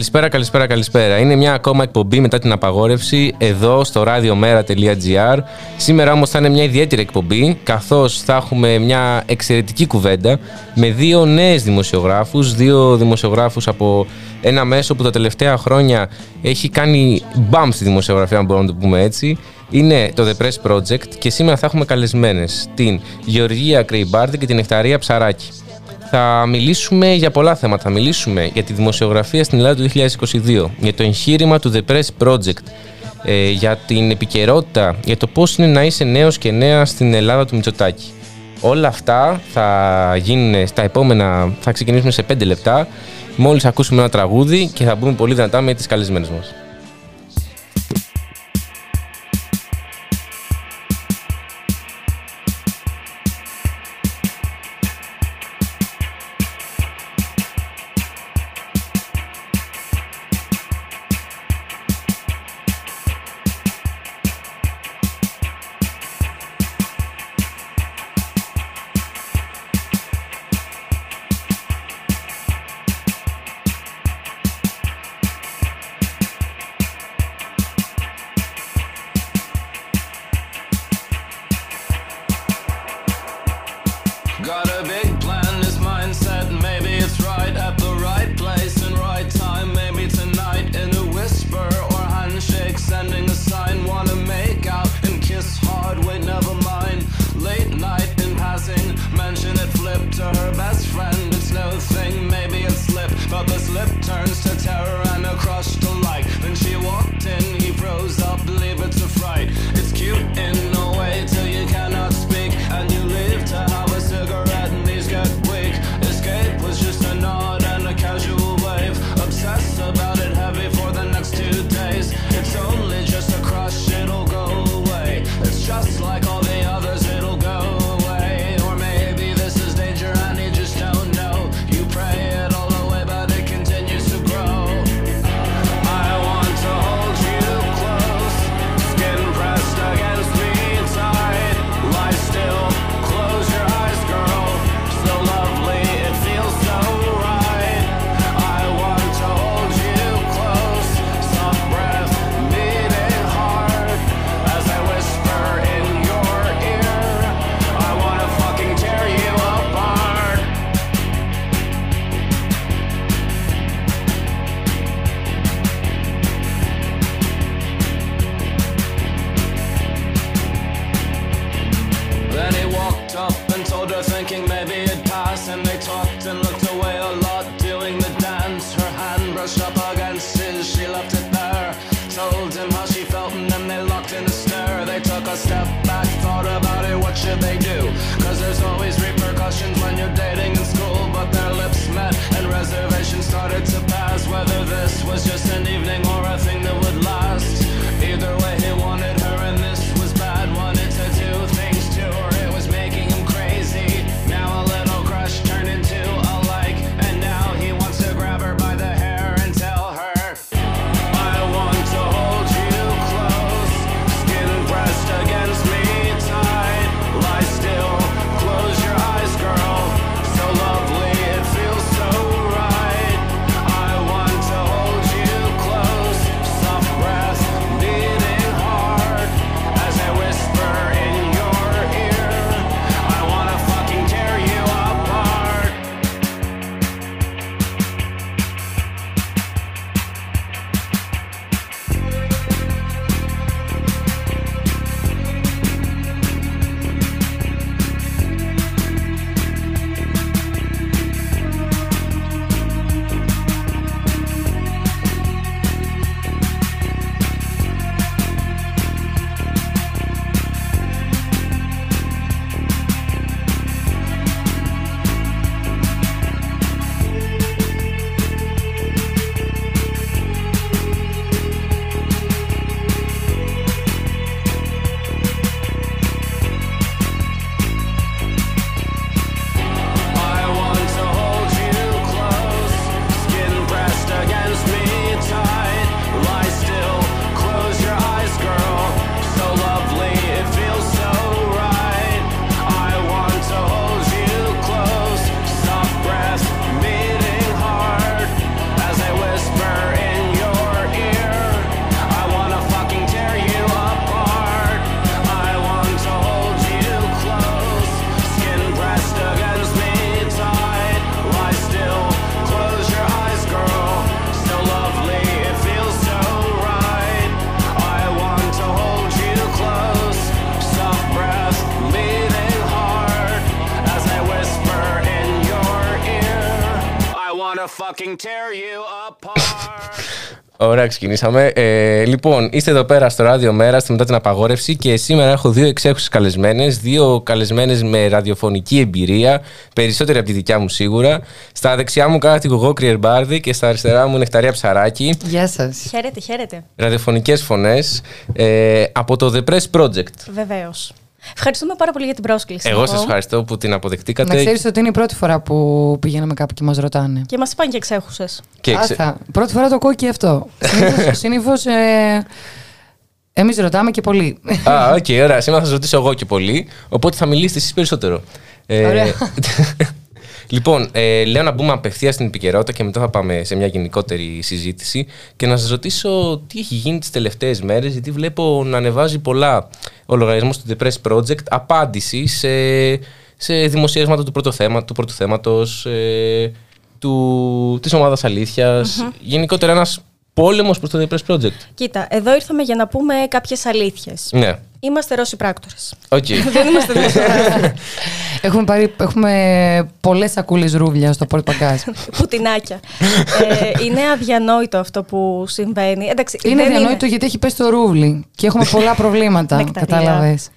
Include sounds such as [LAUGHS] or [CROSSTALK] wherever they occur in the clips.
Καλησπέρα, καλησπέρα, καλησπέρα. Είναι μια ακόμα εκπομπή μετά την απαγόρευση εδώ στο radiomera.gr. Σήμερα όμως θα είναι μια ιδιαίτερη εκπομπή καθώς θα έχουμε μια εξαιρετική κουβέντα με δύο νέες δημοσιογράφους, δύο δημοσιογράφους από ένα μέσο που τα τελευταία χρόνια έχει κάνει μπαμ στη δημοσιογραφία, αν μπορούμε να το πούμε έτσι. Είναι το The Press Project και σήμερα θα έχουμε καλεσμένες την Γεωργία Κρεϊμπάρτη και την Εκταρία Ψαράκη. Θα μιλήσουμε για πολλά θέματα. Θα μιλήσουμε για τη δημοσιογραφία στην Ελλάδα του 2022, για το εγχείρημα του The Press Project, ε, για την επικαιρότητα, για το πώς είναι να είσαι νέος και νέας στην Ελλάδα του Μητσοτάκη. Όλα αυτά θα γίνουν στα επόμενα, θα ξεκινήσουμε σε 5 λεπτά, μόλις ακούσουμε ένα τραγούδι και θα μπούμε πολύ δυνατά με τις καλεσμένες μας. and how she felt and then they locked in a stir They took a step back, thought about it, what should they do? Cause there's always repercussions when you're dating in school But their lips met and reservations started to pass Whether this was just an evening or a thing that fucking tear you apart. Ωραία, ξεκινήσαμε. Ε, λοιπόν, είστε εδώ πέρα στο Ράδιο Μέρας, μετά την απαγόρευση και σήμερα έχω δύο εξέχουσες καλεσμένες. Δύο καλεσμένες με ραδιοφωνική εμπειρία, περισσότερη από τη δικιά μου σίγουρα. Στα δεξιά μου κάθεται η Γογό Κρυερμπάρδη και στα αριστερά μου Νεκταρία Ψαράκη. Γεια σας. Χαίρετε, χαίρετε. Ραδιοφωνικές φωνές ε, από το The Press Project. Βεβαίως. Ευχαριστούμε πάρα πολύ για την πρόσκληση. Εγώ σας ευχαριστώ που την αποδεχτήκατε. Να ξέρεις ότι είναι η πρώτη φορά που πηγαίνουμε κάπου και μας ρωτάνε. Και μας είπαν και εξέχουσες. Και εξε... Πρώτη φορά το ακούω και αυτό. [LAUGHS] Συνήθως. Ε, Εμείς ρωτάμε και πολύ. Α, OK, okay, ωραία. Σήμερα θα σας ρωτήσω εγώ και πολύ. Οπότε θα μιλήσετε εσείς περισσότερο. Ε, ωραία. [LAUGHS] Λοιπόν, ε, λέω να μπούμε απευθείας στην επικαιρότητα και μετά θα πάμε σε μια γενικότερη συζήτηση και να σας ρωτήσω τι έχει γίνει τις τελευταίες μέρες, γιατί βλέπω να ανεβάζει πολλά ο λογαριασμός του The Press Project απάντηση σε, σε δημοσιεύματα του πρώτου, θέμα, του πρώτου θέματος, ε, του, της ομάδας Γενικότερα ένας πόλεμος προς το The Press Project. Κοίτα, εδώ ήρθαμε για να πούμε κάποιες αλήθειες. Ναι. Είμαστε Ρώσοι πράκτορες. Okay. [LAUGHS] Δεν είμαστε έχουμε, πάρει, έχουμε πολλές σακούλες ρούβλια στο πόρτ παγκάζ. [LAUGHS] Πουτινάκια. ε, είναι αδιανόητο αυτό που συμβαίνει. Εντάξει, είναι αδιανόητο είναι... γιατί έχει πέσει το ρούβλι και έχουμε [LAUGHS] πολλά προβλήματα. Κατάλαβες.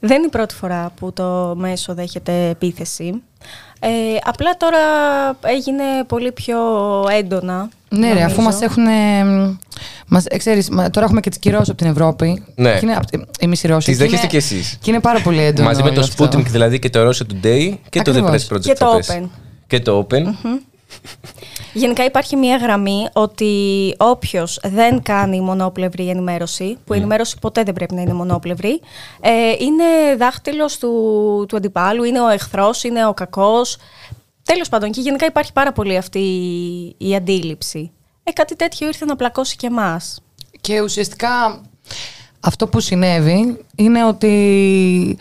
Δεν είναι η πρώτη φορά που το μέσο δέχεται επίθεση. Ε, απλά τώρα έγινε πολύ πιο έντονα. Ναι, ρε, αφού μας έχουν. Μας, ε, ξέρεις, τώρα έχουμε και τις κυρώσεις από την Ευρώπη. Ναι. Και είναι, εμείς οι Ρώσοι. Τις δέχεστε κι εσείς. Και είναι πάρα πολύ έντονο. Μαζί με το Sputnik δηλαδή και το Russia Today και Ακριβώς. το The Press Project. Και το Open. Και το Open. Γενικά υπάρχει μια γραμμή ότι όποιος δεν κάνει μονόπλευρη ενημέρωση, που η ενημέρωση ποτέ δεν πρέπει να είναι μονόπλευρη, ε, είναι δάχτυλος του, του αντιπάλου, είναι ο εχθρός, είναι ο κακός. Τέλος πάντων, και γενικά υπάρχει πάρα πολύ αυτή η αντίληψη. Ε, κάτι τέτοιο ήρθε να πλακώσει και εμάς. Και ουσιαστικά αυτό που συνέβη είναι ότι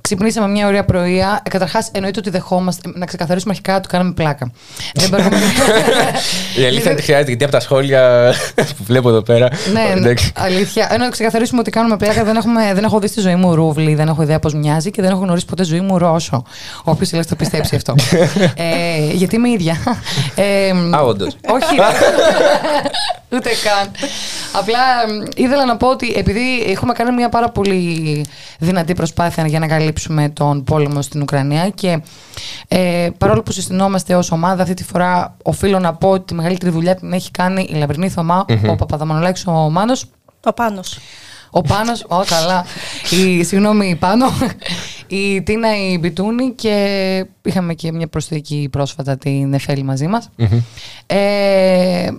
Ξυπνήσαμε μια ωραία πρωία. Ε, Καταρχάς, εννοείται ότι δεχόμαστε. Να ξεκαθαρίσουμε αρχικά ότι κάναμε πλάκα. Δεν μπορούμε... Η αλήθεια είναι ότι χρειάζεται, γιατί από τα σχόλια που βλέπω εδώ πέρα. Ναι, ναι αλήθεια. Ενώ να ξεκαθαρίσουμε ότι κάνουμε πλάκα. Δεν, έχουμε, δεν έχω δει στη ζωή μου ρούβλη, δεν έχω ιδέα πώς μοιάζει και δεν έχω γνωρίσει ποτέ ζωή μου Ρώσο. Όποιος θέλει το πιστέψει αυτό. ε, γιατί είμαι ίδια. Ε, Α, όντως. Όχι. Ούτε καν. Απλά ήθελα να πω ότι επειδή έχουμε κάνει μια πάρα πολύ δυνατή προσπάθεια για να καλύψουμε τον πόλεμο στην Ουκρανία και ε, παρόλο που συστηνόμαστε ως ομάδα αυτή τη φορά οφείλω να πω ότι τη μεγαλύτερη δουλειά την έχει κάνει η Λαμπρινή Θωμά, mm-hmm. ο Παπαδαμανολάκης, ο Μάνος. Ο Πάνος. Ο Πάνος, ω καλά, η, συγγνώμη η Πάνο, η Τίνα η Μπιτούνη και είχαμε και μια προσθήκη πρόσφατα την Εφέλη μαζί μας. Mm-hmm. Ε,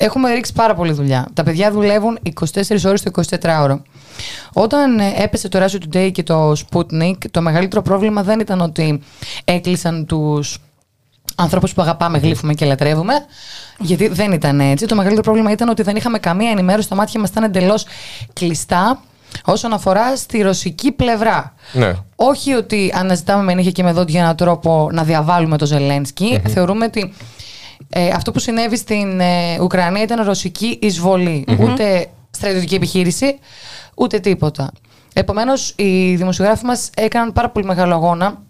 Έχουμε ρίξει πάρα πολύ δουλειά. Τα παιδιά δουλεύουν 24 ώρες το 24ωρο. Όταν ε, έπεσε το Russia Today και το Sputnik, το μεγαλύτερο πρόβλημα δεν ήταν ότι έκλεισαν τους ανθρώπους που αγαπάμε, γλύφουμε και λατρεύουμε, γιατί δεν ήταν έτσι. Το μεγαλύτερο πρόβλημα ήταν ότι δεν είχαμε καμία ενημέρωση, τα μάτια μας ήταν εντελώς κλειστά όσον αφορά στη ρωσική πλευρά. Ναι. Όχι ότι αναζητάμε με νύχια και με δόντια έναν τρόπο να διαβάλουμε το ζελενσκι Θεωρούμε ότι ε, αυτό που συνέβη στην ε, Ουκρανία ήταν ρωσική Ούτε στρατιωτική επιχείρηση, ούτε τίποτα. Επομένως, οι δημοσιογράφοι μας έκαναν πάρα πολύ μεγάλο αγώνα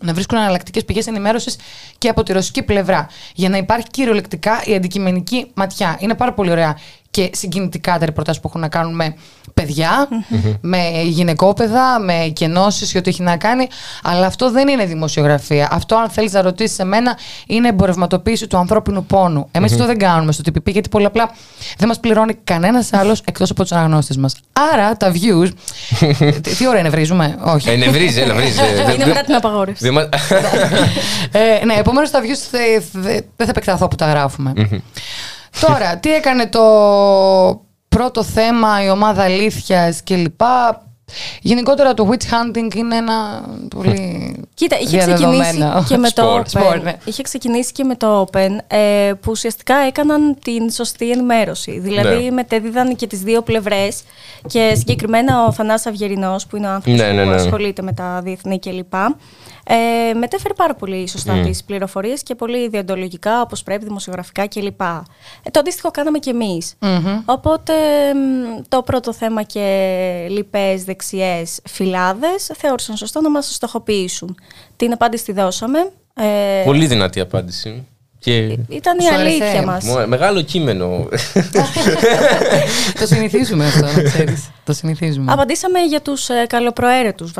να βρίσκουν εναλλακτικέ πηγές ενημέρωσης και από τη ρωσική πλευρά. Για να υπάρχει κυριολεκτικά η αντικειμενική ματιά. Είναι πάρα πολύ ωραία και συγκινητικά τα ρεπορτάζ που έχουν να κάνουν με παιδια με γυναικόπαιδα, με κενώσεις και ό,τι έχει να κάνει. Αλλά αυτό δεν είναι δημοσιογραφία. Αυτό, αν θέλεις να ρωτήσεις εμένα, είναι εμπορευματοποίηση του ανθρώπινου πόνου. Εμείς αυτό δεν κάνουμε στο TPP, γιατί πολύ απλά δεν μας πληρώνει κανένας άλλος εκτός από τους αναγνώστες μας. Άρα τα views. τι ώρα ενευρίζουμε, Όχι. Ενευρίζει, ενευρίζει. [LAUGHS] Είναι μετά την απαγόρευση. ε, ναι, επομένως τα views δεν θα επεκταθώ που τα γράφουμε. Τώρα, τι έκανε το πρώτο θέμα, η ομάδα αλήθειας κλπ. Γενικότερα το witch hunting είναι ένα πολύ Κοίτα, είχε ξεκινήσει και με το Open. Ναι. Είχε ξεκινήσει και με το Open ε, που ουσιαστικά έκαναν την σωστή ενημέρωση. Δηλαδή ναι. μετέδιδαν και τις δύο πλευρές και συγκεκριμένα ο Θανάσης Αυγερινός που είναι ο άνθρωπος ναι, ναι, που ασχολείται με τα διεθνή κλπ. Ε, μετέφερε πάρα πολύ σωστά mm. τις πληροφορίες και πολύ ιδεοντολογικά, όπως πρέπει, δημοσιογραφικά κλπ. Ε, το αντίστοιχο κάναμε κι εμει Οπότε το πρώτο θέμα και λοιπές δεξιές φυλάδες θεώρησαν σωστό να μας στοχοποιήσουν. Την απάντηση τη δώσαμε. Ε, πολύ δυνατή απάντηση. Και... Ήταν η αλήθεια μας. Μεγάλο κείμενο. [LAUGHS] το συνηθίζουμε αυτό, να ξέρεις. Το συνηθίζουμε. Απαντήσαμε για τους ε, καλοπροαίρετους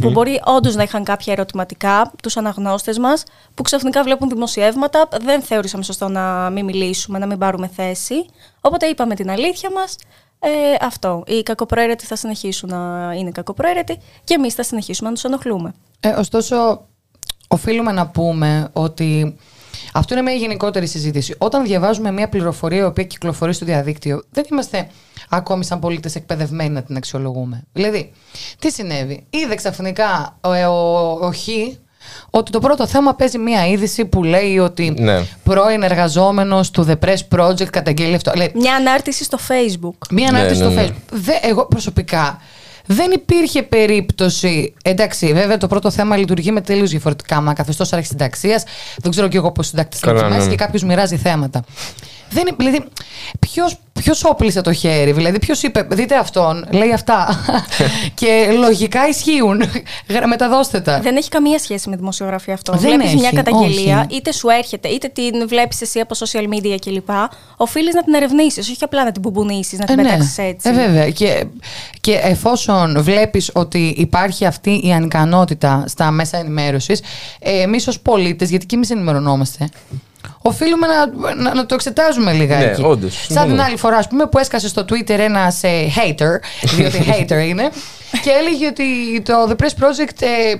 που μπορεί όντως να είχαν κάποια ερωτηματικά, τους αναγνώστες μας, που ξαφνικά βλέπουν δημοσιεύματα. Δεν θεωρήσαμε σωστό να μην μιλήσουμε, να μην πάρουμε θέση. Οπότε είπαμε την αλήθεια μας. Ε, αυτό. Οι κακοπροαίρετοι θα συνεχίσουν να είναι κακοπροαίρετοι και εμείς θα συνεχίσουμε να τους ενοχλούμε. Ε, ωστόσο, οφείλουμε να πούμε ότι αυτό είναι μια γενικότερη συζήτηση. Όταν διαβάζουμε μια πληροφορία η οποία κυκλοφορεί στο διαδίκτυο, δεν είμαστε ακόμη σαν πολίτες εκπαιδευμένοι να την αξιολογούμε. Δηλαδή, τι συνέβη; Είδε ξαφνικά ο, ο, ο Χ ότι το πρώτο θέμα παίζει μια είδηση που λέει ότι ναι. πρώην εργαζόμενος του The Press Project καταγγέλει αυτό. Μια ανάρτηση στο Facebook. Μια ανάρτηση ναι, στο ναι, ναι. Facebook. Δε, εγώ προσωπικά δεν υπήρχε περίπτωση. Εντάξει, βέβαια το πρώτο θέμα λειτουργεί με τελείως διαφορετικά. Μα καθεστώ αρχισυνταξία, δεν ξέρω κι εγώ πώς συντάκτη είναι και κάποιος μοιράζει θέματα. Δεν, δηλαδή, ποιο όπλησε το χέρι, δηλαδή, ποιος είπε, δείτε αυτόν, λέει αυτά. [LAUGHS] και λογικά ισχύουν. Μεταδώστε τα. Δεν έχει καμία σχέση με δημοσιογραφία αυτό. Δεν Βλέπεις μια καταγγελία, είτε σου έρχεται, είτε την βλέπεις εσύ από social media κλπ. Οφείλεις να την ερευνήσεις, όχι απλά να την πουμπουνίσει, να την ε, ναι. πετάξεις έτσι. Ε, βέβαια. Και, και εφόσον βλέπεις ότι υπάρχει αυτή η ανικανότητα στα μέσα ενημέρωσης, ε, εμείς ως πολίτες, γιατί και εμείς ενημερωνόμαστε, οφείλουμε να, να, να το εξετάζουμε λιγάκι. Ναι, όντως. Σαν την άλλη φορά, ας πούμε, που έσκασε στο Twitter ένας ε, hater, διότι [LAUGHS] hater είναι, και έλεγε ότι το The Press Project ε,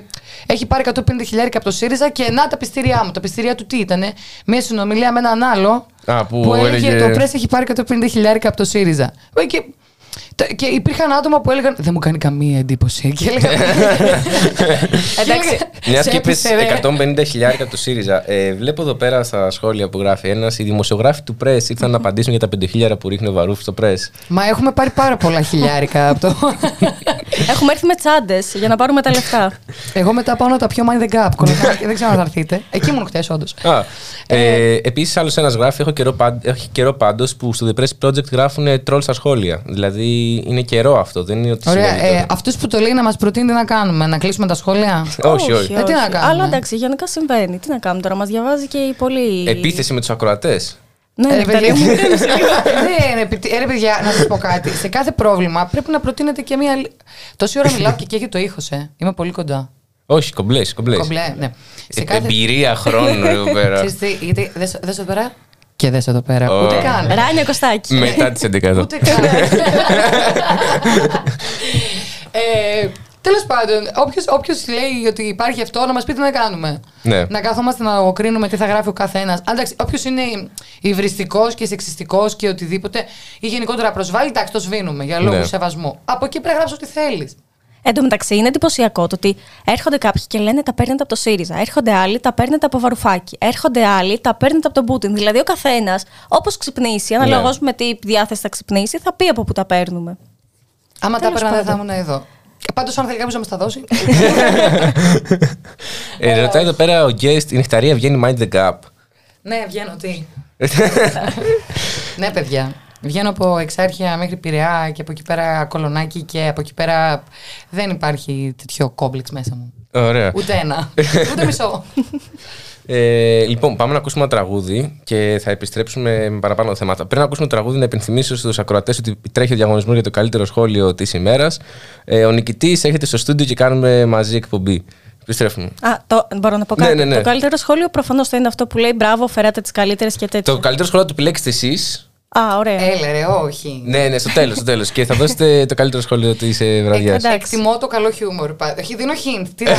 έχει πάρει 150 χιλιάρικα από το ΣΥΡΙΖΑ και να τα πιστήριά μου. Τα πιστήριά του τι ήταν, μια συνομιλία με έναν άλλο Α, που, που έλεγε, έλεγε το Press έχει πάρει 150 χιλιάρικα από το ΣΥΡΙΖΑ. Και και υπήρχαν άτομα που έλεγαν Δεν μου κάνει καμία εντύπωση. Και έλεγα. [LAUGHS] Εντάξει. Μιας και είπες 150 χιλιάρικα από το ΣΥΡΙΖΑ. Ε, βλέπω εδώ πέρα στα σχόλια που γράφει ένας. Οι δημοσιογράφοι του Πρέσ ήρθαν να απαντήσουν για τα 5 χιλιάρικα που ρίχνει ο Βαρούφ στο Πρέσ. Μα έχουμε πάρει πάρα πολλά χιλιάρικα από το. [LAUGHS] Έχουμε έρθει με τσάντες για να πάρουμε τα λεφτά. Εγώ μετά πάω να τα πιω Mind the Gap. και δεν ξέρω αν θα έρθετε. Εκεί ήμουν χτες, όντως. Ε, Επίσης, άλλος ένας γράφει: Έχω καιρό πάντως που στο The Press Project γράφουν τρόλ στα σχόλια. Δηλαδή είναι καιρό αυτό, δεν είναι ότι Ωραία. Ε, Αυτούς που το λέει να μας προτείνει τι να κάνουμε, να κλείσουμε τα σχόλια; όχι, όχι. Ε, τι να κάνουμε; Αλλά εντάξει, γενικά συμβαίνει. Τι να κάνουμε τώρα, μας διαβάζει και η πολύ. Επίθεση με τους ακροατές. Ναι, ρε παιδιά, μου [LAUGHS] ρε παιδιά, να σας πω κάτι. Σε κάθε πρόβλημα πρέπει να προτείνετε και μία. Τόση ώρα μιλάω και έχει το ήχος, ε. Είμαι πολύ κοντά. Όχι, κομπλές, κομπλές. Κομπλέ, ναι. Σε κάθε... Εμπειρία χρόνου εδώ πέρα. γιατί δεν εδώ πέρα και δες εδώ πέρα. Oh. Ούτε καν. Ράνια Κωστάκη. Μετά τις 11 Ούτε καν. [LAUGHS] ε, Τέλος πάντων, όποιος λέει ότι υπάρχει αυτό, να μας πει τι να κάνουμε. Ναι. Να κάθομαστε να κρίνουμε τι θα γράφει ο καθένας. Εντάξει, όποιος είναι υβριστικός και σεξιστικός και οτιδήποτε, ή γενικότερα προσβάλλει, εντάξει, το σβήνουμε για λόγους ναι. σεβασμού. Από εκεί πρέπει να γράψει ό,τι θέλεις. Εν τω μεταξύ, είναι εντυπωσιακό το ότι έρχονται κάποιοι και λένε τα παίρνετε από το ΣΥΡΙΖΑ. Έρχονται άλλοι, τα παίρνετε από Βαρουφάκη. Έρχονται άλλοι, τα παίρνετε από τον Πούτιν. Δηλαδή, ο καθένας, όπως ξυπνήσει, αναλογώ ναι. με τι διάθεση θα ξυπνήσει, θα πει από πού τα παίρνουμε. Άμα τα παίρναμε, δεν θα ήμουν εδώ. Ε, Πάντως, αν θέλει κάποιος να μας τα δώσει. ε, ρωτάει εδώ πέρα ο guest, η νυχταρία βγαίνει mind the gap. Ναι, βγαίνω τι. [LAUGHS] ναι, παιδιά. Βγαίνω από Εξάρχεια μέχρι Πειραιά και από εκεί πέρα Κολονάκι και από εκεί πέρα δεν υπάρχει τέτοιο κόμπλεξ μέσα μου. Ωραία. Ούτε ένα. [LAUGHS] Ούτε μισό. [LAUGHS] Ε, λοιπόν, πάμε να ακούσουμε ένα τραγούδι και θα επιστρέψουμε με παραπάνω θέματα. Πριν να ακούσουμε το τραγούδι, να υπενθυμίσω στους ακροατές ότι τρέχει ο διαγωνισμός για το καλύτερο σχόλιο της ημέρας. Ε, ο νικητής έρχεται στο στούντιο και κάνουμε μαζί εκπομπή. Επιστρέφουμε. Α, το, μπορώ να πω ναι, κάτι; Ναι, ναι, ναι. Το καλύτερο σχόλιο προφανώς θα είναι αυτό που λέει Μπράβο, φεράτε τις καλύτερες και τέτοια. Το καλύτερο σχόλιο το επιλέξετε εσείς Α, ωραία. Έλε, ρε, όχι. ναι, ναι, στο τέλος. Στο τέλος. και θα δώσετε το καλύτερο σχόλιο της ε, βραδιάς. Εκτιμώ το καλό χιούμορ. Δίνω hint. Τι [LAUGHS]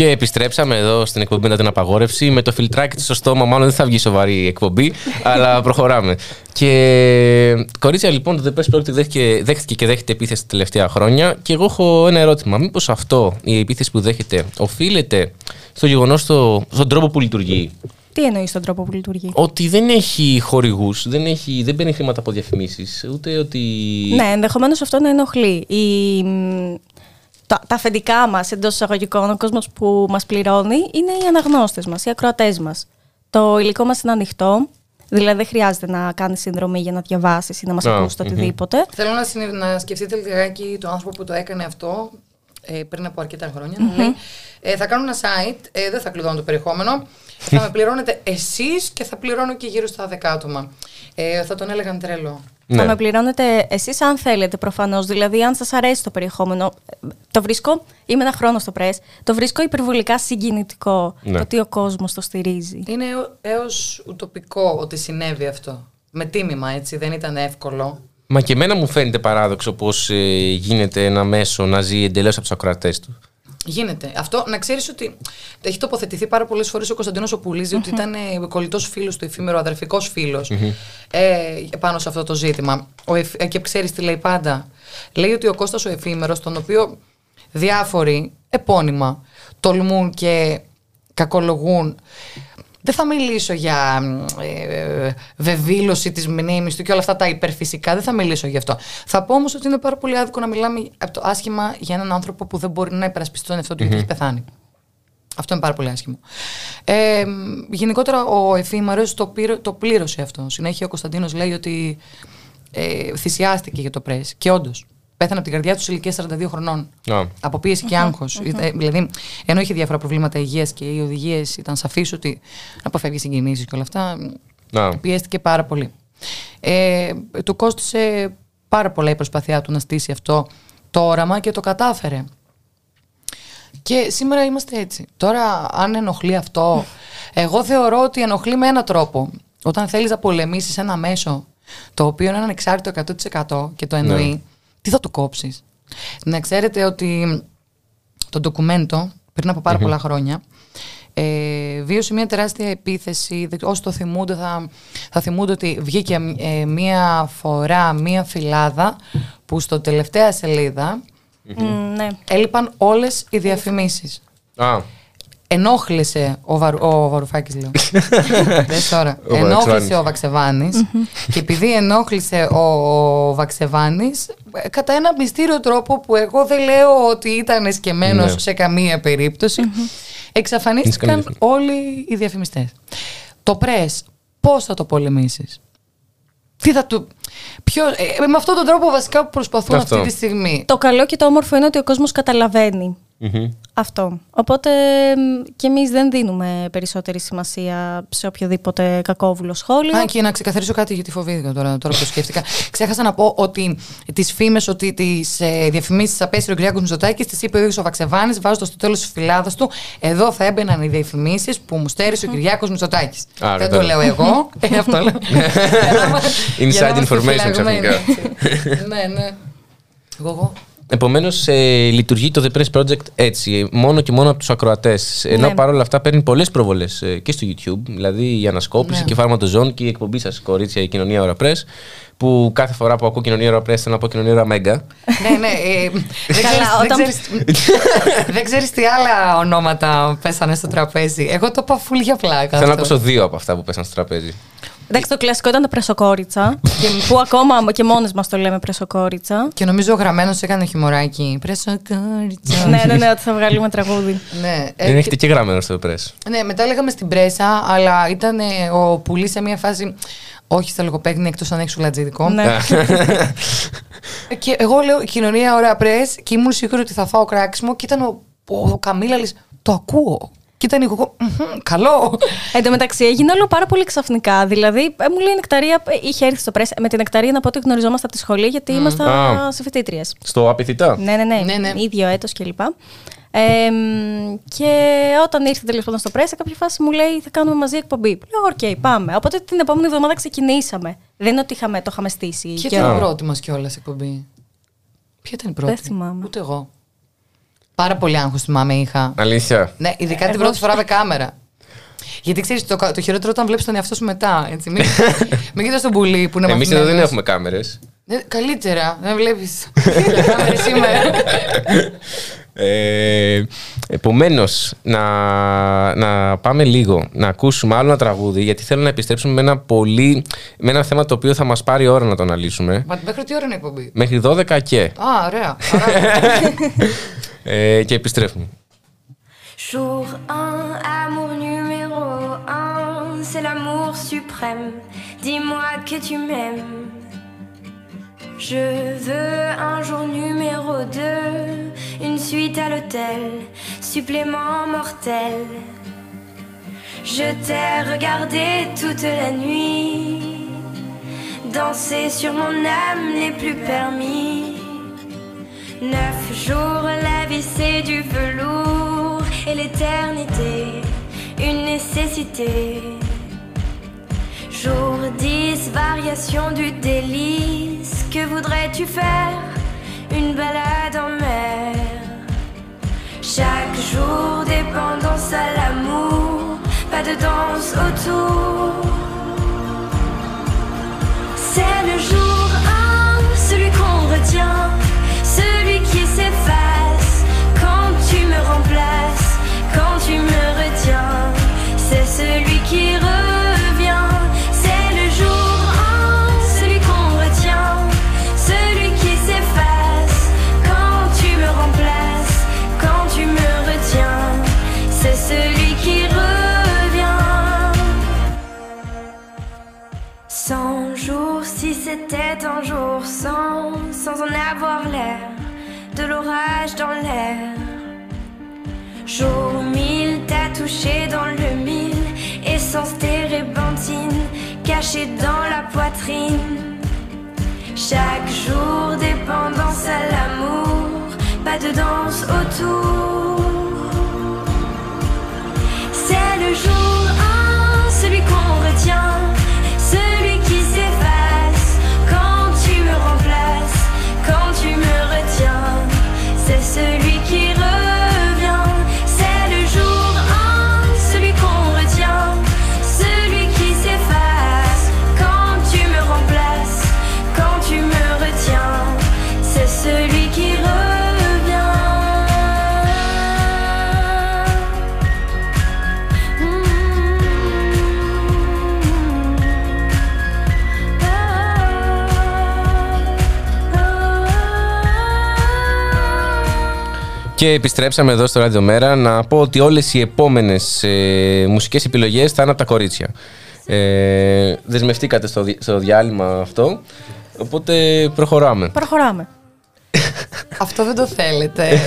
Και επιστρέψαμε εδώ στην εκπομπή μετά την απαγόρευση. Με το φιλτράκι στο στόμα, μάλλον δεν θα βγει σοβαρή εκπομπή, [LAUGHS] αλλά προχωράμε. Και κορίτσια, λοιπόν, το The Best Project δέχτηκε, δέχτηκε και δέχεται επίθεση τα τελευταία χρόνια. Και εγώ έχω ένα ερώτημα. Μήπως αυτό, η επίθεση που δέχεται, οφείλεται στο γεγονός, στο, στον τρόπο που λειτουργεί; Τι εννοείς στον τρόπο που λειτουργεί; Ότι δεν έχει χορηγούς, δεν, έχει, δεν παίρνει χρήματα από διαφημίσεις, ούτε ότι. Ναι, ενδεχομένως αυτό να ενοχλεί. Η, τα, τα αφεντικά μας εντός εισαγωγικών, ο κόσμος που μας πληρώνει, είναι οι αναγνώστες μας, οι ακροατές μας. Το υλικό μας είναι ανοιχτό. Δηλαδή δεν χρειάζεται να κάνει συνδρομή για να διαβάσεις ή να μας ακούσει το οτιδήποτε. Θέλω να, να σκεφτείτε λιγάκι το άνθρωπο που το έκανε αυτό ε, πριν από αρκετά χρόνια. Mm-hmm. ε, θα κάνω ένα site, ε, δεν θα κλειδώνω το περιεχόμενο. θα [LAUGHS] με πληρώνετε εσείς και θα πληρώνω και γύρω στα 10 άτομα. Ε, θα τον έλεγαν τρελό. Ναι. Θα με πληρώνετε εσείς αν θέλετε προφανώς. Δηλαδή, αν σας αρέσει το περιεχόμενο. Το βρίσκω, είμαι ένα χρόνο στο press, το βρίσκω υπερβολικά συγκινητικό ναι. το ότι ο κόσμος το στηρίζει. Είναι έως ουτοπικό ότι συνέβη αυτό. Με τίμημα, έτσι, δεν ήταν εύκολο. Μα και εμένα μου φαίνεται παράδοξο πώς ε, γίνεται ένα μέσο να ζει εντελώς από τους ακροατές του. Γίνεται. Αυτό να ξέρεις ότι έχει τοποθετηθεί πάρα πολλές φορές ο Κωνσταντίνος Οπουλίζη ότι ήταν ε, κολλητός φίλος του εφήμερο, αδερφικός φίλος ε, πάνω σε αυτό το ζήτημα. Ο ε, και ξέρεις τι λέει πάντα. Λέει ότι ο Κώστας ο εφήμερος, τον οποίο διάφοροι επώνυμα τολμούν και κακολογούν δεν θα μιλήσω για ε, βεβήλωση της μνήμης του και όλα αυτά τα υπερφυσικά. Δεν θα μιλήσω γι' αυτό. Θα πω όμως ότι είναι πάρα πολύ άδικο να μιλάμε από το άσχημα για έναν άνθρωπο που δεν μπορεί να υπερασπιστεί τον εαυτό του γιατί έχει πεθάνει. Αυτό είναι πάρα πολύ άσχημο. Ε, γενικότερα ο εφήμαρος το, το πλήρωσε αυτό. Συνέχεια ο Κωνσταντίνος λέει ότι ε, θυσιάστηκε για το πρέσ. Και όντως πέθανε από την καρδιά τους σε ηλικία 42 χρονών. Yeah. Από πίεση και άγχος. Ε, δηλαδή, ενώ είχε διάφορα προβλήματα υγείας και οι οδηγίες ήταν σαφεί ότι αποφεύγει συγκινήσεις και όλα αυτά, yeah. πιέστηκε πάρα πολύ. Ε, του κόστησε πάρα πολλά η προσπάθειά του να στήσει αυτό το όραμα και το κατάφερε. Και σήμερα είμαστε έτσι. Τώρα, αν ενοχλεί αυτό, εγώ θεωρώ ότι ενοχλεί με έναν τρόπο. Όταν θέλεις να πολεμήσεις ένα μέσο το οποίο είναι ανεξάρτητο 100% και το εννοεί, ναι τι θα το κόψεις; Να ξέρετε ότι το ντοκουμέντο πριν από πολλά χρόνια ε, βίωσε μια τεράστια επίθεση. Όσοι το θυμούνται θα, θα θυμούνται ότι βγήκε ε, μια φορά μια φυλάδα που στο τελευταία σελίδα ναι. έλειπαν όλες οι διαφημίσεις. Ah ενόχλησε ο, Βαρου, ο Βαρουφάκης λέω. [LAUGHS] Δες τώρα. ενόχλησε ο Βαξεβάνης και επειδή ενόχλησε ο Βαξεβάνης κατά ένα μυστήριο τρόπο που εγώ δεν λέω ότι ήταν εσκεμμένος ναι. σε καμία περίπτωση εξαφανίστηκαν όλοι οι διαφημιστές. Το πρες πώς θα το πολεμήσεις; Τι θα του... Ποιο... Ε, με αυτόν τον τρόπο βασικά που προσπαθούν αυτή τη στιγμή. Το καλό και το όμορφο είναι ότι ο κόσμος καταλαβαίνει αυτό. Οπότε και εμείς δεν δίνουμε περισσότερη σημασία σε οποιοδήποτε κακόβουλο σχόλιο. Α, και να ξεκαθαρίσω κάτι γιατί φοβήθηκα τώρα, τώρα που σκέφτηκα. Ξέχασα να πω ότι τις φήμες, ότι τις ε, διαφημίσεις απέσυρε ο Κυριάκος Μητσοτάκης, τις είπε ο ίδιος ο Βαξεβάνης, βάζοντας στο τέλος τη φυλάδα του. Εδώ θα έμπαιναν οι διαφημίσεις που μου στέρισε ο Κυριάκος Μητσοτάκης. Δεν το λέω εγώ. [LAUGHS] ε, αυτό λέω. [LAUGHS] Inside information ξαφνικά. ναι, ναι. Εγώ, εγώ. Επομένως, ε, λειτουργεί το The Press Project έτσι, μόνο και μόνο από τους ακροατές. Ενώ ναι. παρόλα αυτά παίρνει πολλές προβολές ε, και στο YouTube. Δηλαδή η ανασκόπηση ναι. και φάρμα ζών και η εκπομπή σας, κορίτσια, η κοινωνία ώρα Press. Που κάθε φορά που ακούω κοινωνία ώρα Press θέλω να πω κοινωνία ώρα Μέγκα. [LAUGHS] ναι, ναι. Ε, [LAUGHS] δεν ξέρει [LAUGHS] τι άλλα ονόματα πέσανε στο τραπέζι. Εγώ το είπα φουλ για πλάκα. Θέλω να ακούσω δύο από αυτά που πέσαν στο τραπέζι. Εντάξει, το κλασικό ήταν το πρεσοκόριτσα. που ακόμα και μόνες μας το λέμε πρεσοκόριτσα. Και νομίζω ο γραμμένος έκανε χιμωράκι. Πρεσοκόριτσα. ναι, ναι, ναι, ότι θα βγάλουμε τραγούδι. ναι, Δεν έχετε και γραμμένος στο πρέσ. Ναι, μετά λέγαμε στην πρέσα, αλλά ήταν ο πουλής σε μια φάση. Όχι στα λογοπαίγνια εκτός αν έχεις σουλατζίδικο. Ναι. [LAUGHS] και εγώ λέω κοινωνία ωραία πρέ και ήμουν σίγουρη ότι θα φάω κράξιμο και ήταν ο, ο, ο Καμήλαλης. Το ακούω. Και ήταν εγώ, καλό. Εν τω μεταξύ έγινε όλο πάρα πολύ ξαφνικά. Δηλαδή, ε, μου λέει η Νεκταρία, ε, είχε έρθει στο Press. Με την Νεκταρία να πω ότι γνωριζόμαστε από τη σχολή, γιατί μμ. ήμασταν α. συμφοιτήτριες. Στο ΑΠΘ. Ναι, ναι, ναι. ναι, ναι. ίδιο έτος κλπ. Ε, και όταν ήρθε τέλος πάντων στο Press, κάποια φάση μου λέει θα κάνουμε μαζί εκπομπή. Λέω, OK, okay, πάμε. Οπότε την επόμενη εβδομάδα ξεκινήσαμε. Δεν είναι ότι είχαμε, το είχαμε στήσει. Ποια ήταν η πρώτη μας κιόλας εκπομπή; Ποια ήταν η πρώτη; Δεν θυμάμαι. Ούτε εγώ. Πάρα πολύ άγχος θυμάμαι είχα. Αλήθεια. Ναι, ειδικά την πρώτη φορά με κάμερα. Γιατί ξέρεις, το, το χειρότερο όταν βλέπεις τον εαυτό σου μετά. Έτσι. Μην, [LAUGHS] μην κοιτάς τον πουλί που είναι Εμείς εδώ δεν έχουμε κάμερες. Ναι, καλύτερα, δεν βλέπεις. κάμερες [LAUGHS] σήμερα. Ε, Επομένως, να, να πάμε λίγο να ακούσουμε άλλο ένα τραγούδι, γιατί θέλω να επιστρέψουμε με ένα, πολύ, με ένα θέμα το οποίο θα μας πάρει ώρα να το αναλύσουμε. Μα μέχρι τι ώρα είναι η εκπομπή; Μέχρι 12 και. Α, ωραία. [LAUGHS] ε, και επιστρέφουμε. Jour 1, amour numéro 1, c'est l'amour suprême. Dis-moi que tu m'aimes. Je veux un jour numéro 2, une suite à l'hôtel, supplément mortel. Je t'ai regardé toute la nuit, danser sur mon âme n'est plus permis. Neuf jours, la vie du velours et l'éternité, une nécessité. Jour 10, variation du délice. Que voudrais-tu faire? Une balade en mer. Chaque jour, dépendance à l'amour. Pas de danse autour. C'est le jour 1, celui qu'on retient. Qui revient. C'est le jour 1, celui qu'on retient. Celui qui s'efface quand tu me remplaces. Quand tu me retiens. C'est celui qui revient. Cent jours, si c'était un jour sans, sans en avoir l'air, de l'orage dans l'air. Jour mille, t'as touché dans le mille, essence térébenthine, cachée dans la poitrine. Chaque jour, dépendance à l'amour, pas de danse autour. C'est le jour Και επιστρέψαμε εδώ στο Ράδιο Μέρα να πω ότι όλες οι επόμενες ε, μουσικές επιλογές θα είναι από τα κορίτσια. Ε, δεσμευτήκατε στο, δι- στο διάλειμμα αυτό, οπότε προχωράμε. Προχωράμε. Αυτό δεν το θέλετε.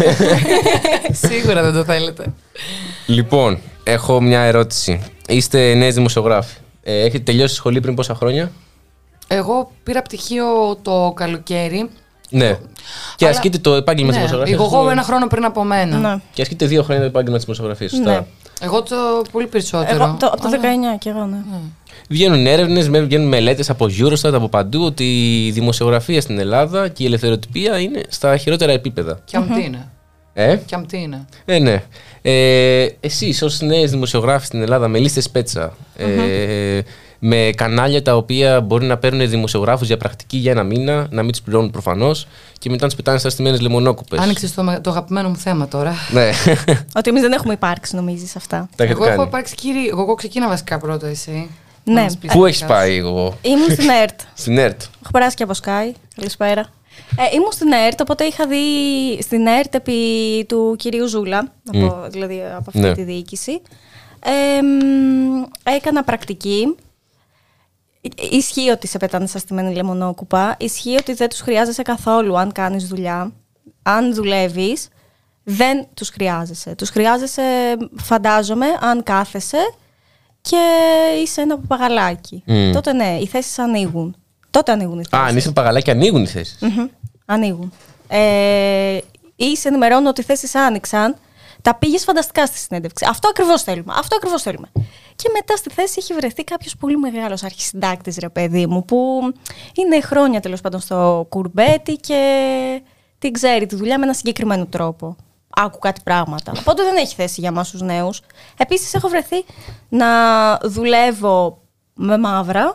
Σίγουρα δεν το θέλετε. Λοιπόν, έχω μια ερώτηση. Είστε νέες δημοσιογράφοι. Ε, έχετε τελειώσει σχολή πριν πόσα χρόνια; Εγώ πήρα πτυχίο το καλοκαίρι. Ναι. Και Αλλά- ασκείτε το επάγγελμα της Ναι, δημοσιογραφίας. εγώ εγώ ένα χρόνο πριν από μένα. Ναι. Και ασκείτε δύο χρόνια το επάγγελμα της δημοσιογραφίας. Σωστά. Ναι. Εγώ το πολύ περισσότερο. Εγώ το, από το Αλλά- 19 και εγώ, ναι. Βγαίνουν έρευνες, βγαίνουν μελέτες από Eurostat από παντού ότι η δημοσιογραφία στην Ελλάδα και η ελευθεροτυπία είναι στα χειρότερα επίπεδα. Κι αμ τι είναι. Ε, Κι αμ τι είναι. ε ναι. Ε, εσείς ως νέες δημοσιογράφοι στην Ελλάδα με λίστες πέτσα, ε, με κανάλια τα οποία μπορεί να παίρνουν δημοσιογράφους για πρακτική για ένα μήνα, να μην τους πληρώνουν προφανώς και μετά να τους πετάνε στα στημένες λεμονόκουπες. Άνοιξε το, με- το αγαπημένο μου θέμα τώρα. Ναι, Ότι εμείς δεν έχουμε υπάρξει, νομίζεις αυτά. τα έχετε Εγώ έχω κάνει. υπάρξει κύριε. Εγώ, εγώ ξεκίνα βασικά πρώτα, εσύ. Ναι. Να μας πεις Πού τα έχεις δικά πάει εγώ, Ήμουν στην ΕΡΤ. [LAUGHS] στην ΕΡΤ. Έχω περάσει και από Sky. Καλησπέρα. Ε, ήμουν στην ΕΡΤ, οπότε είχα δει στην ΕΡΤ επί του κυρίου Ζούλα, από, δηλαδή από αυτή Ναι. τη διοίκηση. Ε, μ, έκανα πρακτική. Ε, Ισχύει ότι σε πετάνε στα στημένη λεμονόκουπα. Ισχύει ότι δεν τους χρειάζεσαι καθόλου αν κάνεις δουλειά. Αν δουλεύεις, δεν τους χρειάζεσαι. Τους χρειάζεσαι, φαντάζομαι, αν κάθεσαι και είσαι ένα παπαγαλάκι. Μμ. Τότε ναι, οι θέσεις ανοίγουν. Τότε ανοίγουν οι Α, θέσεις. αν είσαι παγαλάκι ανοίγουν οι θέσεις. Μμμ. Ανοίγουν. Ε, ή σε ενημερώνω ότι οι θέσεις άνοιξαν. Τα πήγες φανταστικά στη συνέντευξη. Αυτό ακριβώς θέλουμε. Αυτό ακριβώς θέλουμε. Και μετά στη θέση έχει βρεθεί κάποιος πολύ μεγάλος αρχισυντάκτης, ρε παιδί μου, που είναι χρόνια τέλος πάντων στο κουρμπέτι και την ξέρει τη δουλειά με ένα συγκεκριμένο τρόπο. Άκου κάτι πράγματα. Οπότε δεν έχει θέση για εμάς τους νέους. Επίσης, έχω βρεθεί να δουλεύω με μαύρα.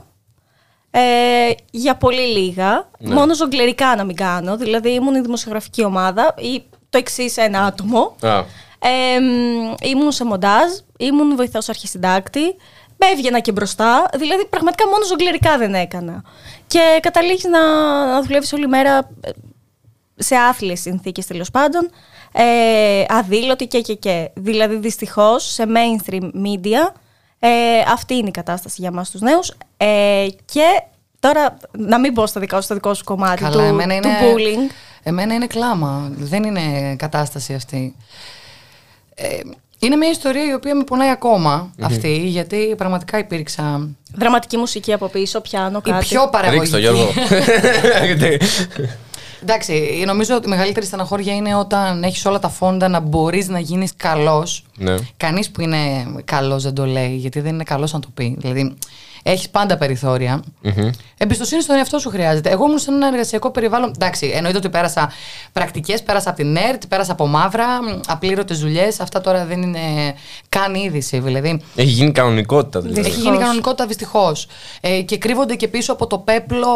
Ε, για πολύ λίγα. Ναι. Μόνο ζογκλερικά να μην κάνω. Δηλαδή, ήμουν η δημοσιογραφική ομάδα ή το εξής ένα άτομο. Α, Ε, μ, ήμουν σε μοντάζ, ήμουν βοηθός αρχισυντάκτη, με έβγαινα και μπροστά. Δηλαδή, πραγματικά μόνο ζογκλερικά δεν έκανα. Και καταλήγεις να, να δουλεύεις όλη μέρα ε, σε άθλιες συνθήκες τέλος πάντων. Ε, αδήλωτη και και και. Δηλαδή, δυστυχώς σε mainstream media ε, αυτή είναι η κατάσταση για μας τους νέους. Ε, και τώρα, να μην μπω στο δικό, στο δικό σου κομμάτι Καλά, του, εμένα είναι, του bullying. Εμένα είναι κλάμα. Δεν είναι κατάσταση αυτή. Ε, είναι μια ιστορία η οποία με πονάει ακόμα αυτή, γιατί πραγματικά υπήρξα Δραματική μουσική από πίσω, πιάνω η κάτι. πιο ρίξ το παραγωγική. [LAUGHS] Γιώργο. Εντάξει, νομίζω ότι η μεγαλύτερη στεναχώρια είναι όταν έχεις όλα τα φόντα να μπορείς να γίνεις καλός. Ναι. Κανείς που είναι καλός δεν το λέει, γιατί δεν είναι καλός να το πει. Δηλαδή, έχεις πάντα περιθώρια. Εμπιστοσύνη στον εαυτό σου χρειάζεται. Εγώ ήμουν σε ένα εργασιακό περιβάλλον. Εντάξει, εννοείται ότι πέρασα πρακτικές, πέρασα από την ΕΡΤ, πέρασα από μαύρα, απλήρωτες δουλειές. Αυτά τώρα δεν είναι καν είδηση. Δηλαδή, Έχει γίνει κανονικότητα δηλαδή. έχει γίνει κανονικότητα δυστυχώς. Ε, και κρύβονται και πίσω από το πέπλο.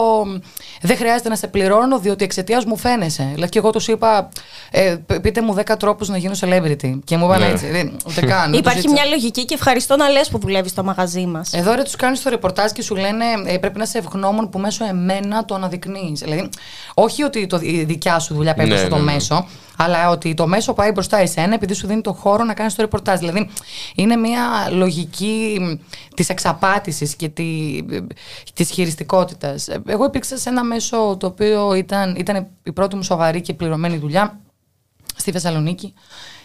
Δεν χρειάζεται να σε πληρώνω, διότι εξαιτίας μου φαίνεσαι. Δηλαδή, και εγώ τους είπα, ε, π- πείτε μου 10 τρόπους να γίνω celebrity. Και μου είπαν Ναι. έτσι. Δεν, ούτε καν. δεν το Υπάρχει ζήτησα. μια λογική και ευχαριστώ να λες που δουλεύεις στο μαγαζί μας. Εδώ ρε τους κάνεις το ρεπορτάζ και σου λένε ε, πρέπει να είσαι ευγνώμων που μέσω εμένα το αναδεικνύεις. Δηλαδή, όχι ότι το, η δικιά σου δουλειά πέφτει Ναι, στο ναι, ναι. μέσο, αλλά ότι το μέσο πάει μπροστά εσένα επειδή σου δίνει το χώρο να κάνεις το ρεπορτάζ. Δηλαδή, είναι μια λογική της εξαπάτησης και τη, της χειριστικότητας. Εγώ υπήρξα σε ένα μέσο το οποίο ήταν, ήταν η πρώτη μου σοβαρή και πληρωμένη δουλειά στη Θεσσαλονίκη.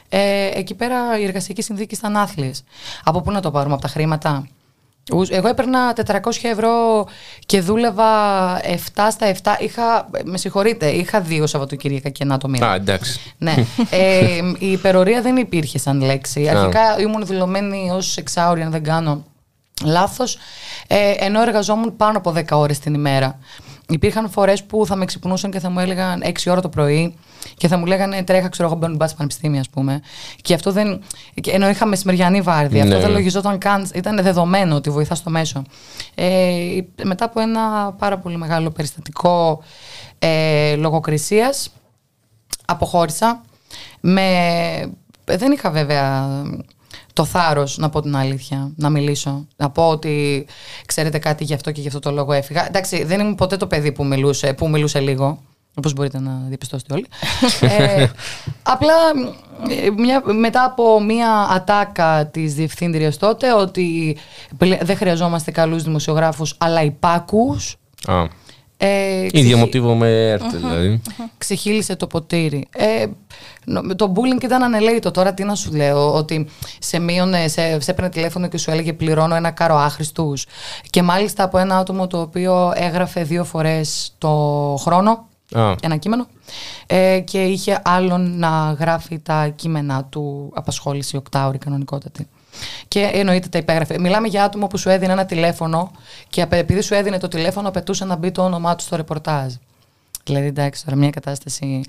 Ε, εκεί πέρα οι εργασιακέ συνθήκε ήταν άθλιες. Από πού να το πάρουμε, από τα χρήματα; Ους- Εγώ έπαιρνα 400 ευρώ και δούλευα 7 στα 7. Είχα, με συγχωρείτε, είχα δύο Σαββατοκύριακα και ένα το μήνα. Α, εντάξει. Ναι. ε, η υπερορία δεν υπήρχε σαν λέξη. Α. Αρχικά ήμουν δηλωμένη ως εξάωρη, αν δεν κάνω λάθος, ε, ενώ εργαζόμουν πάνω από 10 ώρες την ημέρα. Υπήρχαν φορές που θα με ξυπνούσαν και θα μου έλεγαν 6 ώρα το πρωί και θα μου λέγανε τρέχα, ξέρω εγώ, μπαίνουν μπα πανεπιστήμια, ας πούμε. Και αυτό δεν. και Ενώ είχα μεσημεριανή βάρδια. Ναι. Αυτό δεν λογιζόταν καν. Ήταν δεδομένο ότι βοηθά στο μέσο. Ε, μετά από ένα πάρα πολύ μεγάλο περιστατικό ε, λογοκρισίας αποχώρησα. Με... Δεν είχα βέβαια το θάρρος να πω την αλήθεια, να μιλήσω. Να πω ότι ξέρετε κάτι γι' αυτό και γι' αυτό το λόγο έφυγα. Εντάξει, δεν ήμουν ποτέ το παιδί που μιλούσε, που μιλούσε λίγο. Όπως μπορείτε να διαπιστώσετε όλοι. [LAUGHS] ε, απλά ε, μια, μετά από μια ατάκα της διευθύντριας τότε ότι πλε- δεν χρειαζόμαστε καλούς δημοσιογράφους αλλά υπάκους Α. ε, Ίδιο ξεχύ- μοτίβο με έρθε δηλαδή. ξεχύλισε το ποτήρι. Ε, νο- το bullying ήταν ανελαίτο. Τώρα τι να σου λέω, ότι σε μείωνε, σε, σε έπαιρνε τηλέφωνο και σου έλεγε πληρώνω ένα κάρο άχρηστους. Και μάλιστα από ένα άτομο το οποίο έγραφε δύο φορές το χρόνο. Α. Ένα κείμενο. Ε, και είχε άλλον να γράφει τα κείμενα του απασχόληση οκτάωρη κανονικότατη. Και εννοείται τα υπέγραφε. Μιλάμε για άτομο που σου έδινε ένα τηλέφωνο και απε- επειδή σου έδινε το τηλέφωνο, απαιτούσε να μπει το όνομά του στο ρεπορτάζ. Δηλαδή, εντάξει, τώρα μια κατάσταση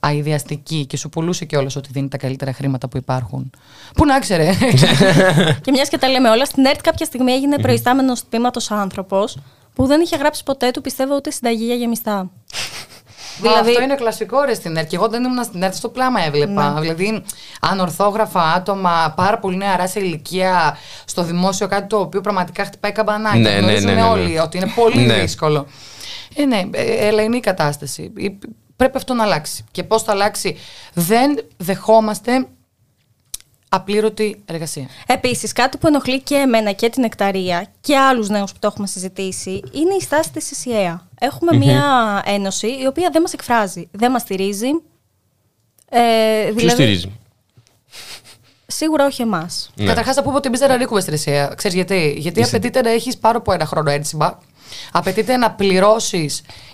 αειδιαστική και σου πουλούσε κιόλας ότι δίνει τα καλύτερα χρήματα που υπάρχουν. Πού να ξέρε. [LAUGHS] Και μιας και τα λέμε όλα, στην ΕΡΤ κάποια στιγμή έγινε προϊστάμενος τμήματος άνθρωπος που δεν είχε γράψει ποτέ του, πιστεύω, ούτε συνταγή για γεμιστά. Δηλαδή... Αυτό είναι κλασικό ρε στην ΕΡΤ. Και εγώ δεν ήμουν στην ΕΡΤ, στο πλάμα έβλεπα. Ναι. Δηλαδή, ανορθόγραφα άτομα, πάρα πολύ νεαρά σε ηλικία, στο δημόσιο, κάτι το οποίο πραγματικά χτυπάει καμπανάκι. Ναι, ναι, Γνωρίζουμε ναι, ναι, ναι. όλοι ότι είναι πολύ Ναι. δύσκολο. Ε, ναι, ε, ελεηνή κατάσταση. Ε, Πρέπει αυτό να αλλάξει. Και πώς θα αλλάξει, δεν δεχόμαστε απλήρωτη εργασία. Επίσης, κάτι που ενοχλεί και εμένα και την Εκταρία και άλλους νέους που το έχουμε συζητήσει είναι η στάση της ΕΣΥΑ. Έχουμε μια ένωση η οποία δεν μας εκφράζει, δεν μας στηρίζει. Ε, Ποιος δηλαδή, στηρίζει; Σίγουρα όχι εμάς. Ναι. Καταρχάς, θα πούμε ότι εμείς δεν ανήκουμε στην ΕΣΥΑ. Ξέρεις γιατί; Γιατί Είσαι- απαιτείται να έχεις πάνω από ένα χρόνο ένσημα. Απαιτείται να πληρωσει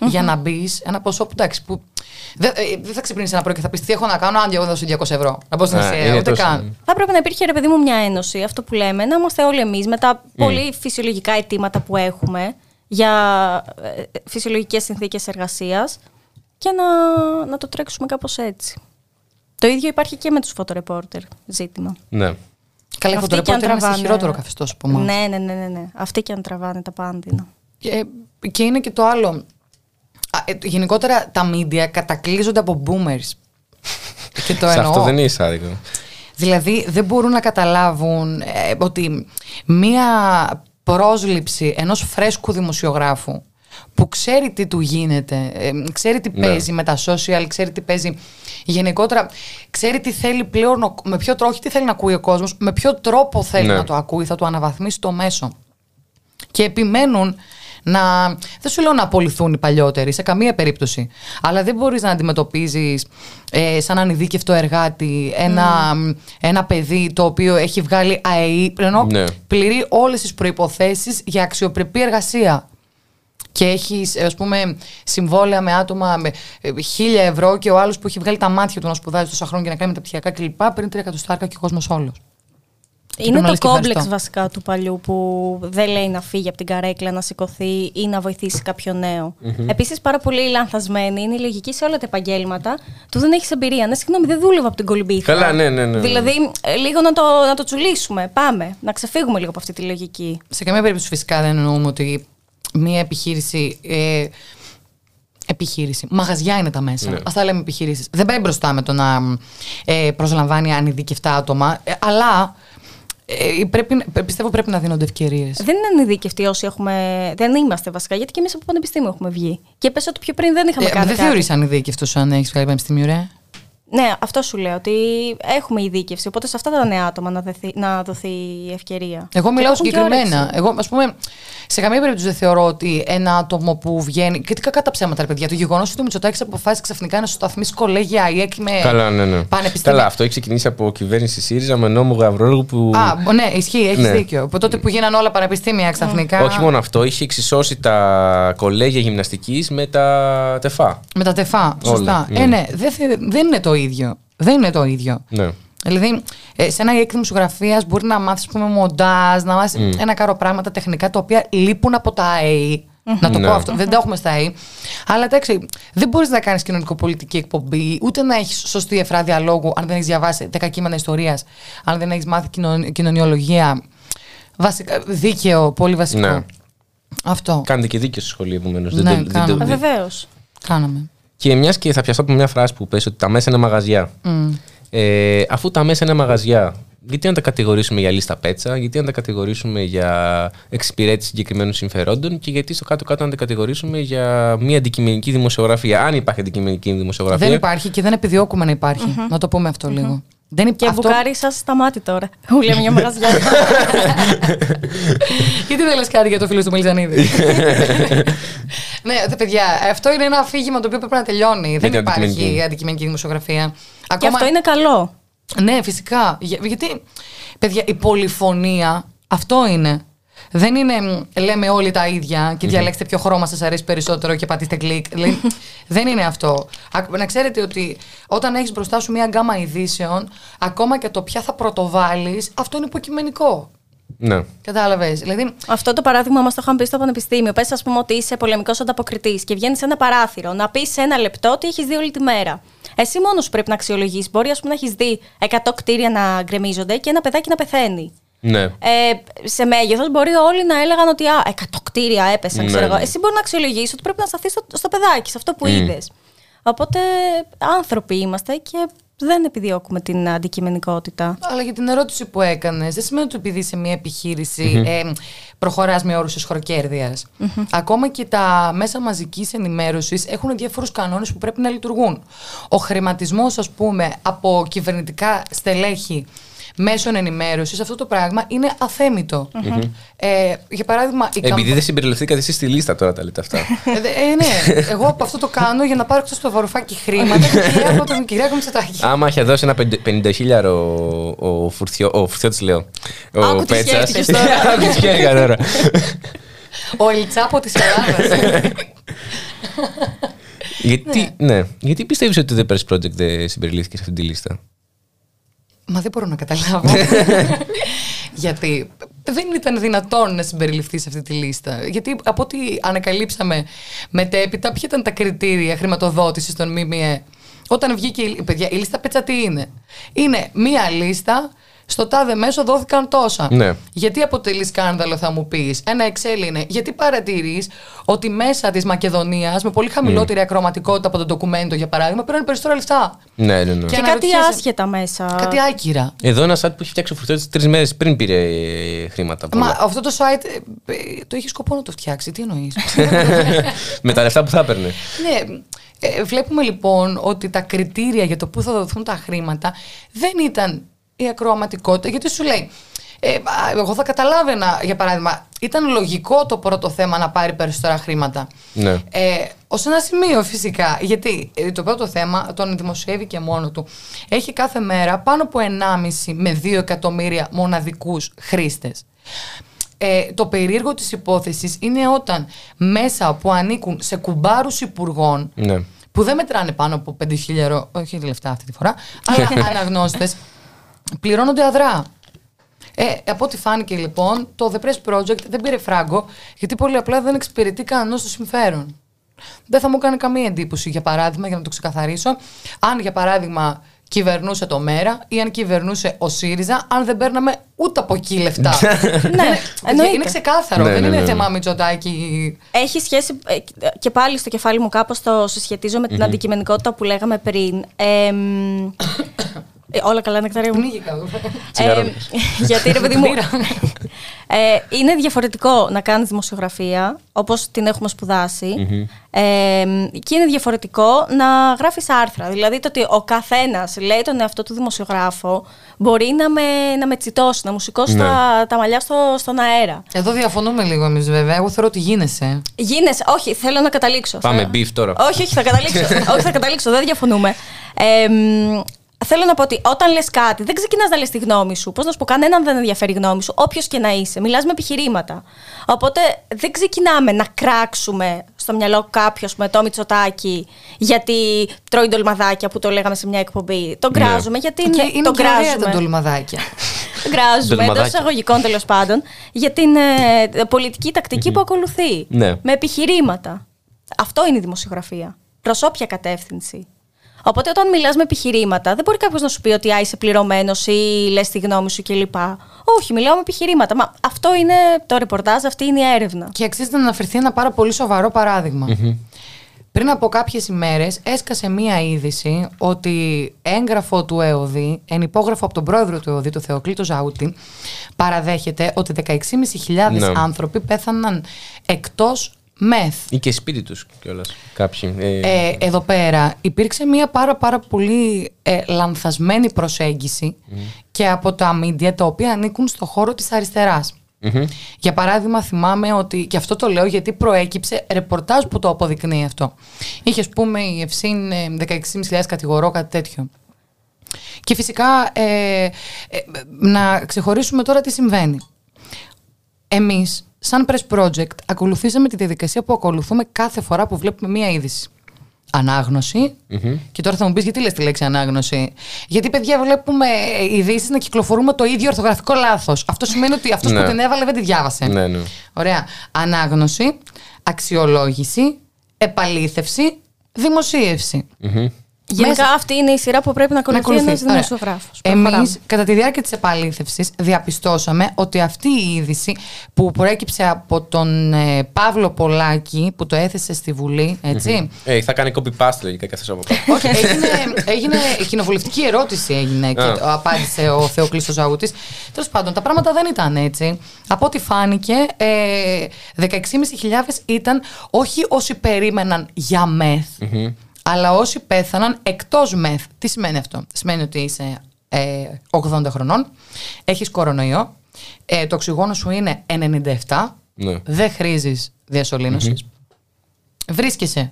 για να μπεις ένα ποσό που εντάξει. Που δεν, ε, δεν θα ξυπνήσεις ένα πρωί και θα πεις τι έχω να κάνω αν εγώ δώσω 200 ευρώ. Να πω στην Ναι, ΕΣΥΑ. είναι Ούτε τόσο, καν. ναι. Θα έπρεπε να υπήρχε ρε παιδί μου μια ένωση, αυτό που λέμε, να είμαστε όλοι εμείς με τα πολύ φυσιολογικά αιτήματα που έχουμε για ε, φυσιολογικές συνθήκες εργασίας και να, να το τρέξουμε κάπως έτσι. Το ίδιο υπάρχει και με τους φωτορεπόρτερ ζήτημα. Ναι. Καλά, οι Αυτοί και αν φωτορεπόρτερ είναι σε τραβάνε- χειρότερο καθεστώ από εμά. Ναι, ναι, ναι, ναι, ναι. Αυτοί και αν τραβάνε τα πάντινα. Και, και είναι και το άλλο. Α, ε, γενικότερα τα media κατακλείζονται από boomers. [LAUGHS] και το Σε εννοώ. αυτό δεν είσαι άδικο. Δηλαδή δεν μπορούν να καταλάβουν ε, ότι μία πρόσληψη ενός φρέσκου δημοσιογράφου που ξέρει τι του γίνεται, ε, ξέρει τι Ναι. παίζει με τα social, ξέρει τι παίζει γενικότερα, ξέρει τι θέλει πλέον, ο- με ποιο τρόπο, όχι τι θέλει να ακούει ο κόσμος, με ποιο τρόπο θέλει Ναι. να το ακούει, θα του αναβαθμίσει το μέσο. Και επιμένουν να. Δεν σου λέω να απολυθούν οι παλιότεροι, σε καμία περίπτωση. Αλλά δεν μπορείς να αντιμετωπίζεις ε, σαν ανειδίκευτο εργάτη ένα, ένα παιδί το οποίο έχει βγάλει ΑΕΗ, ενώ Ναι. πληρεί όλες τις προποθέσει για αξιοπρεπή εργασία. Και έχεις, ας πούμε, συμβόλαια με άτομα με ε, χίλια ευρώ και ο άλλος που έχει βγάλει τα μάτια του να σπουδάζει τόσα χρόνια και να κάνει μεταπτυχιακά κλπ. παίρνει τρία εκατοστάρια και ο κόσμος όλος. Είναι πρέπει να το λες και κόμπλεξ ευχαριστώ. βασικά του παλιού που δεν λέει να φύγει από την καρέκλα, να σηκωθεί ή να βοηθήσει κάποιο νέο. Επίσης, πάρα πολύ λανθασμένη είναι η λογική σε όλα τα επαγγέλματα του δεν έχεις εμπειρία. Ναι, συγγνώμη, δεν δούλευα από την κολυμπήθρα. Καλά, ναι, ναι, ναι. Δηλαδή, ε, λίγο να το, να το τσουλήσουμε. Πάμε. Να ξεφύγουμε λίγο από αυτή τη λογική. Σε καμία περίπτωση φυσικά δεν εννοούμε ότι μία επιχείρηση. Ε, επιχείρηση. Μαγαζιά είναι τα μέσα. Ναι. Α τα λέμε επιχειρήσει. Δεν πάει μπροστά με το να ε, προσλαμβάνει ανειδικευτά άτομα, ε, αλλά ε, πρέπει, πιστεύω πρέπει να δίνονται ευκαιρίες. Δεν είναι ανειδίκευτοι όσοι έχουμε. Δεν είμαστε βασικά, γιατί και εμείς από πανεπιστήμιο έχουμε βγει. Και πες ότι πιο πριν δεν είχαμε Ε, κάνει. δεν κάτι. θεωρεί ανειδίκευτο αν έχεις βγάλει πανεπιστήμιο, ρε. Ναι, αυτό σου λέω. Ότι έχουμε ειδίκευση. Οπότε σε αυτά τα νέα άτομα να, δεθεί, να δοθεί η ευκαιρία. Εγώ Και μιλάω έχουν και συγκεκριμένα. όρεξη. Εγώ, ας πούμε, σε καμία περίπτωση δεν θεωρώ ότι ένα άτομο που βγαίνει. Και τι κακά τα ψέματα, ρε παιδιά. Το γεγονός ότι ο Μητσοτάκης αποφάσισε ξαφνικά να σταθμίσει κολέγια ή έκ με Καλά, ναι, ναι. πανεπιστήμια. Καλά, αυτό έχει ξεκινήσει από κυβέρνηση ΣΥΡΙΖΑ με νόμο Γαβρόλογου που. Α, ναι, ισχύει, έχεις Ναι. δίκιο. Από τότε που γίνανε όλα πανεπιστήμια ξαφνικά. Όχι μόνο αυτό, είχε εξισώσει τα κολέγια γυμναστικής με τα τεφά. Με τα τεφά. Όλα, Σωστά. ναι. Ε, ναι, δεν, θε- δεν είναι το ίδιο. Δεν είναι το ίδιο. Ναι. Δηλαδή, ε, σε ένα έκδημο δημοσιογραφία μπορεί να μάθεις μοντάζ, να μάθεις ένα κάρο πράγματα τεχνικά τα οποία λείπουν από τα ΑΕΗ. Να το Ναι. πω αυτό. Δεν τα έχουμε στα ΑΕΗ. Αλλά εντάξει, δεν μπορείς να κάνεις κοινωνικοπολιτική εκπομπή, ούτε να έχεις σωστή εφρά διαλόγου αν δεν έχεις διαβάσει 10 κείμενα ιστορίας, αν δεν έχεις μάθει κοινων- κοινωνιολογία. Βασικά, δίκαιο, πολύ βασικό. Ναι. Αυτό. Κάνετε και δίκιο στη σχολή, επομένως. Ναι, κάναμε. Βεβαίως. Κάναμε. Και μιας και θα πιαστώ από μια φράση που πες ότι τα μέσα είναι μαγαζιά. Ε, αφού τα μέσα είναι μαγαζιά, γιατί να τα κατηγορήσουμε για λίστα πέτσα, γιατί να τα κατηγορήσουμε για εξυπηρέτηση συγκεκριμένων συμφερόντων και γιατί στο κάτω-κάτω να τα κατηγορήσουμε για μια αντικειμενική δημοσιογραφία. Αν υπάρχει αντικειμενική δημοσιογραφία. Δεν υπάρχει και δεν επιδιώκουμε να υπάρχει. Να το πούμε αυτό λίγο. Δεν υπ- Και αυτό- μπουκάρι σας σταμάτη τώρα. Μου λέμε μια μαγαζιά. [LAUGHS] Γιατί δεν λες κάτι για το φίλο του Μελιζανίδη; [LAUGHS] ναι, δε, παιδιά, αυτό είναι ένα αφήγημα το οποίο πρέπει να τελειώνει. δεν την υπάρχει αντικειμενική. αντικειμενική δημοσιογραφία. και αυτό είναι καλό. Ναι, φυσικά. Για- γιατί, παιδιά, η πολυφωνία αυτό είναι. Δεν είναι μ, λέμε όλοι τα ίδια και διαλέξτε ποιο χρώμα σας αρέσει περισσότερο και πατήστε κλικ. Δηλαδή, δεν είναι αυτό. Α- Να ξέρετε ότι όταν έχεις μπροστά σου μια γκάμα ειδήσεων, ακόμα και το ποια θα πρωτοβάλεις, αυτό είναι υποκειμενικό. Ναι. Κατάλαβες. Δηλαδή, Αυτό το παράδειγμα μα το είχαν πει στο πανεπιστήμιο. Πες, ας πούμε, ότι είσαι πολεμικός ανταποκριτής και βγαίνεις σε ένα παράθυρο να πεις σε ένα λεπτό ότι έχεις δει όλη τη μέρα. Εσύ μόνος σου πρέπει να αξιολογήσει. Μπορεί, ας πούμε, να έχεις δει 100 κτίρια να γκρεμίζονται και ένα παιδάκι να πεθαίνει. Ναι. Ε, σε μέγεθος μπορεί όλοι να έλεγαν ότι α, 100 κτίρια έπεσαν, Ναι, ξέρω εγώ. ναι. Εσύ μπορεί να αξιολογήσει ότι πρέπει να σταθεί στο, στο παιδάκι, σε αυτό που Μμ. είδε. Οπότε άνθρωποι είμαστε και δεν επιδιώκουμε την αντικειμενικότητα. Αλλά για την ερώτηση που έκανες, δεν σημαίνει ότι επειδή σε μια επιχείρηση ε, προχωράς με όρους εσχροκέρδεια. Ακόμα και τα μέσα μαζικής ενημέρωσης έχουν διάφορους κανόνες που πρέπει να λειτουργούν. Ο χρηματισμός, ας πούμε, από κυβερνητικά στελέχη μέσων ενημέρωσης, αυτό το πράγμα είναι αθέμητο. Ε, για παράδειγμα, η Επειδή καμπα- δεν συμπεριληφθήκατε εσείς στη λίστα τώρα τα λέτε αυτά. Ε, δε- ε, ναι, εγώ από αυτό το κάνω για να πάρω έξω στο βαρουφάκι χρήματα και από τον Κυριάκο Μητσοτάκη. Άμα είχε δώσει ένα 50 χιλιάρο ο, ο Φουρτιό, ο Φουρτιώτης λέω, ο Άκου τι Πέτσας. σκέφτηκες τώρα. [LAUGHS] Άκου τι σκέφτηκα τώρα. Ο Ελτσάπο της Ελλάδας. [LAUGHS] γιατί, ναι. γιατί πιστεύεις ότι το The Press Project δεν συμπεριλήφθηκε σε αυτή τη λίστα; Μα δεν μπορώ να καταλάβω. [LAUGHS] Γιατί δεν ήταν δυνατόν να συμπεριληφθεί σε αυτή τη λίστα. Γιατί από ό,τι ανακαλύψαμε μετέπειτα, ποια ήταν τα κριτήρια χρηματοδότησης των ΜΜΕ; Όταν βγήκε η, παιδιά, η λίστα πέτσα τι είναι; Είναι μία λίστα στο τάδε μέσο δόθηκαν τόσα. Ναι. Γιατί αποτελεί σκάνδαλο, θα μου πεις; Ένα Excel είναι. Γιατί παρατηρείς ότι μέσα της Μακεδονίας, με πολύ χαμηλότερη ακροματικότητα από το ντοκουμέντο, για παράδειγμα, παίρνουν περισσότερα λεφτά; Ναι, ναι, ναι. Και Και κάτι αναρωτιέσαι- άσχετα μέσα. Κάτι άκυρα. Εδώ ένα site που έχει φτιάξει ο Φουρτιώτη τρεις μέρες πριν πήρε ε, χρήματα. πολλά. Μα αυτό το site ε, ε, το έχει σκοπό να το φτιάξει. Τι εννοείς; [LAUGHS] Με τα λεφτά που θα έπαιρνε. ναι. Ε, βλέπουμε λοιπόν ότι τα κριτήρια για το πού θα δοθούν τα χρήματα δεν ήταν η ακροαματικότητα. Γιατί σου λέει, ε, α, εγώ θα καταλάβαινα, για παράδειγμα, ήταν λογικό το πρώτο θέμα να πάρει περισσότερα χρήματα. Ναι. Ε, Ω ένα σημείο φυσικά. Γιατί ε, το πρώτο θέμα τον δημοσιεύει και μόνο του. Έχει κάθε μέρα πάνω από 1,5 με 2 εκατομμύρια μοναδικούς χρήστες. Ε, το περίεργο της υπόθεσης είναι όταν μέσα που ανήκουν σε κουμπάρους υπουργών Ναι. που δεν μετράνε πάνω από 5.000 ευρώ, όχι λεφτά αυτή τη φορά, [LAUGHS] αλλά αναγνώστες πληρώνονται αδρά. Ε, από ό,τι φάνηκε λοιπόν, το The Press Project δεν πήρε φράγκο, γιατί πολύ απλά δεν εξυπηρετεί κανένας το συμφέρον. Δεν θα μου κάνει καμία εντύπωση, για παράδειγμα, για να το ξεκαθαρίσω, αν για παράδειγμα κυβερνούσε το ΜΕΡΑ ή αν κυβερνούσε ο ΣΥΡΙΖΑ, αν δεν παίρναμε ούτε από εκεί λεφτά. ναι, εννοείται. είναι ξεκάθαρο. Ναι, δεν ναι, είναι ναι. θέμα Μητσοτάκη. Έχει σχέση ε, και πάλι στο κεφάλι μου κάπως το συσχετίζω με την αντικειμενικότητα που λέγαμε πριν. Ε, μ, ε, όλα καλά, νεκταρία μου. Πνίγηκα. Τσιγάρο Ε, [LAUGHS] γιατί ρε παιδί μου. ε, είναι διαφορετικό να κάνεις δημοσιογραφία όπως την έχουμε σπουδάσει ε, και είναι διαφορετικό να γράφεις άρθρα. Δηλαδή το ότι ο καθένας λέει τον εαυτό του δημοσιογράφο μπορεί να με, να με τσιτώσει, να μου σηκώσει Ναι. τα, τα μαλλιά στο, στον αέρα. Εδώ διαφωνούμε λίγο εμείς βέβαια. Εγώ θεωρώ ότι γίνεσαι. Γίνεσαι, όχι, θέλω να καταλήξω. Πάμε Θέλω- beef τώρα. όχι, όχι, θα καταλήξω. [LAUGHS] όχι, θα καταλήξω, δεν διαφωνούμε. Ε, μ, θέλω να πω ότι όταν λες κάτι, δεν ξεκινάς να λες τη γνώμη σου. Πώς να σου πω, κανέναν δεν ενδιαφέρει η γνώμη σου, όποιος και να είσαι. Μιλάς με επιχειρήματα. Οπότε δεν ξεκινάμε να κράξουμε στο μυαλό κάποιος με το Μητσοτάκι γιατί τρώει ντολμαδάκια που το λέγαμε σε μια εκπομπή. Τον Ναι. κράζουμε γιατί Και είναι, είναι τον και ωραία κράζουμε. τα ντολμαδάκια. Γκράζουμε εντός Ντολμαδάκια. εισαγωγικών τέλος πάντων για την ε, πολιτική τακτική που ακολουθεί. Ναι. Με επιχειρήματα. Αυτό είναι η δημοσιογραφία. Προς όποια κατεύθυνση. Οπότε όταν μιλάς με επιχειρήματα, δεν μπορεί κάποιος να σου πει ότι α, είσαι πληρωμένος ή λες τη γνώμη σου κλπ. Όχι, μιλάω με επιχειρήματα. Μα αυτό είναι το ρεπορτάζ, αυτή είναι η έρευνα. Και αξίζει να αναφερθεί ένα πάρα πολύ σοβαρό παράδειγμα. Πριν από κάποιες ημέρες έσκασε μία είδηση ότι έγγραφο του ΕΟΔΗ, ενυπόγραφο από τον πρόεδρο του ΕΟΔΗ, τον Θεοκλήτο Ζαούτη, παραδέχεται ότι 16.500 Ναι. άνθρωποι πέθαναν εκτός μεθ. Ή και σπίτι τους κιόλας. Κάποιοι. Ε, Ε, εδώ πέρα υπήρξε μια πάρα πάρα πολύ ε, λανθασμένη προσέγγιση και από τα μίντια τα οποία ανήκουν στο χώρο της αριστεράς. μμμ. Για παράδειγμα, θυμάμαι ότι, και αυτό το λέω γιατί προέκυψε ρεπορτάζ που το αποδεικνύει αυτό. Είχε, ας πούμε, η Ευσύν ε, 16.500 κατηγορώ, κάτι τέτοιο. Και φυσικά ε, ε, να ξεχωρίσουμε τώρα τι συμβαίνει. Εμείς, σαν Press Project, ακολουθήσαμε τη διαδικασία που ακολουθούμε κάθε φορά που βλέπουμε μία είδηση. Ανάγνωση. Και τώρα θα μου πεις γιατί λες τη λέξη ανάγνωση. Γιατί, παιδιά, βλέπουμε ε, ειδήσεις να κυκλοφορούμε το ίδιο ορθογραφικό λάθος. Αυτό σημαίνει ότι αυτός Ναι. που την έβαλε δεν τη διάβασε. Ναι, ναι. Ωραία. Ανάγνωση, αξιολόγηση, επαλήθευση, δημοσίευση. Γενικά αυτή είναι η σειρά που πρέπει να ακολουθεί ένας Ωραία. δημοσιογράφος. Εμείς, κατά τη διάρκεια της επαλήθευσης, διαπιστώσαμε ότι αυτή η είδηση που προέκυψε από τον ε, Παύλο Πολάκη, που το έθεσε στη Βουλή, έτσι. Ε, θα κάνει copy-paste λογικά κάθε από κάτω. Όχι, έγινε, έγινε η κοινοβουλευτική ερώτηση έγινε και Α. το απάντησε ο Θεοκλήστος Ζαούτης. Τέλος πάντων, τα πράγματα δεν ήταν έτσι. Από ό,τι φάνηκε, ε, 16.500 ήταν όχι όσοι περίμεναν για μεθ, αλλά όσοι πέθαναν εκτός μεθ. Τι σημαίνει αυτό; Σημαίνει ότι είσαι ε, 80 χρονών, έχεις κορονοϊό, ε, το οξυγόνο σου είναι 97, Ναι. δεν χρήζεις διασωλήνωσης. Βρίσκεσαι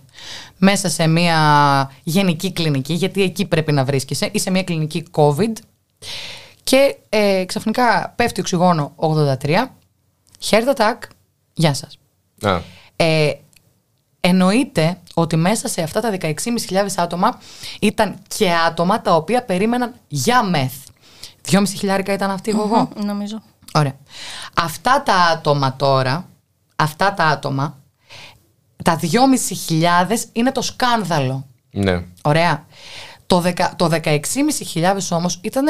μέσα σε μια γενική κλινική, γιατί εκεί πρέπει να βρίσκεσαι, ή σε μια κλινική COVID και ε, ξαφνικά πέφτει οξυγόνο 83, heart attack, γεια σας. Α, Ε, εννοείται ότι μέσα σε αυτά τα 16.500 άτομα ήταν και άτομα τα οποία περίμεναν για μεθ. 2,5 χιλιάρικα ήταν αυτή εγώ. Νομίζω. Ωραία. Αυτά τα άτομα τώρα, αυτά τα άτομα, τα 2.500 είναι το σκάνδαλο. Ναι. Ωραία. Το, 10, το 16.500 όμως ήταν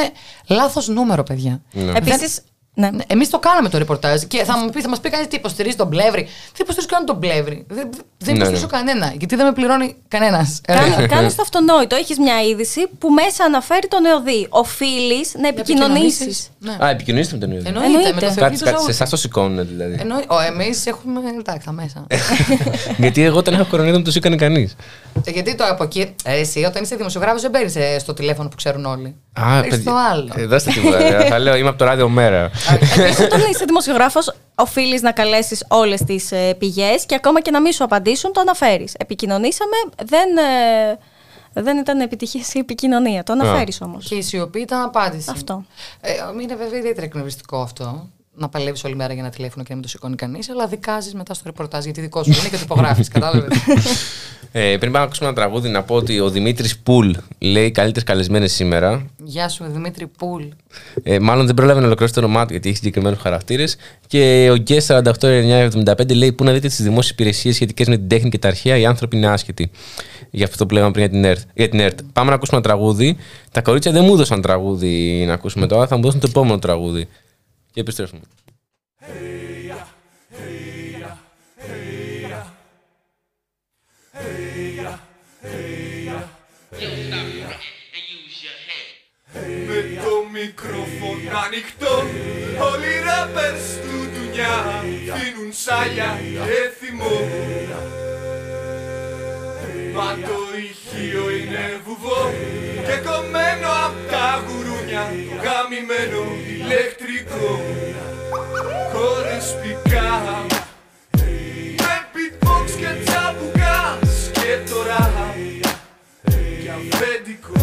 λάθος νούμερο, παιδιά. Ναι. Επίσης. Ναι. Ναι, Εμείς το κάναμε το ρεπορτάζ και θα, μου πει, θα μας πει κανείς τι υποστηρίζει τον πλεύρη. Δεν υποστηρίζω καν τον πλεύρη. Δεν, δεν Ναι, υποστηρίζω ναι. κανένα. Γιατί δεν με πληρώνει κανένας. Κάνε, κάνεις το αυτονόητο. Έχεις μια είδηση που μέσα αναφέρει τον ΕΟΔΗ. Οφείλεις να επικοινωνήσεις. Ναι. Α, επικοινωνήστε με τον ίδιο. Εννοείται, με το Εννοείται. Θεοδίκη Κάτσε, του κάτσε, σε Ζαούλη. εσάς το σηκώνουν δηλαδή. Εννοεί- Εμείς έχουμε. Εντάξει, τα μέσα. [LAUGHS] Γιατί εγώ όταν είχα κορονοϊό δεν το σήκωνε κανείς. Ε, Γιατί το από εκεί. Ε, εσύ, όταν είσαι δημοσιογράφος, δεν παίρνεις στο τηλέφωνο που ξέρουν όλοι. Α, Παίρνεις παιδιά. το άλλο. Ε, δώστε τίποτα. ρε. Θα λέω είμαι από το ράδιο μέρα. Επίσης, όταν είσαι δημοσιογράφος, οφείλεις να καλέσεις όλες τις πηγές και ακόμα και να μην σου απαντήσουν, το αναφέρεις. Επικοινωνήσαμε, δεν, ε, δεν ήταν επιτυχία η επικοινωνία. Το αναφέρεις όμως. Και η σιωπή ήταν απάντηση. Αυτό. Ε, είναι βέβαια ιδιαίτερα εκνευριστικό αυτό. Να παλεύεις όλη μέρα για ένα τηλέφωνο και να μην το σηκώνει κανείς, αλλά δικάζεις μετά στο ρεπορτάζ γιατί δικό σου είναι και το υπογράφεις. [LAUGHS] Κατάλαβες. Ε, πριν πάμε να ακούσουμε ένα τραγούδι, να πω ότι ο Δημήτρης Πουλ λέει καλύτερες καλεσμένες σήμερα. Γεια σου, Δημήτρη Πουλ. Ε, μάλλον δεν πρόλαβε να ολοκληρώσει το όνομά του γιατί έχει συγκεκριμένους χαρακτήρες. Και ο Γκέ 48975 λέει: Πού να δείτε τις δημόσιες υπηρεσίες σχετικές με την τέχνη και τα αρχαία, οι άνθρωποι είναι άσχετοι. Για αυτό που λέγαμε πριν για την, ΕΡΤ, για την ΕΡΤ. Πάμε να ακούσουμε ένα τραγούδι. Τα κορίτσια δεν μου έδωσαν τραγούδι να ακούσουμε τώρα, θα μου δώσουν το επόμενο τραγούδι. Και επιστρέφουμε. Με το μικρόφωνο ανοιχτό Όλοι οι rappers του δουλειά Δίνουν σάλια και θυμό Μα το ηχείο είναι βουβό Και κομμένο απ' τα γουρούνια Το γαμημένο ηλεκτρικό Χωρίς πικά. Με beatbox και τσαμπουκάς Και τώρα για αφεντικό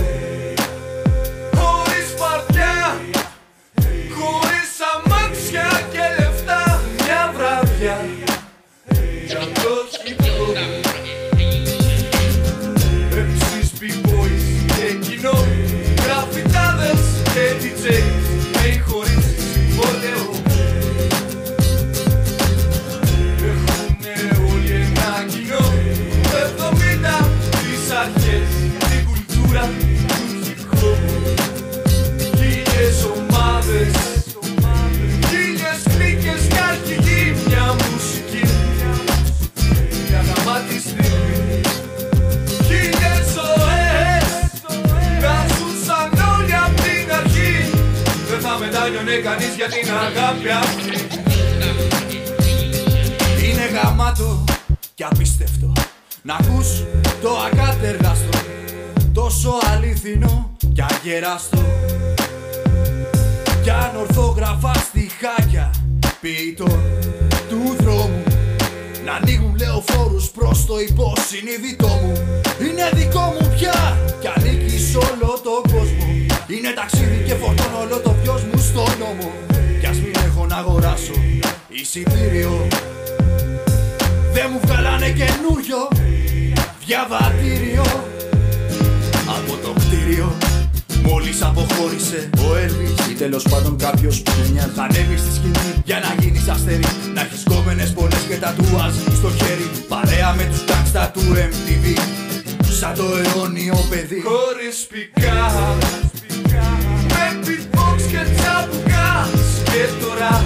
κανείς για την αγάπη αυτή. Είναι γαμάτο και απίστευτο Να ακούς το ακάτεργαστο Τόσο αληθινό και αγεράστο Κι αν ορθόγραφα στιχάκια ποιητών του δρόμου να ανοίγουν λεωφόρους προς το υποσυνείδητό μου. Είναι δικό μου πια κι ανήκει σε όλο τον κόσμο Είναι ταξίδι και φορτώνω όλο το ποιος μου στο νόμο. Κι ας μην έχω να αγοράσω εισιτήριο. Δεν μου βγάλανε καινούριο διαβατήριο. Από το κτίριο Μόλις αποχώρησε ο Έλβης. Ή τέλος πάντων κάποιος που του μοιάζει Θα ανέβει στη σκηνή για να γίνεις αστερή. Να έχεις κόμενες πολλές και τατουάζ στο χέρι. Παρέα με τους gangsta του MTV Σαν το αιώνιο παιδί. Χωρίς πικά. Με beatbox και τσαμπουκάς. Και τώρα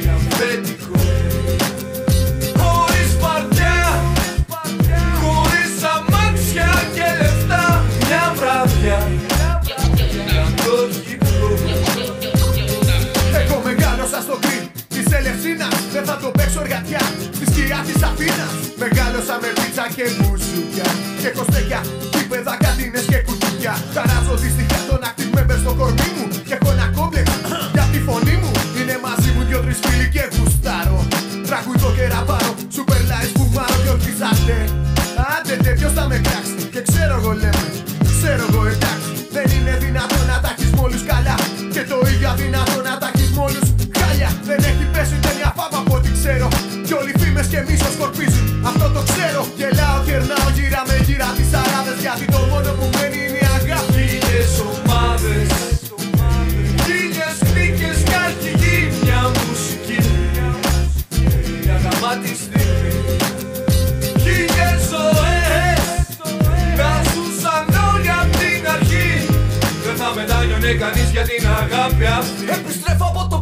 για αφεντικό Χωρίς φαρτιά Χωρίς αμάξια και λεφτά. Μια βράδια Για το χυπό Εγώ μεγάλωσα στο γκριν της Ελευσίνας Δεν θα το παίξω εργατιά Στη σκιά της Αθήνας. Μεγάλωσα με πίτσα και μουσουκιά Και κοστέκια, κήπεδα, κατίνες και κουτούκια. Ταράζω δυστυχία τον active member στο κορμί μου. Και έχω ένα κόμπλεξ για τη φωνή μου. Είναι μαζί μου δυο-τρεις φίλοι και γουστάρω. Τραγουδώ και ραπάρω Super life που μάρω και ορκίζατε Άντε. Τε ποιος θα με κράξει; Και ξέρω εγώ λέμε Ξέρω εγώ εντάξει. Δεν είναι δυνατόν να τα έχεις με όλους καλά. Και το ίδιο αδυνατό να τα έχεις με όλους χάλια. Δεν έχει πέσει ούτε μια φάβα από ό,τι ξέρω Μνήμες και μίσο σκορπίζουν Αυτό το ξέρω. Γελάω, κερνάω γύρα με γύρα τις αράδες. Γιατί το μόνο που μένει είναι η αγάπη. Είναι ομάδες. Χίλιες νίκες και αρχηγή μια μουσική. Μια γαμά της νύχτης Χίλιες ζωές ζούσαν όλοι απ' την αρχή. Δεν θα μετάνιωνε κανείς για την αγάπη αυτή. Επιστρέφω από το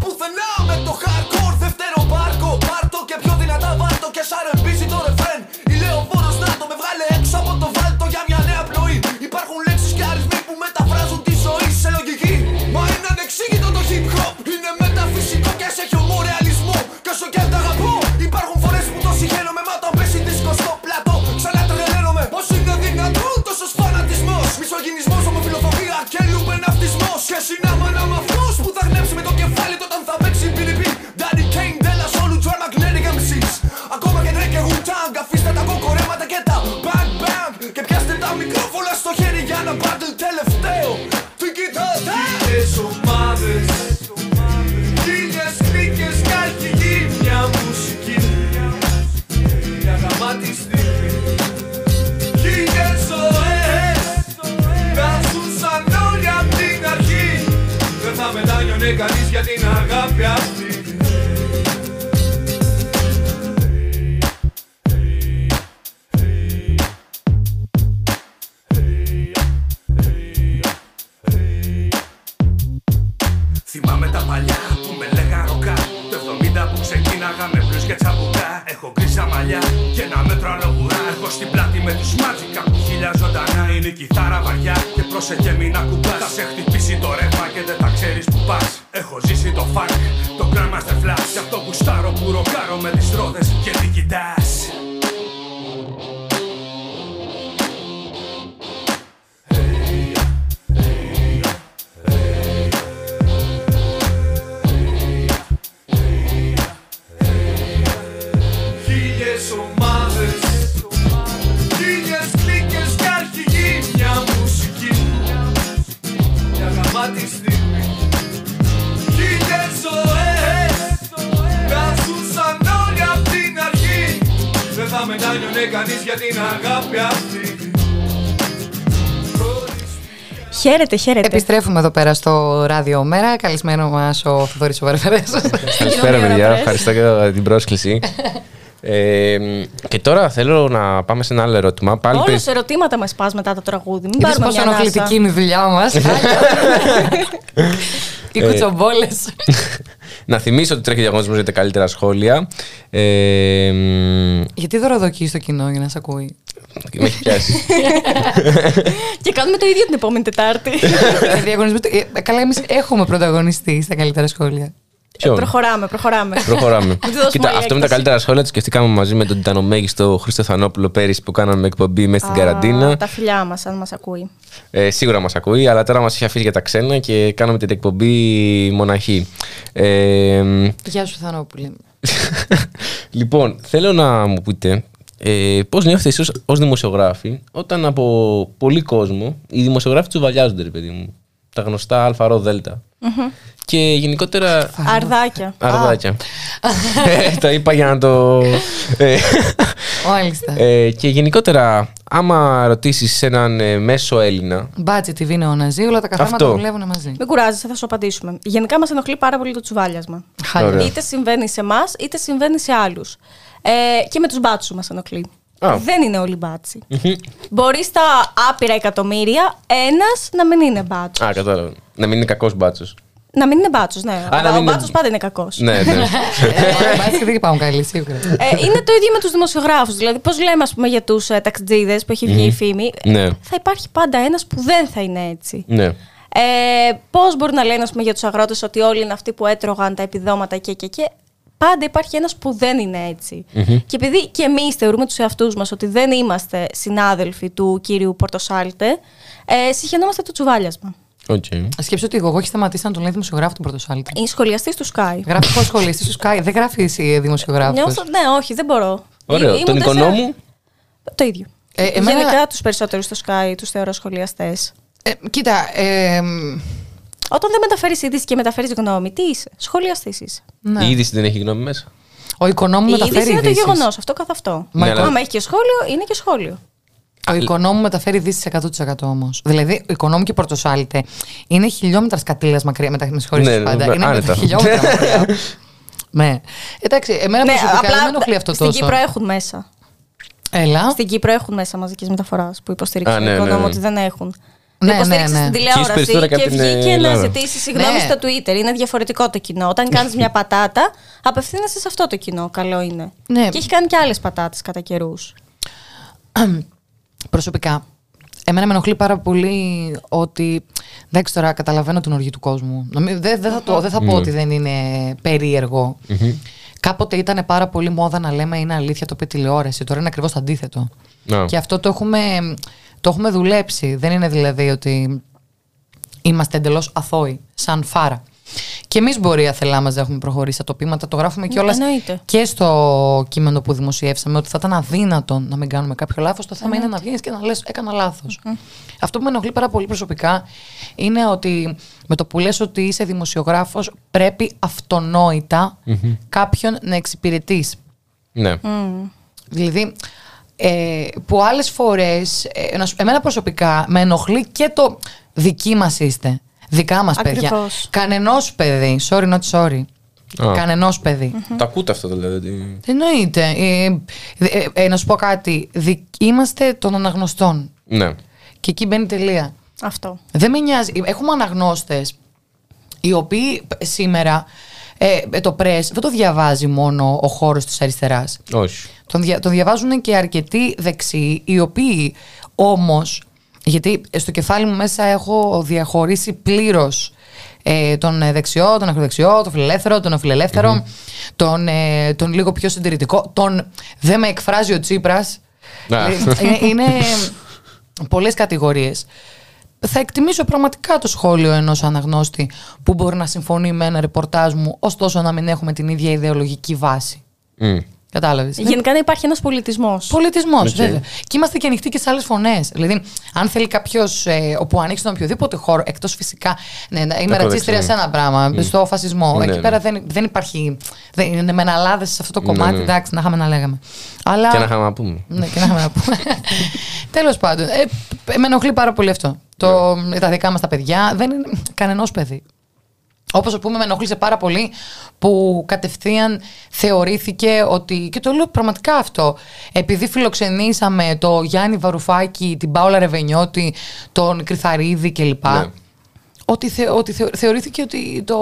Χαίρετε, χαίρετε. Επιστρέφουμε εδώ πέρα στο ράδιο Μέρα. Καλησμένο μας ο Θοδωρής ο Βαρφερέσος. Καλησπέρα, παιδιά. Ευχαριστώ για την πρόσκληση. [LAUGHS] Ε, και τώρα θέλω να πάμε σε ένα άλλο ερώτημα. Πάλι Όλο περι- ερωτήματα μας πας μετά το τραγούδι. Μην Είδες πάρουμε πόσο μια ανάσα. ενοχλητική είναι η δουλειά μας. [LAUGHS] Οι Ε, κουτσομπόλες. [LAUGHS] να θυμίσω ότι τρέχει διαγωνισμός για τα καλύτερα σχόλια. Ε, μ, Γιατί δωροδοκείς στο κοινό για να σε ακούει; Με έχει πιάσει. [LAUGHS] Και κάνουμε το ίδιο την επόμενη Τετάρτη. Ε, διαγωνισμό- ε, Καλά, εμείς έχουμε πρωταγωνιστεί στα καλύτερα σχόλια. Ποιον; προχωράμε, προχωράμε. Προχωράμε. [LAUGHS] Μην του δώσουμε Κοίτα, άλλη αυτό με τα έκδοση. καλύτερα σχόλια το σκεφτήκαμε μαζί με τον τιτανομέγιστο Χρήστο Θανόπουλο πέρυσι που κάναμε εκπομπή μέσα στην Α, καραντίνα. Τα φιλιά μας, αν μας ακούει. Ε, σίγουρα μας ακούει, αλλά τώρα μας έχει αφήσει για τα ξένα και κάναμε την εκπομπή μοναχή. Ε, μ, Γεια σου, Θανόπουλε. [LAUGHS] λοιπόν, θέλω να μου πείτε ε, πώς νιώθετε εσεί ως δημοσιογράφοι όταν από πολύ κόσμο οι δημοσιογράφοι τσουβαλιάζονται, ρε παιδί μου. Τα γνωστά Α, Ρο, Δέλτα. Και γενικότερα. Αρδάκια. Αρδάκια. Ε, το είπα για να το. ε, Μάλιστα. ε, και γενικότερα, άμα ρωτήσεις έναν ε, μέσο Έλληνα. Μπάτσε τη βίνε ο Ναζί, όλα τα καθάματα Αυτό. δουλεύουν μαζί. Μην κουράζεσαι, θα σου απαντήσουμε. Γενικά μας ενοχλεί πάρα πολύ το τσουβάλιασμα. Χάλια. Ωραία. Είτε συμβαίνει σε εμάς, είτε συμβαίνει σε άλλους. Ε, και με τους μπάτσους μας ενοχλεί. Α. Δεν είναι όλοι μπάτσι. Μπορεί στα άπειρα εκατομμύρια ένας να μην είναι μπάτσος. Α, κατάλαβα. Να μην είναι κακός μπάτσος. Να μην είναι μπάτσος, ναι. να Αλλά μην ο είναι- μπάτσος πάντα είναι κακός. ναι, ναι. Ε, Μπάτσε δεν πάμε καλή, σίγουρα. Ε, είναι το ίδιο με τους δημοσιογράφους. Δηλαδή, πώς λέμε, ας πούμε, για τους ε, ταξιτζίδες που έχει βγει η φήμη. Ναι. Θα υπάρχει πάντα ένας που δεν θα είναι έτσι. ναι. Ε, Πώς μπορεί να λένε ας πούμε, για τους αγρότες ότι όλοι είναι αυτοί που έτρωγαν τα επιδόματα και και και. Πάντα υπάρχει ένας που δεν είναι έτσι. Και επειδή και εμείς θεωρούμε τους εαυτούς μας ότι δεν είμαστε συνάδελφοι του κύριου Πορτοσάλτε, ε, συχαινόμαστε το τσουβάλιασμα. Οκ. Σκέψω ότι εγώ έχει σταματήσει να τον λέει δημοσιογράφο του Πορτοσάλτε. Είναι σχολιαστής του ΣΚΑΪ. Γράφει πώς σχολιαστής στο ΣΚΑΪ, δεν γράφει εσύ δημοσιογράφος. Νιώθω, ναι, όχι, δεν μπορώ. Ωραίο. Ήμουν Τον τέσσερα- οικονόμου. Το ίδιο. Ε, εμένα- Γενικά τους περισσότερους στο ΣΚΑΪ τους θεωρώ σχολιαστές. Ε, κοίτα, ε, Όταν δεν μεταφέρεις είδηση και μεταφέρεις γνώμη, τι είσαι; Σχολιαστής είσαι. ναι. Η είδηση δεν έχει γνώμη μέσα. ο οικονόμου Η μεταφέρει είδηση είναι το ειδήσεις. γεγονός, αυτό καθ' αυτό. Ναι, αλλά- Άμα έχει και σχόλιο, είναι και σχόλιο. Ο οικονόμου μεταφέρει ειδήσεις 100% όμως. Δηλαδή, ο οικονόμου και η Πορτοσάλτε είναι χιλιόμετρας σκατήλα μακριά. Μετα... Με συγχωρείτε Ναι, πάντα. ναι, είναι άνετα. χιλιόμετρα μακριά. [LAUGHS] ναι. Εντάξει, εμένα προσωπικά δεν με ενοχλεί αυτό στην τόσο. Κύπρο έχουν μέσα. Έλα. Στην Κύπρο έχουν μέσα μαζικής μεταφοράς που υποστηρίξουν Α, τον ναι, ναι, οικονόμο ναι. ότι δεν έχουν. Ναι, να υποστηρίξει ναι, ναι. την Και τηλεόραση έχεις περισσότερα και και από την βγήκε να Ελλάδα. ζητήσει συγγνώμη Ναι. στο Twitter. Είναι διαφορετικό το κοινό. Όταν κάνεις [LAUGHS] μια πατάτα, απευθύνεσαι σε αυτό το κοινό. Καλό είναι. Ναι. Και έχει κάνει και άλλες πατάτες κατά καιρούς. Προσωπικά. Εμένα με ενοχλεί πάρα πολύ ότι. Εντάξει τώρα, καταλαβαίνω την οργή του κόσμου. Νομι- Δεν δεν θα, το, δεν θα πω ότι δεν είναι περίεργο. Κάποτε ήταν πάρα πολύ μόδα να λέμε είναι αλήθεια το είπε τηλεόραση. Τώρα είναι ακριβώς το αντίθετο. Να. Και αυτό το έχουμε, το έχουμε δουλέψει. Δεν είναι δηλαδή ότι είμαστε εντελώς αθώοι, σαν φάρα. Και εμείς μπορεί αθελά μας δεν έχουμε προχωρήσει στα τοπήματα. Το γράφουμε κιόλας εννοείται. και στο κείμενο που δημοσιεύσαμε ότι θα ήταν αδύνατο να μην κάνουμε κάποιο λάθος. Το θέμα είναι να βγαίνεις και να λες: Έκανα λάθος. Αυτό που με ενοχλεί πάρα πολύ προσωπικά είναι ότι με το που λες ότι είσαι δημοσιογράφος, πρέπει αυτονόητα κάποιον να εξυπηρετείς. Ναι. Δηλαδή, ε, που άλλες φορές, ε, να σου- εμένα προσωπικά, με ενοχλεί και το δική μας είστε. Δικά μας παιδιά. Ακριβώς. Κανενός παιδί. Sorry, not sorry. Α. Κανενός παιδί. Το ακούτε αυτό δηλαδή. ότι- Εννοείται; Ε, ε, ε, να σου πω κάτι. Δι- είμαστε των αναγνωστών. Ναι. Και εκεί μπαίνει τελεία. Αυτό. Δεν με νοιάζει. Έχουμε αναγνώστες οι οποίοι σήμερα ε, ε, το press δεν το διαβάζει μόνο ο χώρος της αριστεράς. Όχι. Τον, δια, τον διαβάζουν και αρκετοί δεξιοί, οι οποίοι όμως, γιατί στο κεφάλι μου μέσα έχω διαχωρίσει πλήρως ε, τον ε, δεξιό, τον ακροδεξιό, τον φιλελεύθερο, τον αφιλελεύθερο, τον, ε, τον λίγο πιο συντηρητικό, τον δεν με εκφράζει ο Τσίπρας. Α. Ε, είναι, είναι πολλές κατηγορίες. Θα εκτιμήσω πραγματικά το σχόλιο ενός αναγνώστη που μπορεί να συμφωνεί με ένα ρεπορτάζ μου, ωστόσο να μην έχουμε την ίδια ιδεολογική βάση. Μμ. Κατάλαβες. Γενικά να υπάρχει ένας πολιτισμός. Πολιτισμός, Οκ. βέβαια. Και είμαστε και ανοιχτοί και σε άλλες φωνές. Δηλαδή, αν θέλει κάποιος ε, όπου ανοίξει τον οποιοδήποτε χώρο, εκτός φυσικά. Ναι, ναι, είμαι Ακροδεξιό. ρατσίστρια σε ένα πράγμα, στο φασισμό. Ναι, Εκεί ναι. πέρα δεν, δεν υπάρχει. Δεν είναι με αναλάδες σε αυτό το Ναι, κομμάτι, ναι. εντάξει, να είχαμε να λέγαμε. Αλλά, Και να είχαμε να πούμε. ναι, και να είχαμε να πούμε. [LAUGHS] Τέλος πάντων, ε, ε, με ενοχλεί πάρα πολύ αυτό. Το, Ναι. Τα δικά μας τα παιδιά δεν είναι κανενός παιδί. Όπως ας πούμε, με ενοχλήσε πάρα πολύ που κατευθείαν θεωρήθηκε ότι. και το λέω πραγματικά αυτό. Επειδή φιλοξενήσαμε το Γιάννη Βαρουφάκη, την Πάολα Ρεβενιώτη, τον Κρυθαρίδη κλπ. Ναι. Ότι, θε, ότι θε- θεωρήθηκε ότι το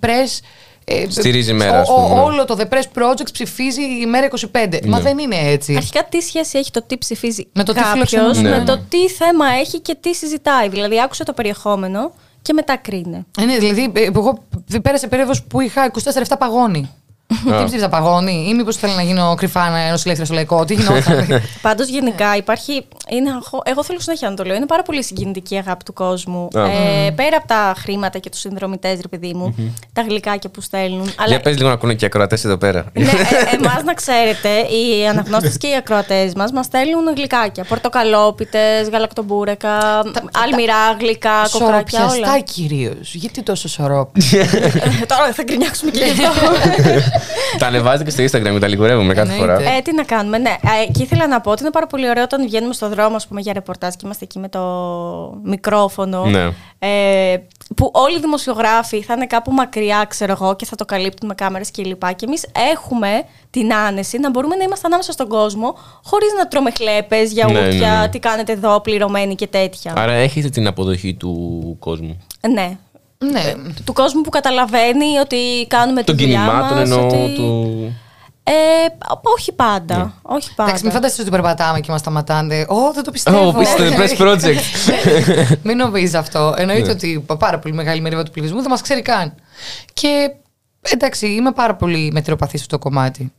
Press. ε, Στηρίζει η μέρα, ο- ας πούμε, ο- ναι. Όλο το The Press Project ψηφίζει η μέρα 25. Μα Ναι. δεν είναι έτσι. Αρχικά τι σχέση έχει το τι ψηφίζει Με το τι κάποιος φιλοξενούμε. με Ναι. το τι θέμα έχει και τι συζητάει. Δηλαδή άκουσε το περιεχόμενο και μετά κρίνε. Ε, ναι, δηλαδή, ε, εγώ πέρασε περίοδος που είχα 24-7 παγόνι. Τι ψήφιζα παγόνι, ή μήπως θέλω να γίνω κρυφά νοσηλεύτρια στο λαϊκό, τι γινόταν. [LAUGHS] Πάντως γενικά υπάρχει. Είναι, αγχώ- εγώ θέλω συνέχεια να το λέω. Είναι πάρα πολύ συγκινητική η αγάπη του κόσμου. Α. Ε, πέρα από τα χρήματα και τους συνδρομητές, ρε παιδί μου, τα γλυκάκια που στέλνουν. Αλλά Για πες λίγο να ακούνε και οι ακροατές εδώ πέρα. ναι, ε, εμάς να ξέρετε, οι αναγνώστες και οι ακροατές μας μας στέλνουν γλυκάκια. Πορτοκαλόπιτες, γαλακτομπούρεκα, αλμυρά, γλυκά, κοκράκια, όλα. Σοροπιαστά κυρίως. Γιατί τόσο σωρόπι. [LAUGHS] Ε, Τώρα θα γκρινιάξουμε και γι' αυτό. [LAUGHS] τα ανεβάζετε και στο Instagram και τα λιγουρεύουμε κάθε Εννοείται. φορά. Ε, τι να κάνουμε, ναι. Ε, και ήθελα να πω ότι είναι πάρα πολύ ωραίο όταν βγαίνουμε στο δρόμο, ας πούμε, για ρεπορτάζ και είμαστε εκεί με το μικρόφωνο. Ναι. Ε, που όλοι οι δημοσιογράφοι θα είναι κάπου μακριά, ξέρω εγώ, και θα το καλύπτουν με κάμερες κλπ. Και, και εμείς έχουμε την άνεση να μπορούμε να είμαστε ανάμεσα στον κόσμο, χωρίς να τρώμε χλέπες, γιαούρτια, Ναι, ναι, ναι. τι κάνετε εδώ, πληρωμένοι και τέτοια. Άρα έχετε την αποδοχή του κόσμου. Ναι. Ναι. Του κόσμου που καταλαβαίνει ότι κάνουμε Των τη δουλειά κινημάτων μας, εννοώ. ότι... Του... Ε, όχι πάντα. Όχι πάντα. Εντάξει, μην φανταστείτε ότι περπατάμε και μας σταματάνε. Ω, δεν το πιστεύω. Ω, είστε Press Project. [LAUGHS] Μην νομίζεις αυτό. Εννοείται ότι πάρα πολύ μεγάλη μερίδα του πληθυσμού δεν μας ξέρει καν. Και εντάξει, είμαι πάρα πολύ μετριοπαθής σε αυτό το κομμάτι.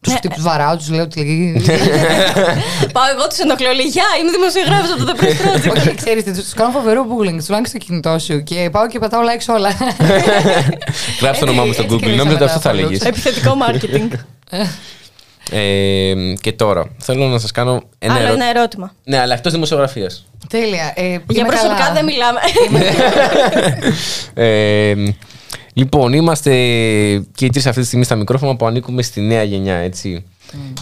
Τους Ναι, χτύπου βαράω, τους λέω ότι. [LAUGHS] Πάω εγώ τους ενοχλώ. Λέει, Γεια, είμαι δημοσιογράφος από το The Press Project. Όχι, ξέρεις, του κάνω φοβερό googling, τους λάγει στο κινητό σου και πάω και πατάω like σε όλα. [LAUGHS] Γράψτε το όνομά μου στο Έτσι Google. κερδίσαμε Νόμιζα ότι αυτό τα θα follows. έλεγε. Επιθετικό marketing. [LAUGHS] Ε, και τώρα, θέλω να σας κάνω ένα Άλλο ερώτημα. ένα ερώτημα. Ναι, αλλά εκτός δημοσιογραφίας. Τέλεια. Ε, Για είμαι προσωπικά καλά. δεν μιλάμε. Ε, λοιπόν, είμαστε και οι τρεις αυτή τη στιγμή στα μικρόφωνα που ανήκουμε στη νέα γενιά, έτσι.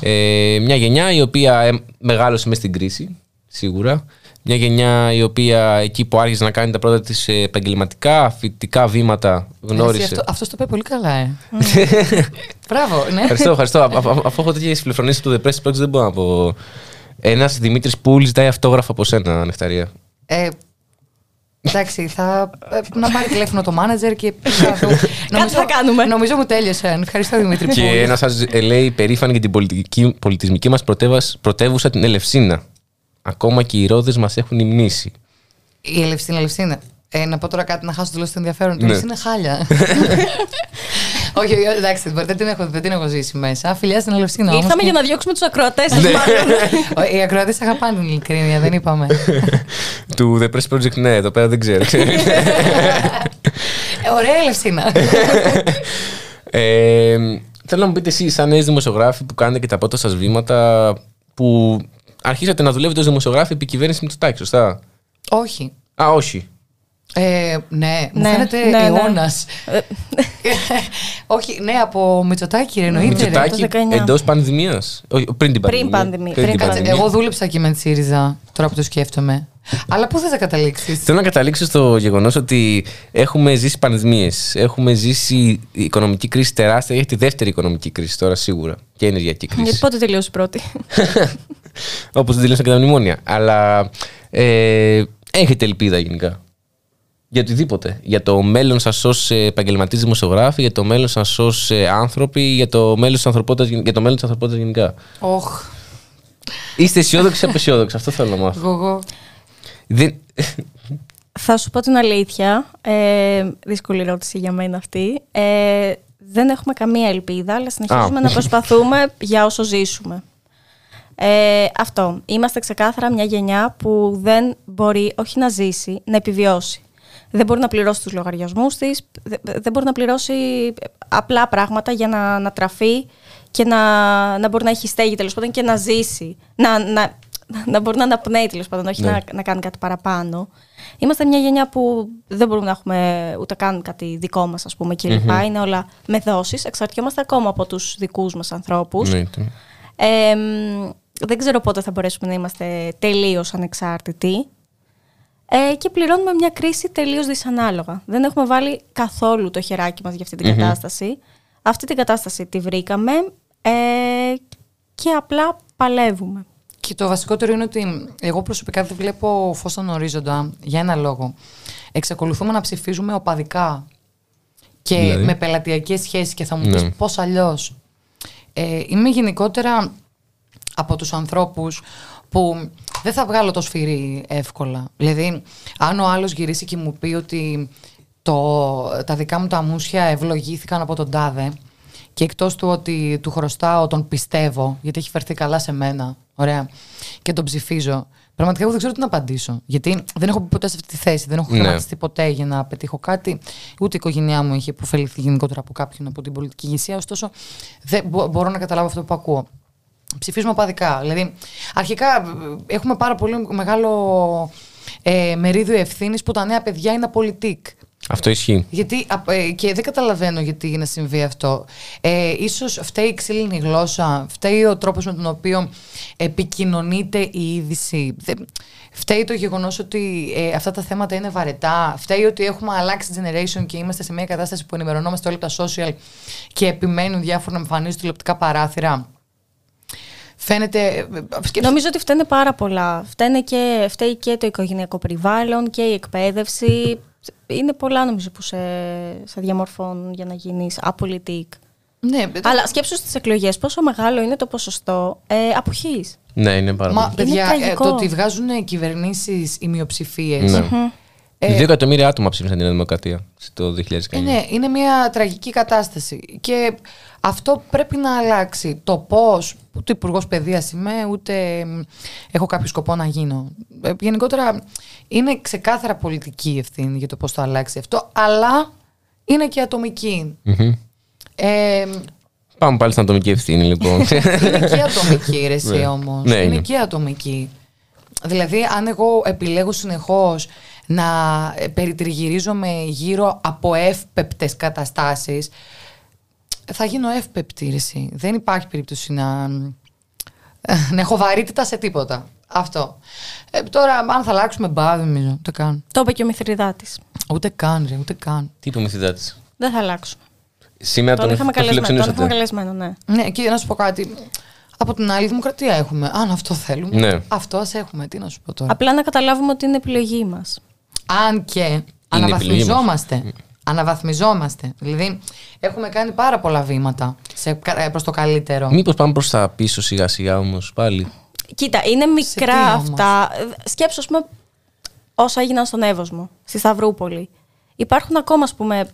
Ε, μια γενιά η οποία ε, μεγάλωσε μέσα στην κρίση, σίγουρα. Μια γενιά η οποία εκεί που άρχισε να κάνει τα πρώτα της ε, επαγγελματικά, φοιτητικά βήματα, Εσύ, γνώρισε. Αυτό, αυτός το είπε πολύ καλά, ε. [LAUGHS] Μπράβο, ναι. Ευχαριστώ, ευχαριστώ. Α- α- Αφού έχω τέτοιες φιλοφρονήσει του The Press Project, δεν μπορώ να πω. Ένας Δημήτρης Πούλ ζητάει αυτόγραφο από σένα, Νεκταρία. Ε, Εντάξει, θα ε, να πάρει τηλέφωνο το μάνατζερ και [LAUGHS] θα δούμε. Κάτι θα κάνουμε. Νομίζω μου τέλειωσε. Ευχαριστώ Δημήτρη. Και πολύ. ένας σα λέει περήφανη για την πολιτική, πολιτισμική μας πρωτεύουσα την Ελευσίνα. Ακόμα και οι ρόδες μας έχουν υμνήσει. Η Ελευσίνα, Ελευσίνα. Ε, να πω τώρα κάτι να χάσω τελείω το ενδιαφέρον. Ναι. Ναι. είναι χάλια. [LAUGHS] [LAUGHS] όχι, όχι, εντάξει, δεν την, έχω, δεν την έχω ζήσει μέσα. Φιλιά στην Ελευσίνα. όμως Ήρθαμε και- για να διώξουμε τους ακροατές σας, Ναι. μάλλον. Οι ακροατές αγαπάνε την ειλικρίνεια, δεν είπαμε. [LAUGHS] Του The Press Project, ναι, εδώ πέρα δεν ξέρω. Ε, [LAUGHS] Ωραία Ελευσίνα. ε, θέλω να μου πείτε εσείς, σαν νέες δημοσιογράφοι που κάνετε και τα πρώτα σας βήματα, που αρχίσατε να δουλεύετε ως δημοσιογράφοι επί κυβέρνηση Μητσοτάκη, σωστά; όχι. Α, όχι. Ε, ναι, μου Ναι, φαίνεται ναι, ναι. αιώνας. [LAUGHS] Όχι, ναι, από Μητσοτάκη, ρε, εννοείται. ρε. Μητσοτάκη το 19. εντός πανδημίας. Πριν την Πριν πανδημία. πανδημία, Πριν πριν την Κάτσε, πανδημία. εγώ δούλεψα και με τη ΣΥΡΙΖΑ, τώρα που το σκέφτομαι. Αλλά πού θες να καταλήξεις; Θέλω να καταλήξω στο γεγονός ότι έχουμε ζήσει πανδημίες. Έχουμε ζήσει οικονομική κρίση τεράστια. Έχει τη δεύτερη οικονομική κρίση τώρα σίγουρα. Και ενεργειακή Γιατί κρίση. πότε τελείωσε η πρώτη; [LAUGHS] Όπως δεν τελείωσαν και τα μνημόνια. Αλλά ε, έχετε ελπίδα γενικά. Για οτιδήποτε. Για το μέλλον σας ως επαγγελματή δημοσιογράφοι, για το μέλλον σας ως άνθρωποι, για το μέλλον της ανθρωπότητας για το μέλλον της ανθρωπότητας γενικά. Όχ, Είστε αισιόδοξοι ή απεσιόδοξοι. Αυτό θέλω να μάθω. εγώ, εγώ. Δεν... Θα σου πω την αλήθεια. Ε, δύσκολη ερώτηση για μένα αυτή. Ε, δεν έχουμε καμία ελπίδα, αλλά συνεχίζουμε Α. να προσπαθούμε για όσο ζήσουμε. Ε, αυτό. Είμαστε ξεκάθαρα μια γενιά που δεν μπορεί όχι να ζήσει, να επιβιώσει. Δεν μπορεί να πληρώσει τους λογαριασμούς της, δε- δεν μπορεί να πληρώσει απλά πράγματα για να, να τραφεί και να, να μπορεί να έχει στέγη τέλος πάντων και να ζήσει. Να, να, να μπορεί να αναπνέει τέλος πάντων, όχι Ναι. να, να κάνει κάτι παραπάνω. Είμαστε μια γενιά που δεν μπορούμε να έχουμε ούτε καν κάτι δικό μας ας πούμε κλπ. Είναι όλα με δόσεις. Εξαρτιόμαστε ακόμα από τους δικούς μας ανθρώπους. Ναι, το- Ε, μ, δεν ξέρω πότε θα μπορέσουμε να είμαστε τελείως ανεξάρτητοι. Ε, και πληρώνουμε μια κρίση τελείως δυσανάλογα. Δεν έχουμε βάλει καθόλου το χεράκι μας για αυτή την κατάσταση. Αυτή την κατάσταση τη βρήκαμε ε, και απλά παλεύουμε. Και το βασικότερο είναι ότι εγώ προσωπικά δεν βλέπω φως στον ορίζοντα για ένα λόγο. Εξακολουθούμε να ψηφίζουμε οπαδικά και Δηλαδή; με πελατειακές σχέσεις και θα μου Ναι. πεις πώς αλλιώς. Ε, είμαι γενικότερα από τους ανθρώπους που δεν θα βγάλω το σφυρί εύκολα. Δηλαδή, αν ο άλλος γυρίσει και μου πει ότι το, τα δικά μου τα μουσια ευλογήθηκαν από τον τάδε και εκτός του ότι του χρωστάω τον πιστεύω, γιατί έχει φερθεί καλά σε μένα, ωραία, και τον ψηφίζω, πραγματικά εγώ δεν ξέρω τι να απαντήσω. Γιατί δεν έχω μπει ποτέ σε αυτή τη θέση, δεν έχω Ναι. χρηματιστεί ποτέ για να πετύχω κάτι, ούτε η οικογένειά μου έχει υποφεληθεί γενικότερα από κάποιον από την πολιτική ηγεσία, ωστόσο δεν μπο- μπορώ να καταλάβω αυτό που ακούω ψηφίζουμε οπαδικά. Δηλαδή, αρχικά ε, έχουμε πάρα πολύ μεγάλο ε, μερίδιο ευθύνης που τα νέα παιδιά είναι απολυτικ. Αυτό ισχύει. Γιατί, απ- ε, και δεν καταλαβαίνω γιατί να συμβεί αυτό. Ε, ίσως φταίει η ξύλινη γλώσσα, φταίει ο τρόπος με τον οποίο επικοινωνείται η είδηση. Δεν- Φταίει το γεγονός ότι ε, αυτά τα θέματα είναι βαρετά. Φταίει ότι έχουμε αλλάξει generation και είμαστε σε μια κατάσταση που ενημερωνόμαστε όλοι από τα social και επιμένουν διάφορα να εμφανίζουν τηλεοπτικά παράθυρα. Φαίνεται. ε, σκέψτε- Νομίζω ότι φταίνε πάρα πολλά. Φταίνε και, φταίει και το οικογενειακό περιβάλλον και η εκπαίδευση. Είναι πολλά νομίζω που σε, σε διαμορφώνουν για να γίνεις απολυτικ. Ναι, Αλλά σκέψου στις εκλογές πόσο μεγάλο είναι το ποσοστό ε, αποχής. Ναι, είναι πάρα Μα πολύ. παιδιά, ε, τραγικό. το ότι βγάζουν κυβερνήσεις οι μειοψηφίε. Ναι. Ε, Δύο εκατομμύρια άτομα ψήφισαν την Νέα Δημοκρατία το 2019. Ε, ναι, είναι μια τραγική κατάσταση. Και αυτό πρέπει να αλλάξει. Το πώς, ούτε υπουργός παιδείας είμαι, ούτε μ, έχω κάποιο σκοπό να γίνω. Ε, γενικότερα είναι ξεκάθαρα πολιτική η ευθύνη για το πώς θα αλλάξει αυτό, αλλά είναι και ατομική. Μμμ. Ε, Πάμε πάλι στην ατομική ευθύνη, λοιπόν. [LAUGHS] είναι και ατομική ρε εσύ Ναι. όμως. Ναι, είναι, είναι. και ατομική. Δηλαδή, αν εγώ επιλέγω συνεχώς να ε, περιτριγυρίζομαι γύρω από εύπεπτες καταστάσεις, θα γίνω εύπεπτη ρε εσύ. Δεν υπάρχει περίπτωση να, να έχω βαρύτητα σε τίποτα. Αυτό. Ε, τώρα, αν θα αλλάξουμε μπα, δεν νομίζω. Ούτε καν. Το είπε και ο Μηθριδάτης. Ούτε καν, ρε, ούτε καν. Τι είπε ο Μυθιδάτη. Δεν θα αλλάξουμε. Σήμερα Τον τον, είχαμε τον καλεσμένο, τον είχαμε φιλοξενούσατε. καλεσμένο, ναι. Ναι, και να σου πω κάτι. Από την άλλη, δημοκρατία έχουμε. Αν αυτό θέλουμε. Ναι. Αυτό ας έχουμε. Τι να σου πω τώρα. Απλά να καταλάβουμε ότι είναι επιλογή μας. Αν και αναβαθμιζόμαστε. Αναβαθμιζόμαστε. Δηλαδή, έχουμε κάνει πάρα πολλά βήματα προς το καλύτερο. Μήπως πάμε προς τα πίσω σιγά σιγά όμως πάλι; Κοίτα, είναι μικρά αυτά. Σκέψω, πούμε, όσα έγιναν στον Εύωσμο, στη Σταυρούπολη. Υπάρχουν ακόμα, ας πούμε,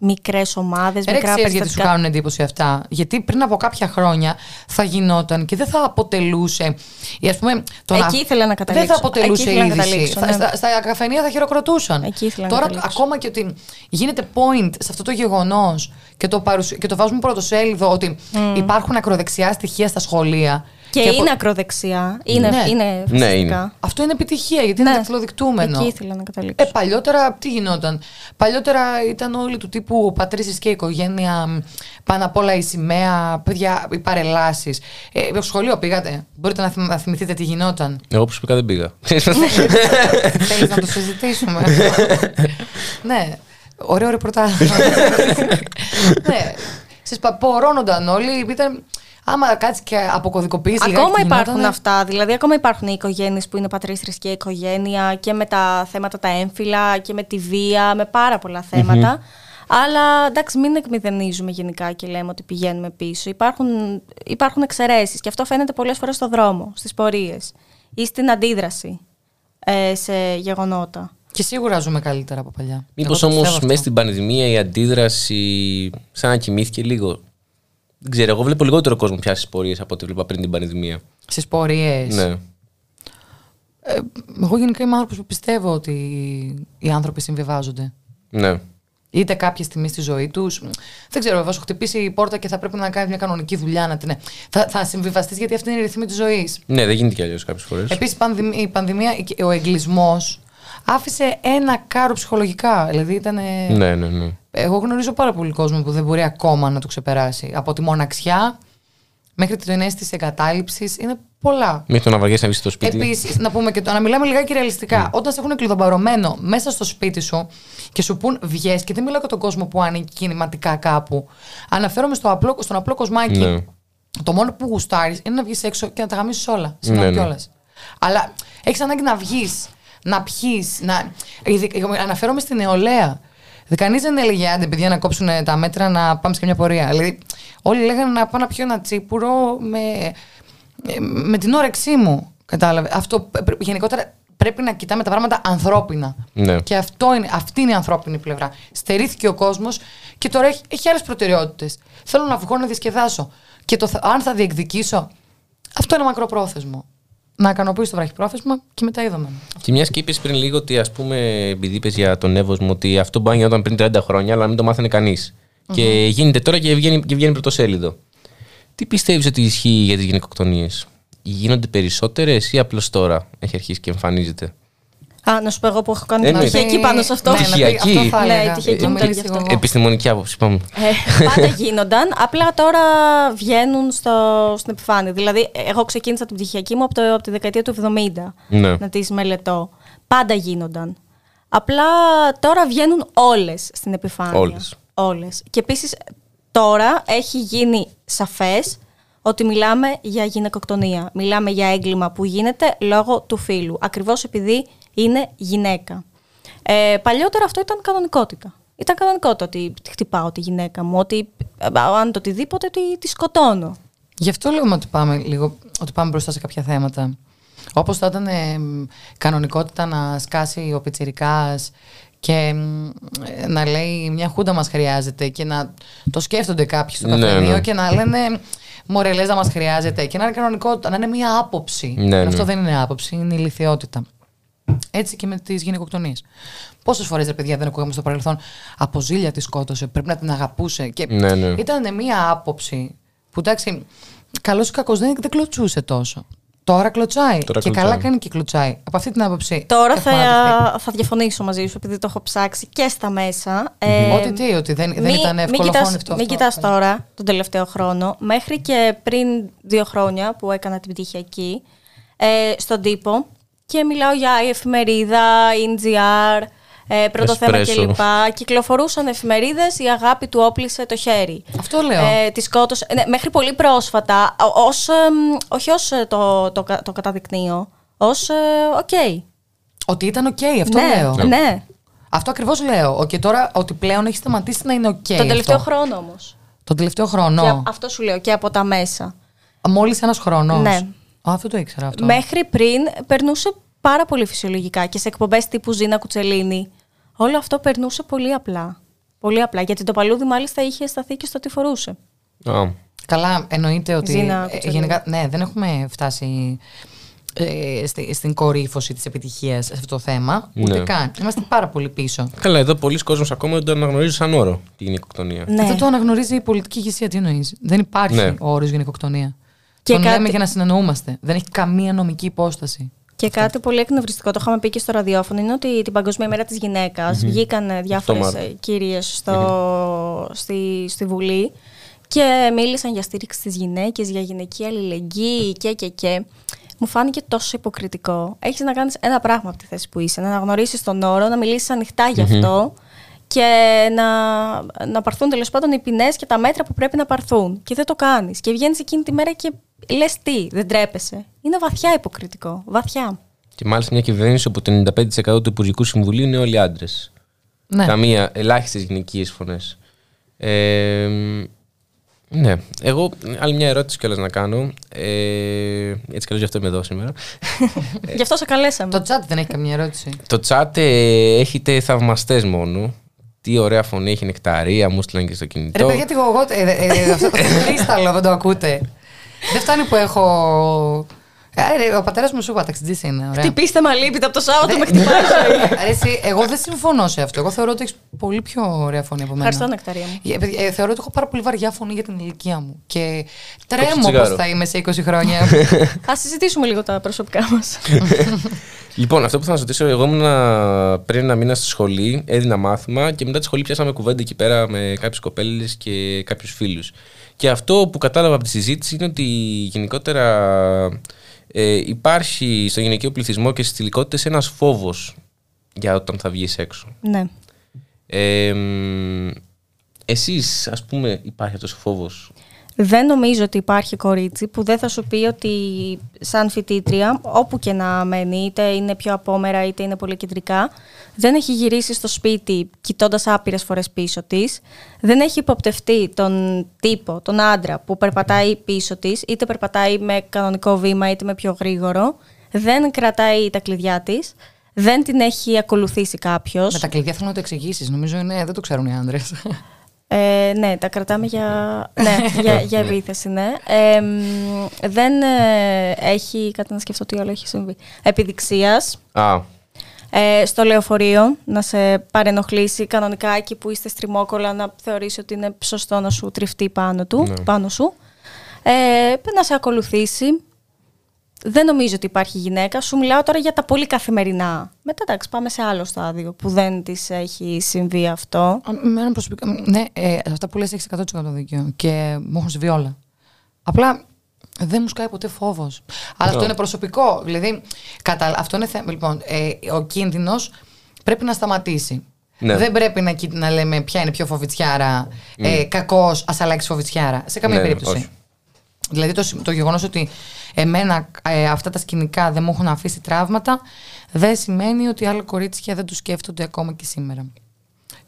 μικρές ομάδες, μικρά παιδιά. γιατί σου κάνουν εντύπωση αυτά. Γιατί πριν από κάποια χρόνια θα γινόταν και δεν θα αποτελούσε. Ή ας πούμε, το Εκεί να... ήθελα να καταλήξω. Δεν θα αποτελούσε είδηση. Θα, ναι. στα, στα καφενεία θα χειροκροτούσαν. Εκεί ήθελα Τώρα, να ακόμα και ότι γίνεται point σε αυτό το γεγονός και, το και το βάζουμε πρωτοσέλιδο ότι mm. υπάρχουν ακροδεξιά στοιχεία στα σχολεία. Και, και είναι από... ακροδεξιά. Είναι, ναι. είναι ναι, είναι. Αυτό είναι επιτυχία γιατί ναι. είναι δακτυλοδεικτούμενο. Εκεί ήθελα να καταλήξω. Ε, παλιότερα τι γινόταν; Παλιότερα ήταν όλοι του τύπου πατρίσει και οικογένεια, πάνω απ' όλα η σημαία, παιδιά, οι παρελάσεις. Ε, στο σχολείο πήγατε; Μπορείτε να, θυμηθείτε τι γινόταν; Εγώ πήγα δεν πήγα. [LAUGHS] Θέλεις να το συζητήσουμε. [LAUGHS] ναι. Ωραίο ρεπορτάζ. [LAUGHS] ναι. Συσπαπορώνονταν όλοι. Ήταν άμα κάτσει και αποκωδικοποιήσει Ακόμα υπάρχουν αυτά. Δηλαδή, ακόμα υπάρχουν οι οικογένειες που είναι πατρί θρησκεία οικογένεια και με τα θέματα τα έμφυλα και με τη βία, με πάρα πολλά Αλλά εντάξει, μην εκμηδενίζουμε γενικά και λέμε ότι πηγαίνουμε πίσω. Υπάρχουν, υπάρχουν εξαιρέσεις και αυτό φαίνεται πολλές φορές στο δρόμο, στις πορείες ή στην αντίδραση ε, σε γεγονότα. Και σίγουρα ζούμε καλύτερα από παλιά. Μήπως όμως μέσα στην πανδημία η αντίδραση σαν να κοιμήθηκε λίγο. Δεν ξέρω, εγώ βλέπω λιγότερο κόσμο πια στι πορείες από ό,τι βλέπα πριν την πανδημία. Στις πορείες. Ναι. Ε, εγώ γενικά είμαι άνθρωπος που πιστεύω ότι οι άνθρωποι συμβιβάζονται. Ναι. Είτε κάποια στιγμή στη ζωή τους. Δεν ξέρω, θα σου χτυπήσει η πόρτα και θα πρέπει να κάνεις μια κανονική δουλειά. Να την... Θα, θα συμβιβαστείς γιατί αυτή είναι η ρυθμή της ζωής. Ναι, δεν γίνεται κι αλλιώς κάποιες φορές. Επίσης, η πανδημία, ο εγκλισμός άφησε ένα κάρο ψυχολογικά. Δηλαδή ήταν. Ναι, ναι, ναι. Εγώ γνωρίζω πάρα πολύ κόσμο που δεν μπορεί ακόμα να το ξεπεράσει. Από τη μοναξιά μέχρι την αίσθηση εγκατάλειψης είναι πολλά. Μέχρι το να βαριέσαι να βγεις στο σπίτι. Επίσης, να πούμε και το να μιλάμε λιγάκι ρεαλιστικά. Mm. Όταν σε έχουν κλειδομπαρωμένο μέσα στο σπίτι σου και σου πούν βγες και δεν μιλάω για τον κόσμο που ανήκει κινηματικά κάπου. Αναφέρομαι στο απλό, στον απλό κοσμάκι. Ναι. Το μόνο που γουστάρεις είναι να βγεις έξω και να τα γαμίσεις όλα. Συγγνώμη ναι, ναι. Αλλά έχεις ανάγκη να βγεις να πιεις. Να... Αναφέρομαι στην νεολαία. Κανείς δεν έλεγε άντε παιδιά να κόψουν τα μέτρα να πάμε σε μια πορεία. Δηλαδή, όλοι λέγανε να πάω να πιω ένα τσίπουρο με, με την όρεξή μου. Κατάλαβε. Αυτό γενικότερα πρέπει να κοιτάμε τα πράγματα ανθρώπινα. Ναι. Και αυτό είναι, αυτή είναι η ανθρώπινη πλευρά. Στερήθηκε ο κόσμος και τώρα έχει, έχει άλλες προτεραιότητες. Θέλω να βγω να διασκεδάσω. Και το, αν θα διεκδικήσω, αυτό είναι μακροπρόθεσμο να ικανοποιήσει το βραχυπρόθεσμα και μετά είδαμε. Και μιας και είπες πριν λίγο ότι, ας πούμε, επειδή είπες για τον Εύωσμο, ότι αυτό μπορεί να γινόταν πριν 30 χρόνια, αλλά να μην το μάθανε κανείς. Mm-hmm. Και γίνεται τώρα και βγαίνει, και βγαίνει πρωτοσέλιδο. Τι πιστεύεις ότι ισχύει για τις γυναικοκτονίες, Γίνονται περισσότερες ή απλώς τώρα έχει αρχίσει και εμφανίζεται; Α, να σου πω εγώ που έχω κάνει την πτυχιακή πάνω σε αυτό. Ναι, πτυχιακή. Ναι, πτυχιακή Επιστημονική άποψη, πάμε. Ε, πάντα γίνονταν. Απλά τώρα βγαίνουν στο, στην επιφάνεια. Δηλαδή, εγώ ξεκίνησα την πτυχιακή μου από, το, από τη δεκαετία του 70 ναι. να τι μελετώ. Πάντα γίνονταν. Απλά τώρα βγαίνουν όλες στην επιφάνεια. Όλες. Όλες. Και επίσης τώρα έχει γίνει σαφές ότι μιλάμε για γυναικοκτονία. Μιλάμε για έγκλημα που γίνεται λόγω του φίλου. Ακριβώς επειδή είναι γυναίκα. Ε, παλιότερα αυτό ήταν κανονικότητα. Ήταν κανονικότητα ότι χτυπάω τη γυναίκα μου, ότι αν το οτιδήποτε τη, τη σκοτώνω. Γι' αυτό λέμε ότι πάμε, λίγο, ότι πάμε μπροστά σε κάποια θέματα. Όπως θα ήταν ε, κανονικότητα να σκάσει ο πιτσιρικάς και να λέει μια χούντα μας χρειάζεται και να το σκέφτονται κάποιοι στο ναι, καφενείο ναι. και να λένε μορελέζα μας χρειάζεται και να είναι κανονικότητα, να είναι μια άποψη. Ναι, Αυτό δεν είναι άποψη, είναι ηλικιότητα. Έτσι και με τις γυναικοκτονίες. Πόσες φορές, ρε παιδιά, δεν ακούγαμε στο παρελθόν από ζήλια τη σκότωσε, πρέπει να την αγαπούσε. Και ναι, ναι. ήταν μια άποψη που εντάξει, καλός ή κακός δεν, δεν κλωτσούσε τόσο. Τώρα κλωτσάει. Τώρα και κλωτσάει. καλά κάνει και κλωτσάει. Από αυτή την άποψη. Τώρα θα, θα διαφωνήσω μαζί σου, επειδή το έχω ψάξει και στα μέσα. Ε, ότι τι, ότι δεν, δεν ήταν εύκολο μην αυτό. Μην κοιτάς τώρα, τον τελευταίο χρόνο. Μέχρι και πριν δύο χρόνια που έκανα την πτυχιακή, ε, στον τύπο, και μιλάω για η εφημερίδα, in.gr, ε, πρώτο θέμα κλπ. Κυκλοφορούσαν εφημερίδες, η αγάπη του όπλισε το χέρι. Αυτό λέω. Ε, τη σκότωσε. Ναι, μέχρι πολύ πρόσφατα, ως, όχι ως ε, το, το, το, καταδεικνύω, ως οκ. Ότι ήταν οκ, αυτό ναι, λέω. ναι. Αυτό ακριβώς λέω. Και τώρα ότι πλέον έχει σταματήσει να είναι οκ. Τον τελευταίο αυτό. χρόνο όμως. Τον τελευταίο χρόνο. Και αυτό σου λέω και από τα μέσα. Μόλις ένας χρόνος. Ναι. Α, αυτό το ήξερα αυτό. Μέχρι πριν περνούσε πάρα πολύ φυσιολογικά και σε εκπομπές τύπου Ζήνα Κουτσελίνη. Όλο αυτό περνούσε πολύ απλά. Πολύ απλά. Γιατί το παλούδι μάλιστα είχε σταθεί και στο τι φορούσε. Α, Καλά, εννοείται ότι. Ζήνα ε, Κουτσελίδη. γενικά, ναι, δεν έχουμε φτάσει ε, στη- στην κορύφωση της επιτυχίας σε αυτό το θέμα. Ούτε Ναι. καν. Είμαστε πάρα πολύ πίσω. Καλά, εδώ πολλοί κόσμος ακόμα δεν το αναγνωρίζει σαν όρο τη γυναικοκτονία. Ναι. Αυτό το αναγνωρίζει η πολιτική ηγεσία. Τι εννοείς; Δεν υπάρχει Ναι. ο όρος γυναικοκτονία. Και Τον κάτι- λέμε για να συνεννοούμαστε. Δεν έχει καμία νομική υπόσταση. Και κάτι πολύ εκνευριστικό, το είχαμε πει και στο ραδιόφωνο, είναι ότι την Παγκοσμία Μέρα της γυναικας βγήκαν διάφορες Μάρτιο. ε, κυρίες στο, στη, στη Βουλή και μίλησαν για στήριξη στις γυναίκες, για γυναική αλληλεγγύη και και και. Μου φάνηκε τόσο υποκριτικό. Έχεις να κάνεις ένα πράγμα από τη θέση που είσαι, να αναγνωρίσεις τον όρο, να μιλήσεις ανοιχτά γι' αυτό και να, να πάρθουν τέλος πάντων οι ποινές και τα μέτρα που πρέπει να πάρθουν. Και δεν το κάνεις. Και βγαίνεις εκείνη τη μέρα και λες τι, δεν τρέπεσαι. Είναι βαθιά υποκριτικό. Βαθιά. Και μάλιστα μια κυβέρνηση όπου το 95% του Υπουργικού Συμβουλίου είναι όλοι άντρες. Ναι. Καμία, ελάχιστες γυναικείες φωνές. Ε, ναι. Εγώ άλλη μια ερώτηση κιόλας να κάνω. Ε, έτσι κι αλλιώς γι' αυτό είμαι εδώ σήμερα. [LAUGHS] Γι' αυτό σε καλέσαμε. Το chat δεν έχει καμία ερώτηση. Το chat ε, έχετε θαυμαστές μόνο. Τι ωραία φωνή έχει η νεκταρία, μου στείλαν και στο Ρε κινητό. παιδιά, τι εγώ, ε, ε, ε, αυτό το [LAUGHS] κρίσταλο δεν το ακούτε. Δεν φτάνει που έχω. Ε, ρε, ο πατέρας μου σου είπα, ταξιτζή είναι. Ωραία. Χτυπήστε με αλίπητα από το Σάββατο Δεν- με χτυπάει. [LAUGHS] Ρε, εσύ, εγώ δεν συμφωνώ σε αυτό. Εγώ θεωρώ ότι έχεις πολύ πιο ωραία φωνή από μένα. Ευχαριστώ, νεκταρία μου. Ε, παιδιά, ε, θεωρώ ότι έχω πάρα πολύ βαριά φωνή για την ηλικία μου. Και Κόψε τρέμω τσιγάρο. πώ θα είμαι σε 20 χρόνια. [LAUGHS] Α συζητήσουμε λίγο τα προσωπικά μας. [LAUGHS] Λοιπόν, αυτό που θα σας ρωτήσω, εγώ ήμουν πριν ένα μήνα στη σχολή, έδινα μάθημα και μετά τη σχολή πιάσαμε κουβέντα εκεί πέρα με κάποιες κοπέλες και κάποιους φίλους. Και αυτό που κατάλαβα από τη συζήτηση είναι ότι γενικότερα ε, υπάρχει στο γυναικείο πληθυσμό και στις ηλικότητε ένας φόβος για όταν θα βγει έξω. ναι. Ε, μ, εσείς, ας πούμε, υπάρχει αυτός ο φόβος; Δεν νομίζω ότι υπάρχει κορίτσι που δεν θα σου πει ότι σαν φοιτήτρια, όπου και να μένει, είτε είναι πιο απόμερα είτε είναι πολύ κεντρικά, δεν έχει γυρίσει στο σπίτι κοιτώντας άπειρες φορές πίσω της, δεν έχει υποπτευτεί τον τύπο, τον άντρα που περπατάει πίσω της, είτε περπατάει με κανονικό βήμα είτε με πιο γρήγορο, δεν κρατάει τα κλειδιά της, δεν την έχει ακολουθήσει κάποιος. με τα κλειδιά θέλω να το εξηγήσεις. Νομίζω είναι, δεν το ξέρουν οι άντρες. Ε, ναι, τα κρατάμε για, ναι, [LAUGHS] για, για επίθεση, ναι. Ε, μ, δεν ε, έχει, κάτι να σκεφτώ τι άλλο έχει συμβεί, επιδειξίας. Α, Ε, στο λεωφορείο να σε παρενοχλήσει κανονικά εκεί που είστε στριμόκολα να θεωρήσει ότι είναι σωστό να σου τριφτεί πάνω, του, Ναι. πάνω σου. Ε, να σε ακολουθήσει. Δεν νομίζω ότι υπάρχει γυναίκα. Σου μιλάω τώρα για τα πολύ καθημερινά. Μετά εντάξει, πάμε σε άλλο στάδιο που δεν της έχει συμβεί αυτό. Με έναν προσωπικό. Ναι, ε, αυτά που λες έχεις 100% δίκιο. Και μου έχουν συμβεί όλα. Απλά δεν μου σκάει ποτέ φόβος. Αλλά αυτό Ναι. είναι προσωπικό. Δηλαδή, κατα... αυτό είναι θέμα. Λοιπόν, ε, ο κίνδυνος πρέπει να σταματήσει. Ναι. Δεν πρέπει να, κοι- να λέμε ποια είναι πιο φοβητσιάρα, ε, κακός, ας αλλάξεις φοβητσιάρα. Σε καμία Ναι, περίπτωση. όχι. Δηλαδή το, το γεγονός ότι εμένα ε, αυτά τα σκηνικά δεν μου έχουν αφήσει τραύματα δεν σημαίνει ότι άλλα κορίτσια δεν τους σκέφτονται ακόμα και σήμερα.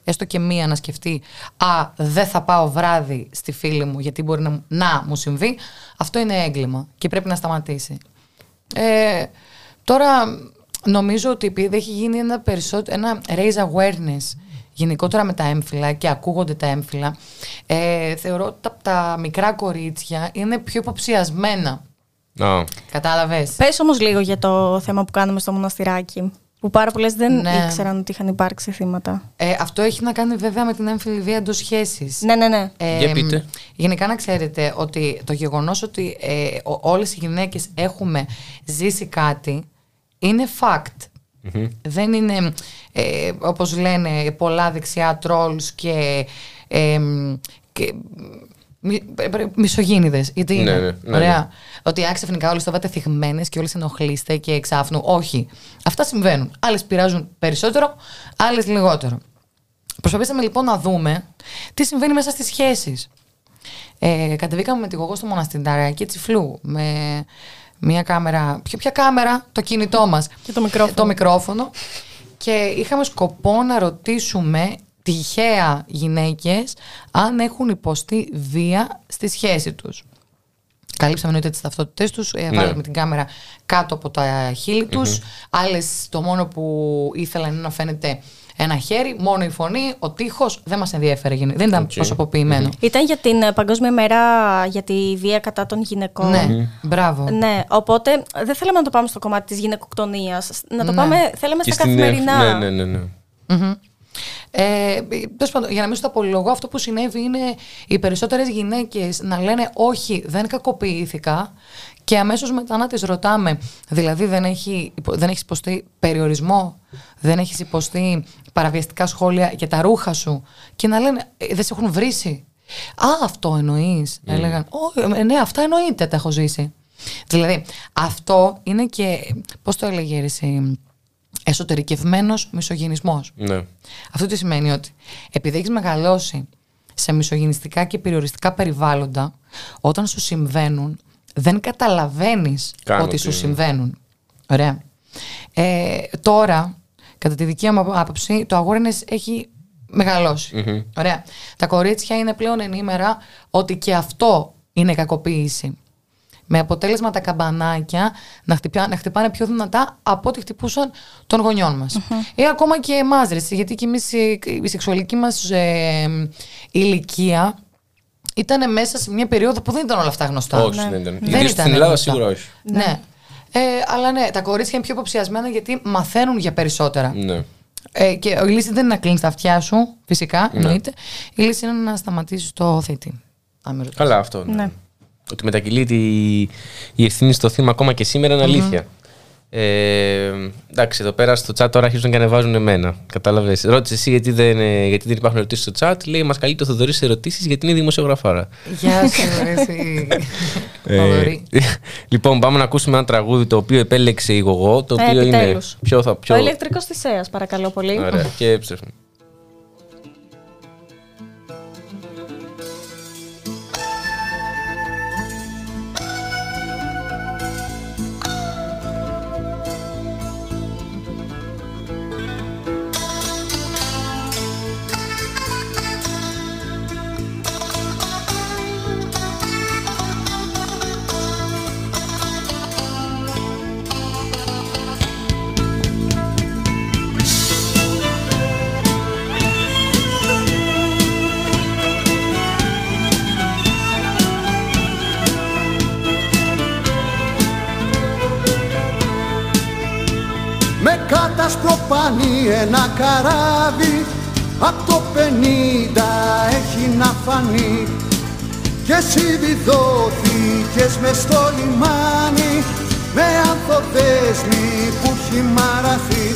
Έστω και μία να σκεφτεί «Α, δεν θα πάω βράδυ στη φίλη μου γιατί μπορεί να, μου- να μου συμβεί», αυτό είναι έγκλημα και πρέπει να σταματήσει. Ε, τώρα νομίζω ότι επειδή έχει γίνει ένα, περισσότερο, ένα raise awareness γενικότερα με τα έμφυλα και ακούγονται τα έμφυλα, ε, θεωρώ ότι τα, τα μικρά κορίτσια είναι πιο υποψιασμένα. α, Κατάλαβες; Πες όμως λίγο για το θέμα που κάνουμε στο μοναστηράκι. Που πάρα πολλές δεν Ναι. ήξεραν ότι είχαν υπάρξει θύματα. Ε, αυτό έχει να κάνει βέβαια με την έμφυλη βία εντός σχέσης. Ναι, ναι, ναι. Ε, Για πείτε. Γενικά να ξέρετε ότι το γεγονός ότι ε, ο- όλες οι γυναίκες έχουμε ζήσει κάτι είναι fact. Δεν είναι ε, όπως λένε πολλά δεξιά trolls και, ε, και μι, πρέ- πρέ- μισογίνηδες. Γιατί Ναι, είναι. ναι, ναι, Ωραία. ναι. Ότι α, ξαφνικά όλες θα πάτε θυγμένες και όλες ενοχλείστε και εξάφνου. Όχι. Αυτά συμβαίνουν. Άλλες πειράζουν περισσότερο, άλλες λιγότερο. Προσπαθήσαμε λοιπόν να δούμε τι συμβαίνει μέσα στις σχέσεις. Ε, κατεβήκαμε με τη γογό στο μοναστηράκι Τσιφλού με, μία κάμερα, ποια, ποια κάμερα, το κινητό μας Και το μικρόφωνο. το μικρόφωνο και είχαμε σκοπό να ρωτήσουμε τυχαία γυναίκες αν έχουν υποστεί βία στη σχέση τους. Καλύψαμε εννοείται τις ταυτότητες τους, ε, βάλαμε την κάμερα κάτω από τα χείλη τους. Άλλες το μόνο που ήθελαν είναι να φαίνεται ένα χέρι, μόνο η φωνή, ο ήχος, δεν μας ενδιέφερε. γενι- Δεν ήταν Οκ. προσωποποιημένο. Ήταν για την ε, Παγκόσμια Μέρα για τη βία κατά των γυναικών. Ναι, μπράβο. Ναι, οπότε δεν θέλαμε να το πάμε στο κομμάτι της γυναικοκτονίας. Να το Ναι. πάμε, θέλαμε Και στα στην- καθημερινά. Ναι, ναι, ναι. ναι. Ε, τέλος πάντων, για να μην σου το απολογώ, αυτό που συνέβη είναι οι περισσότερες γυναίκες να λένε όχι, δεν κακοποιήθηκα και αμέσως μετά να τις ρωτάμε, δηλαδή δεν, έχει, υπο- δεν έχεις υποστεί περιορισμό, δεν έχεις υποστεί παραβιαστικά σχόλια για τα ρούχα σου και να λένε «Ε, δεν σε έχουν βρήσει. Α, αυτό εννοείς. Έλεγαν, «Ω, ε, ναι, αυτά εννοείται, τα έχω ζήσει. Δηλαδή, αυτό είναι και, πώς το έλεγε η Ρίση, εσωτερικευμένος μισογενισμός. ναι. Αυτό τι σημαίνει ότι επειδή έχεις μεγαλώσει σε μισογενιστικά και περιοριστικά περιβάλλοντα, όταν σου συμβαίνουν, δεν καταλαβαίνεις Κάνω ότι τι σου είναι. συμβαίνουν. Ωραία. Ε, τώρα, κατά τη δική μου άποψη, το awareness έχει μεγαλώσει. Ωραία. Τα κορίτσια είναι πλέον ενήμερα ότι και αυτό είναι κακοποίηση. Με αποτέλεσμα τα καμπανάκια να, χτυπιά, να χτυπάνε πιο δυνατά από ό,τι χτυπούσαν των γονιών μας. Ή ακόμα και εμάς, ρε, γιατί και εμείς η, η σεξουαλική μας ε, ηλικία ήταν μέσα σε μια περίοδο που δεν ήταν όλα αυτά γνωστά. Όχι, δεν ήταν. Δεν Ιδίως ήταν στην Ελλάδα γνωστά. σίγουρα όχι. Ναι. Ε, αλλά ναι, τα κορίτσια είναι πιο υποψιασμένα γιατί μαθαίνουν για περισσότερα. Ναι. Ε, και η λύση δεν είναι να κλείνεις τα αυτιά σου, φυσικά, εννοείται. Η λύση είναι να σταματήσεις το θήτη. Αν με ρωτάς. Καλά αυτό. Ναι. Ναι. Ότι μετακυλείται η, η ευθύνη στο θύμα ακόμα και σήμερα είναι αλήθεια. Ε, εντάξει, εδώ πέρα στο chat τώρα αρχίζουν και ανεβάζουν εμένα. Κατάλαβες. Ρώτησε εσύ γιατί δεν, ε, γιατί δεν υπάρχουν ερωτήσεις στο chat. Λέει μας καλεί το Θοδωρής σε ερωτήσεις γιατί είναι δημοσιογραφάρα. Γεια σου, ρε, εσύ. [LAUGHS] Ε, Θοδωρή. λοιπόν, πάμε να ακούσουμε ένα τραγούδι το οποίο επέλεξε η Γογό. Το Ε, οποίο είναι. επιτέλους. Ποιο θα. Ποιο... Ο ηλεκτρικός της ΕΑΣ, παρακαλώ πολύ. Ωραία, και έψεχνε. Καράβι Απ' το πενήντα έχει να φανεί. Και εσύ βιδώθηκες μες στο λιμάνι Με ανθοδέσμη που έχει μαραθεί.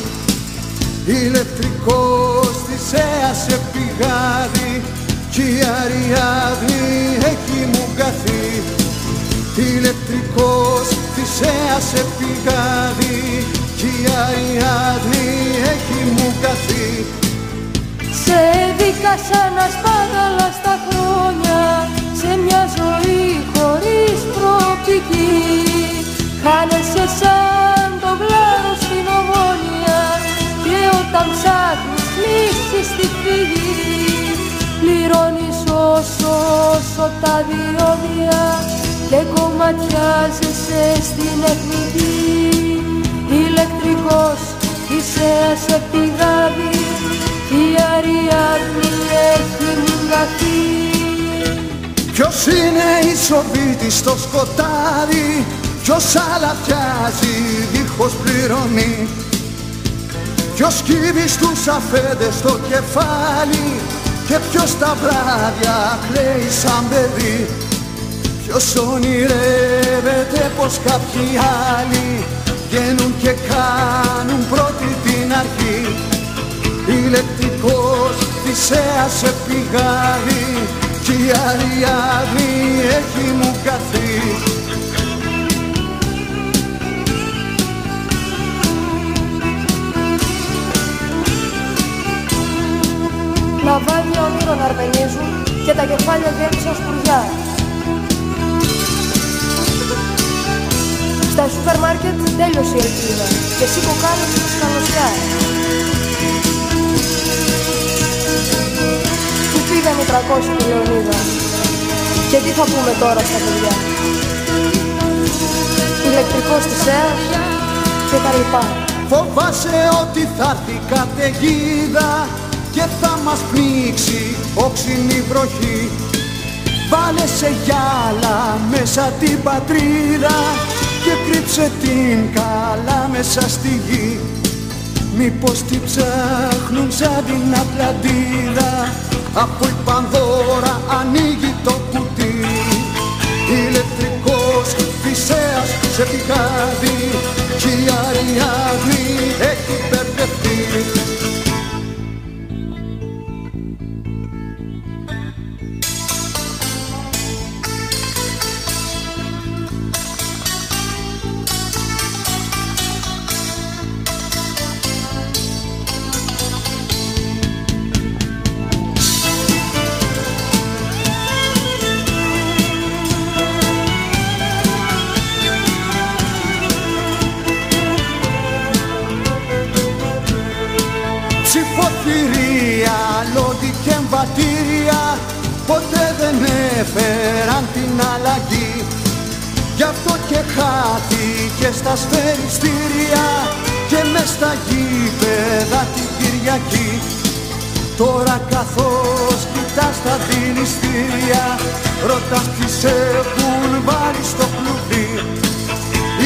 Ηλεκτρικός της έασε πηγάδι Κι η Αριάδνη έχει μου καθεί Ηλεκτρικός της έασε πηγάδι Κι η Αριάδνη έχει μου καθεί. Σε δίκασα να σπάγαλα στα χρόνια Σε μια ζωή χωρίς προοπτική. Χάνεσαι σαν το βλάρο στην ομόνια Και όταν ψάχνεις λύση στη φυγή Πληρώνεις όσο όσο τα διόδια Και κομματιάζεσαι στην εθνική Ηλεκτρικός είσαι σε πηγάδι Κι η Αριάδνη έχει μουγαθεί Ποιος είναι η σοβίτη στο σκοτάδι Ποιος αλαθιάζει δίχως πληρωμή Ποιος κύβει στους αφέντες στο κεφάλι Και ποιος τα βράδια κλαίει σαν παιδί. Ποιος ονειρεύεται πως κάποιοι άλλοι Βγαίνουν και κάνουν πρώτη την αρχή Ηλεκτρικός της έασε πηγάδι Κι η Αριάδνη έχει μου καθεί Λαβάνια ονείρων αρμενίζουν και τα κεφάλια γέμισαν σπουργιά. Στα σούπερ μάρκετ τέλειωσε η ελπίδα και εσύ κοκάλωσε τη σκαλωσιά. Τι πήγαν οι 300 τη Λεωνίδα και τι θα πούμε τώρα στα παιδιά. Ηλεκτρικός της ΕΑΣ και τα λοιπά. Φοβάσαι ότι θα έρθει καταιγίδα και θα μας πνίξει όξινη βροχή Βάλε σε γυάλα μέσα την πατρίδα και κρύψε την καλά μέσα στη γη. Μήπως την ψάχνουν σαν την Ατλαντίδα. Αφού η Πανδώρα ανοίγει το κουτί. Ηλεκτρικός φυσέας σε πηγάδι. Κι η Αριάδνη έχει μπερδευτεί ποτέ δεν έφεραν την αλλαγή. Γι' αυτό και χάθηκε στα σφαιριστήρια και μες στα γήπεδα την Κυριακή. Τώρα καθώς κοιτάς τα δινηστήρια ρωτάς ποιοι σε έχουν βάλει στο κλουβί.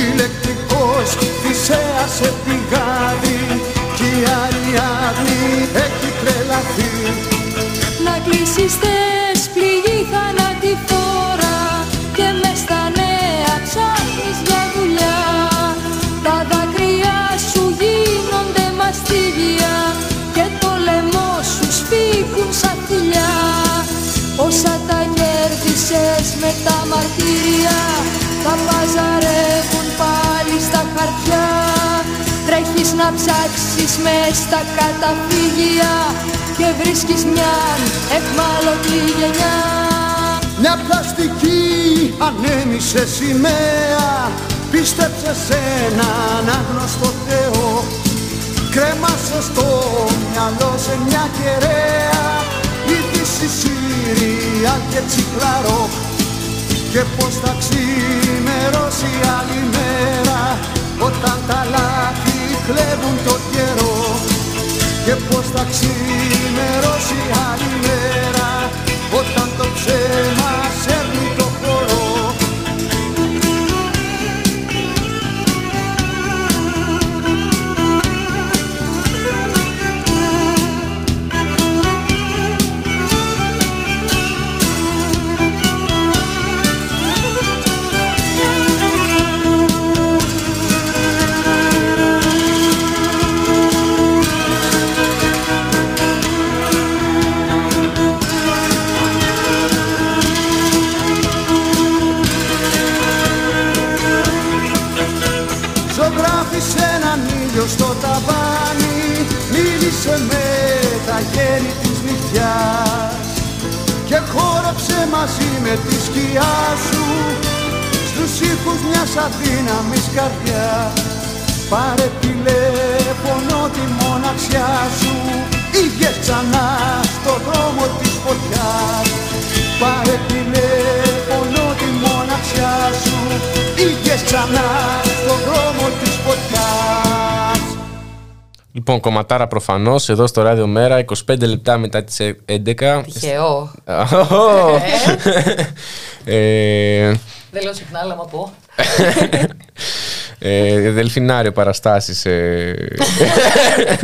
Ηλεκτρικός θυσέας σε πηγάδι κι η Αριάδνη έχει τρελαθεί. Να κλείσεις πληγή θανατηφόρα και μες στα νέα ψάχνεις για δουλειά. Τα δάκρυα σου γίνονται μαστίγια και το λαιμό σου σφίγγουν σαν φιλιά όσα τα κέρδισες με τα μαρτύρια τα παζαρεύουν πάλι στα χαρτιά. Τρέχεις να ψάξεις μες στα καταφύγια και βρίσκεις μια εχμάλωτη γενιά. Μια πλαστική ανέμισε σημαία Πίστεψε σε έναν άγνωστο Θεό. Κρέμασε στο μυαλό σε μια κεραία Είδηση Σύρια και τσικλαρό. Και πως θα ξημερώσει άλλη μέρα Όταν τα λάθη κλέβουν το καιρό και πως θα ξημερώσει άλλη μέρα όταν το ψέμα σέρνει μίλησε με τα γέννη της νυχτιάς και χόρεψε μαζί με τη σκιά σου στους ήχους μιας αδύναμης καρδιάς. Πάρε τηλέφωνο τη μοναξιά σου Είχες ξανά στο δρόμο της φωτιάς. Πάρε τηλέφωνο τη μοναξιά σου Είχες ξανά στο δρόμο της φωτιάς Λοιπόν, κομματάρα προφανώς εδώ στο ράδιο Μέρα, 25 λεπτά μετά τις 11. Τυχαίο. ε, Δεν λέω συχνά, αλλά πω. ε, δελφινάριο παραστάσεις. Ε.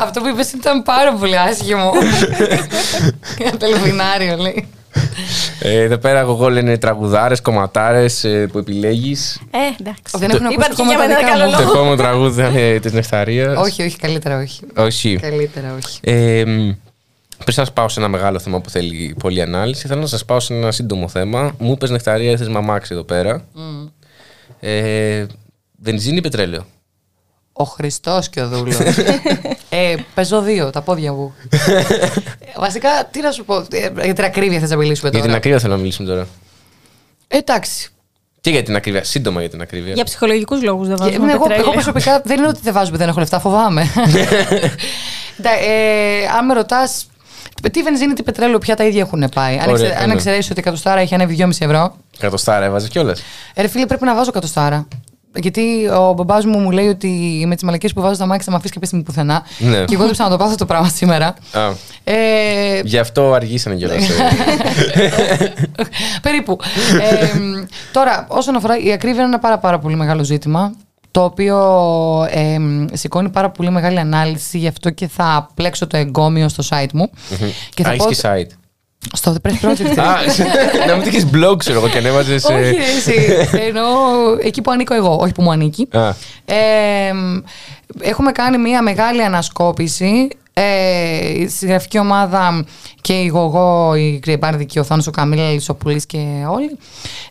Αυτό που είπες ήταν πάρα πολύ άσχημο. [LAUGHS] Δελφινάριο, λέει. Ε, εδώ πέρα εγώ λένε τραγουδάρες, κομματάρες ε, που επιλέγεις. Ε, εντάξει. Δεν έχουν ακούσει Υπάρχει ακόμα για τα μένα δικά καλό μου. Το επόμενο τραγούδι θα είναι της Νεκταρία. Όχι, όχι, καλύτερα όχι. Όχι. Καλύτερα όχι. Ε, μ, πριν σας πάω σε ένα μεγάλο θέμα που θέλει πολλή ανάλυση, θέλω να σας πάω σε ένα σύντομο θέμα. Μου είπες Νεκταρία, ήρθε μαμάξι εδώ πέρα. Ε, βενζίνη ή πετρέλαιο. Ο Χριστός και ο Δούλος. [LAUGHS] ε, παίζω δύο, τα πόδια μου. Ε, [LAUGHS] Βασικά, τι να σου πω. ε, Για την ακρίβεια θες να μιλήσουμε Για τώρα. την ακρίβεια θέλω να μιλήσουμε τώρα. Ε, εντάξει. Και για την ακρίβεια, σύντομα για την ακρίβεια. Για ψυχολογικούς λόγους δεν Και- βάζουμε ναι, εγώ, πετρέλαιο. εγώ προσωπικά δεν είναι ότι δεν βάζω, δεν έχω λεφτά, φοβάμαι. [LAUGHS] Ντα- ε, αν με ρωτάς, τι βενζίνη, τι πετρέλαιο, πια τα ίδια έχουν πάει. Αν, Ωραία, εξε, αν ναι. εξαιρέσεις ότι η εκατοστάρα έχει ανέβει 2,5 ευρώ. Κατοστάρα έβαζες κιόλας. Ε, ρε φίλε, πρέπει να βάζω εκατοστάρα. Γιατί ο μπαμπάς μου μου λέει ότι με τις μαλακίες που βάζω στα μάξι θα με αφήσει κάποια στιγμή πουθενά. Ναι. Και εγώ δεν να το πάθω το πράγμα σήμερα. Α, Ε, γι' αυτό αργήσανε κιόλας. [LAUGHS] Περίπου. Ε, τώρα, όσον αφορά η ακρίβεια, είναι ένα πάρα, πάρα πολύ μεγάλο ζήτημα. Το οποίο ε, σηκώνει πάρα πολύ μεγάλη ανάλυση, γι' αυτό και θα πλέξω το εγκόμιο στο site μου. και θα Α, πω. έχεις και site. Στο The Press Project. Α, να μην τύχει blog, ξέρω εγώ, και ανέβαζε. όχι, ρε, εσύ. Εννοώ εκεί που ανήκω εγώ, όχι που μου ανήκει. Α, Ε, έχουμε κάνει μια μεγάλη ανασκόπηση. Ε, η συγγραφική ομάδα και η Γογό, η Κρυεμπάρδη και ο Θάνος ο Καμίλα Λισοπουλής και όλοι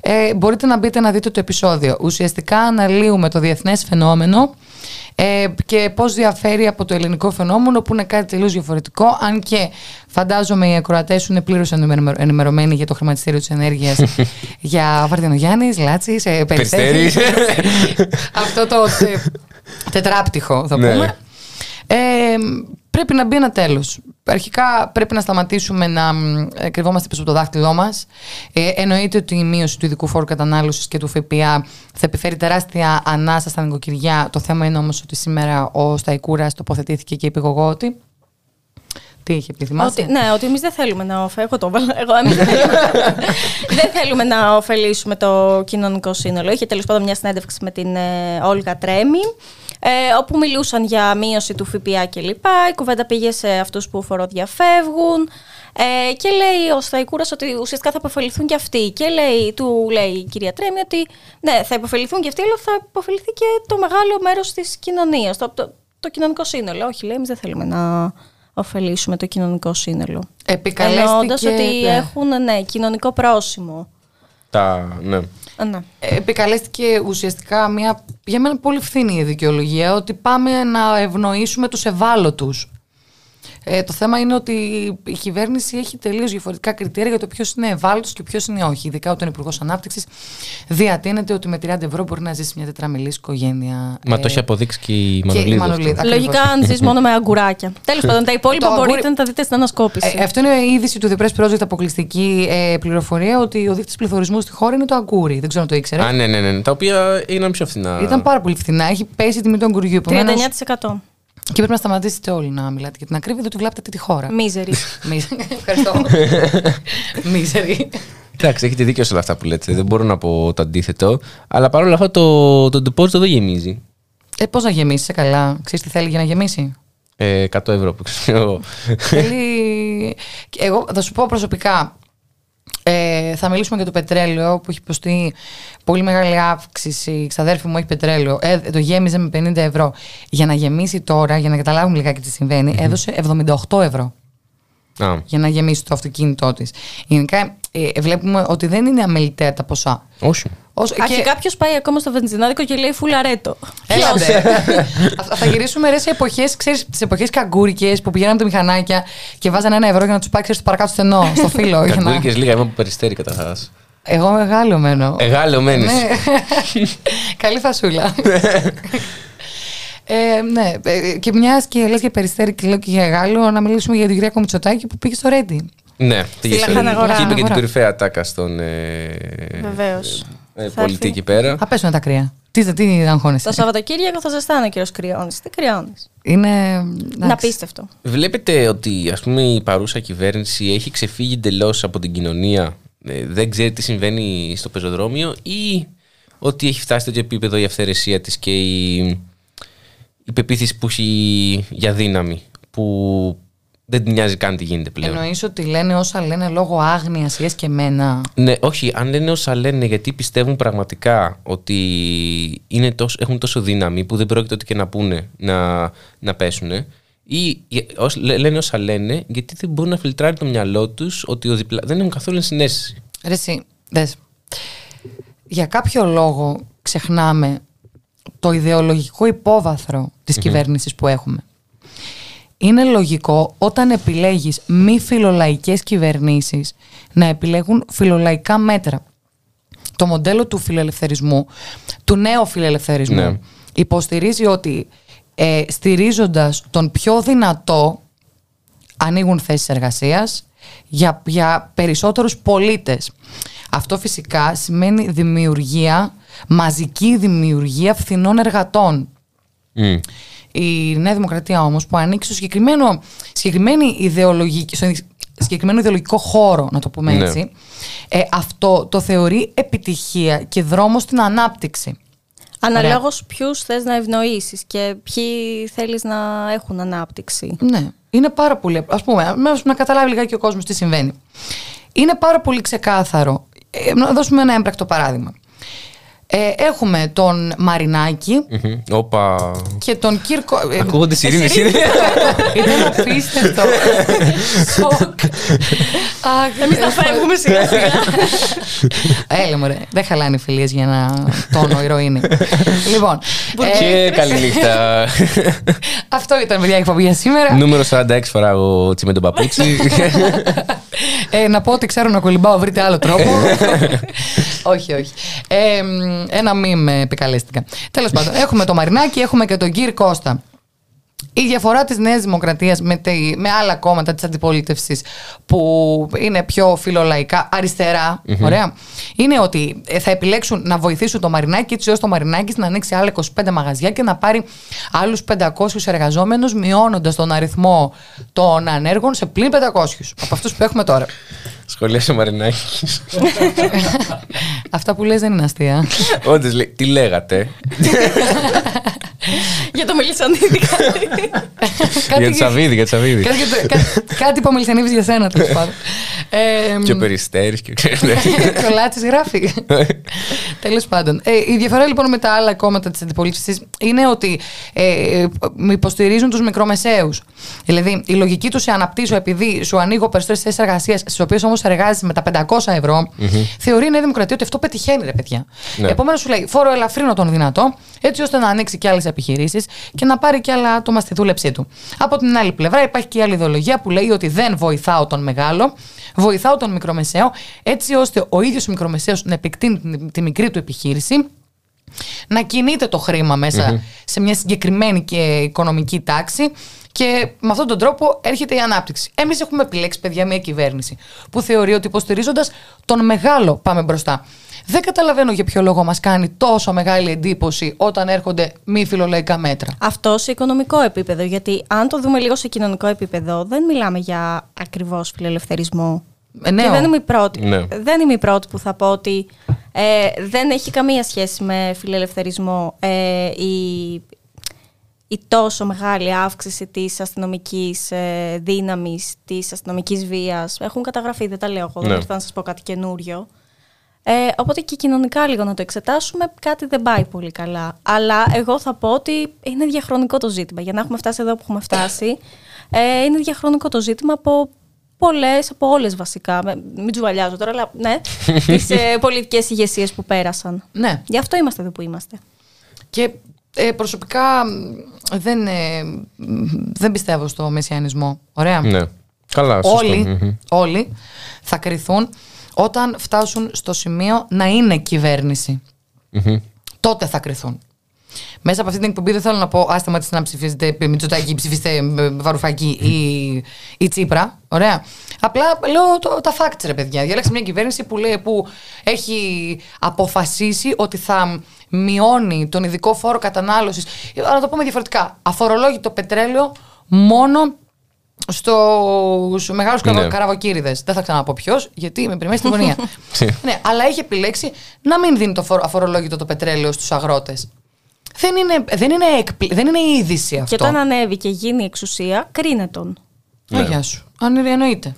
ε, μπορείτε να μπείτε να δείτε το επεισόδιο. Ουσιαστικά αναλύουμε το διεθνές φαινόμενο ε, και πώς διαφέρει από το ελληνικό φαινόμενο που είναι κάτι τελείως διαφορετικό αν και φαντάζομαι οι ακροατές σου είναι πλήρως ενημερω- ενημερωμένοι για το χρηματιστήριο της ενέργειας [LAUGHS] για Βαρδινογιάννης, Λάτσης, ε, Περιστέρης Περιστέρης. [LAUGHS] αυτό το τε, τετράπτυχο θα Ναι. πούμε. Ε, πρέπει να μπει ένα τέλος. Αρχικά πρέπει να σταματήσουμε να μ, ε, κρυβόμαστε πίσω από το δάχτυλό μας. Ε, εννοείται ότι η μείωση του ειδικού φόρου κατανάλωσης και του ΦΠΑ θα επιφέρει τεράστια ανάσα στα νοικοκυριά. Το θέμα είναι όμως ότι σήμερα ο Σταϊκούρας τοποθετήθηκε και είπε εγώ ότι... Τι είχε πει, θυμάσαι; Ότι, ναι, ότι εμείς δεν θέλουμε να ωφελήσουμε. Εγώ το έβαλα. Εγώ, εμείς δεν, θέλουμε, δεν θέλουμε να ωφελήσουμε το κοινωνικό σύνολο. Είχε τέλος πάντων μια συνέντευξη με την ε, Όλγα Τρέμι, ε, όπου μιλούσαν για μείωση του ΦΠΑ κλπ. Η κουβέντα πήγε σε αυτούς που φοροδιαφεύγουν. Ε, και λέει ο Σταϊκούρας ότι ουσιαστικά θα υποφεληθούν και αυτοί. Και λέει, του λέει η κυρία Τρέμι ότι ναι, θα υποφεληθούν και αυτοί, αλλά θα υποφεληθεί και το μεγάλο μέρος της κοινωνίας, το, το, το κοινωνικό σύνολο. Όχι, λέει, εμείς δεν θέλουμε να ωφελήσουμε το κοινωνικό σύνολο. Επικαλέστηκε... Εννοώντας ότι ναι. έχουν ναι, κοινωνικό πρόσημο. τα, ναι. Α, ναι. επικαλέστηκε ουσιαστικά μια, για μένα πολύ φθηνή δικαιολογία ότι πάμε να ευνοήσουμε τους ευάλωτους. Ε, το θέμα είναι ότι η κυβέρνηση έχει τελείως διαφορετικά κριτήρια για το ποιος είναι ευάλωτος και ποιος είναι όχι. Ειδικά όταν ο Υπουργός Ανάπτυξης διατείνεται ότι με 30 ευρώ μπορεί να ζήσει μια τετραμελή οικογένεια. Μα Ε, το έχει αποδείξει και η η Μανολίδου. Μανολίδου. αυτό. Ακριβώς. Λογικά αν ζεις μόνο με αγκουράκια. [LAUGHS] Τέλος πάντων, τα υπόλοιπα Το αγκούρι- μπορείτε να τα δείτε στην ανασκόπηση. Ε, αυτό είναι η είδηση του The Press Project αποκλειστική ε, πληροφορία ότι ο δείκτης πληθωρισμού στη χώρα είναι το αγκούρι. Δεν ξέρω αν το ήξερες. Α, ναι, ναι, ναι. Τα οποία είναι πιο φθηνά. Ήταν πάρα πολύ φθηνά. Έχει πέσει η τιμή του αγκουριού. επομένως- 39%. Και πρέπει να σταματήσετε όλοι να μιλάτε για την ακρίβεια, διότι βλάπτετε τη χώρα. Μίζερη. [LAUGHS] Μη- Ευχαριστώ. [LAUGHS] Μίζερη. Εντάξει, έχετε δίκιο σε όλα αυτά που λέτε. Δεν μπορώ να πω το αντίθετο. Αλλά παρόλα αυτά το, το deposit δεν γεμίζει. Ε, πώς να γεμίσει, σε καλά. Ξέρεις τι θέλει για να γεμίσει; Ε, 100 ευρώ που ξέρω εγώ. θέλει. και Εγώ θα σου πω προσωπικά. Ε, θα μιλήσουμε για το πετρέλαιο που έχει υποστεί πολύ μεγάλη αύξηση. Η ξαδέρφη μου έχει πετρέλαιο. Ε, το γέμιζε με 50 ευρώ. Για να γεμίσει τώρα, για να καταλάβουμε λιγάκι τι συμβαίνει, έδωσε 78 ευρώ. Α, για να γεμίσει το αυτοκίνητό της. Γενικά ε, βλέπουμε ότι δεν είναι αμεληταία τα ποσά. όχι. Όσο, Αχ, και κάποιος πάει ακόμα στο βενζινάδικο και λέει φουλαρέτο. Έλατε. θα, [LAUGHS] θα γυρίσουμε ρε σε εποχές, ξέρεις, τις εποχές καγκούρικες που πηγαίναμε με τα μηχανάκια και βάζανε ένα ευρώ για να τους πάει ξέρεις, στο παρακάτω στενό, στο φύλλο. για να... Κακούρικες λίγα, είμαι από περιστέρι καταρχά. Εγώ μεγάλο μένω. Εγάλεο μένει. Ναι. [LAUGHS] Καλή φασούλα. Ε, ναι, ε, και μιας και λες για περιστέρι και λέω και για Γάλλο, να μιλήσουμε για την κυρία Κομιτσοτάκη που πήγε στο Ρέντι. Ναι, πήγε στο Λαχαναγορά. Και είπε και την Αγορά. κορυφαία τάκα στον ε, Βεβαίως. Ε, Θα πολιτή έρθει. εκεί πέρα. Θα πέσουν τα κρύα. Τι, τι αγχώνεσαι. Το Σαββατοκύριακο θα ζεστάνε ο κύριο Κρυώνη. Τι κρυώνεις; Είναι. Να εντάξει. πίστευτο. Βλέπετε ότι ας πούμε, η παρούσα κυβέρνηση έχει ξεφύγει εντελώς από την κοινωνία, ε, δεν ξέρει τι συμβαίνει στο πεζοδρόμιο ή ότι έχει φτάσει σε τέτοιο επίπεδο η αυθαιρεσία της και η, η πεποίθηση που έχει για δύναμη που δεν την νοιάζει καν τι γίνεται πλέον. Εννοείς ότι λένε όσα λένε λόγω άγνοιας ή και εμένα. Ναι, όχι, αν λένε όσα λένε γιατί πιστεύουν πραγματικά ότι είναι τόσο, έχουν τόσο δύναμη που δεν πρόκειται ότι και να πούνε να, να πέσουν ή για- ως- λέ- λένε όσα λένε γιατί δεν μπορούν να φιλτράρει το μυαλό τους ότι ο διπλα... δεν έχουν καθόλου συνέστηση. Ρε εσύ, δες. Για κάποιο λόγο ξεχνάμε το ιδεολογικό υπόβαθρο της κυβέρνησης που έχουμε. Είναι λογικό όταν επιλέγεις μη φιλολαϊκές κυβερνήσεις να επιλέγουν φιλολαϊκά μέτρα. το μοντέλο του φιλελευθερισμού, του νέου φιλελευθερισμού, Ναι. υποστηρίζει ότι ε, στηρίζοντας τον πιο δυνατό ανοίγουν θέσεις εργασίας για, για περισσότερους πολίτες. Αυτό φυσικά σημαίνει δημιουργία, μαζική δημιουργία φθηνών εργατών. Μμ. Η Νέα Δημοκρατία όμως που ανήκει στο συγκεκριμένο, συγκεκριμένη ιδεολογική, στο συγκεκριμένο ιδεολογικό χώρο, να το πούμε Ναι. έτσι, ε, αυτό το θεωρεί επιτυχία και δρόμο στην ανάπτυξη. Αναλόγως ποιους θες να ευνοήσεις και ποιοι θέλεις να έχουν ανάπτυξη. Ναι, είναι πάρα πολύ. Α πούμε, να- να καταλάβει λιγάκι ο κόσμος τι συμβαίνει. Είναι πάρα πολύ ξεκάθαρο. Ε, να δώσουμε ένα έμπρακτο παράδειγμα. Ε, έχουμε τον Μαρινάκη Μμμ. Όπα. και τον Κύρκο. ε, Ακούγονται σιρήνες, είναι. Ήταν απίστευτο. Σοκ. Εμείς θα φεύγουμε σιγά σιγά. Έλα μωρέ, δεν χαλάνε οι φιλίες για ένα τόνο ηρωίνη. λοιπόν, ε, Και καλή νύχτα. αυτό ήταν παιδιά η εκπομπή για σήμερα. Νούμερο 46 φοράω τσιμέντο παπούτσι. Ε, να πω ότι ξέρω να κολυμπάω, βρείτε άλλο τρόπο. [LAUGHS] όχι, όχι. Ε, μ, ένα μη με επικαλέστηκα. Τέλος πάντων, έχουμε το Μαρινάκι, έχουμε και τον Κύρ Κώστα. Η διαφορά της Νέας Δημοκρατίας με, τη- με άλλα κόμματα της αντιπολίτευσης που είναι πιο φιλολαϊκά, αριστερά, ωραία, είναι ότι ε, θα επιλέξουν να βοηθήσουν το Μαρινάκι έτσι ώστε το Μαρινάκι να ανοίξει άλλα 25 μαγαζιά και να πάρει άλλους 500 εργαζόμενους μειώνοντας τον αριθμό των ανέργων σε πλην 500 από αυτούς που έχουμε τώρα. Σχολίασε ο Μαρινάκης. [LAUGHS] Αυτά που λες δεν είναι αστεία. Όντως λέει, τι λέγατε; [LAUGHS] Για το Μελισανίδη κάτι. Για τη Σαββίδη, για τη Σαββίδη. κάτι, για το- κα- κάτι είπα Μελισανίδης για σένα τέλος πάντων. Ε, Και ο Περιστέρης και [LAUGHS] Και ο Λάτσης γράφει. Τέλος πάντων. Ε, η διαφορά λοιπόν με τα άλλα κόμματα της αντιπολίτευσης είναι ότι ε, ε, υποστηρίζουν τους μικρομεσαίους. Δηλαδή, η λογική του σε αναπτύσσω επειδή σου ανοίγω περισσότερες θέσεις εργασίας, στις οποίες όμως εργάζεσαι με τα 500 ευρώ, θεωρεί η Νέα Δημοκρατία ότι αυτό πετυχαίνει, ρε παιδιά. Ναι. Επομένως, σου λέει φόρο ελαφρύνω τον δυνατό, έτσι ώστε να ανοίξει και άλλες επιχειρήσεις και να πάρει και άλλα άτομα στη δούλεψή του. Από την άλλη πλευρά, υπάρχει και η άλλη ιδεολογία που λέει ότι δεν βοηθάω τον μεγάλο, βοηθάω τον μικρομεσαίο, έτσι ώστε ο ίδιος ο μικρομεσαίος να επεκτείνει τη- τη μικρή του επιχείρηση να κινείται το χρήμα μέσα σε μια συγκεκριμένη και οικονομική τάξη και με αυτόν τον τρόπο έρχεται η ανάπτυξη. Εμείς έχουμε επιλέξει, παιδιά, μια κυβέρνηση που θεωρεί ότι υποστηρίζοντας τον μεγάλο πάμε μπροστά. Δεν καταλαβαίνω για ποιο λόγο μας κάνει τόσο μεγάλη εντύπωση όταν έρχονται μη φιλολαϊκά μέτρα. Αυτό σε οικονομικό επίπεδο. Γιατί αν το δούμε λίγο σε κοινωνικό επίπεδο, δεν μιλάμε για ακριβώς φιλελευθερισμό. Ε, νέο. Και δεν είμαι, η πρώτη, Ναι. δεν είμαι η πρώτη που θα πω ότι ε, δεν έχει καμία σχέση με φιλελευθερισμό ε, η, η τόσο μεγάλη αύξηση της αστυνομικής ε, δύναμης, της αστυνομικής βίας. Έχουν καταγραφεί, δεν τα λέω εγώ, δεν Ναι. ήρθα να σας πω κάτι καινούριο. Ε, οπότε και κοινωνικά λίγο να το εξετάσουμε, κάτι δεν πάει πολύ καλά. Αλλά εγώ θα πω ότι είναι διαχρονικό το ζήτημα. Για να έχουμε φτάσει εδώ που έχουμε φτάσει, ε, είναι διαχρονικό το ζήτημα από πολλές, από όλες βασικά. με- Μην τζουβαλιάζω τώρα, αλλά ναι, [LAUGHS] τις ε, πολιτικές ηγεσίες που πέρασαν. Ναι. Γι' αυτό είμαστε εδώ που είμαστε. Και ε, προσωπικά μ, δεν, ε, μ, δεν πιστεύω στο μεσιανισμό. Ωραία. Ναι. Καλά, σωστό. όλοι, Μμμ. όλοι θα κριθούν όταν φτάσουν στο σημείο να είναι κυβέρνηση. Μμμ. Τότε θα κριθούν. Μέσα από αυτή την εκπομπή δεν θέλω να πω άστε σταματήστε να ψηφίζετε Μητσοτάκη, ψηφίστε ε, Βαρουφάκη ή, ή Τσίπρα. Ωραία. Απλά λέω το, τα facts ρε παιδιά. Διάλεξε μια κυβέρνηση που, λέει, που έχει αποφασίσει ότι θα μειώνει τον ειδικό φόρο κατανάλωσης. Ε, Να το πούμε διαφορετικά. Αφορολόγητο πετρέλαιο μόνο στου μεγάλου Ναι. καραβοκύριδες. Δεν θα ξαναπώ ποιος, γιατί με περιμένει στην γωνία. [LAUGHS] ναι, αλλά έχει επιλέξει να μην δίνει το φορο- αφορολόγητο το πετρέλαιο στους αγρότες. Δεν είναι, δεν, είναι εκπλη... δεν είναι είδηση αυτό. Και όταν ανέβει και γίνει εξουσία, κρίνε τον. Α, γεια σου. Αν είναι, εννοείται.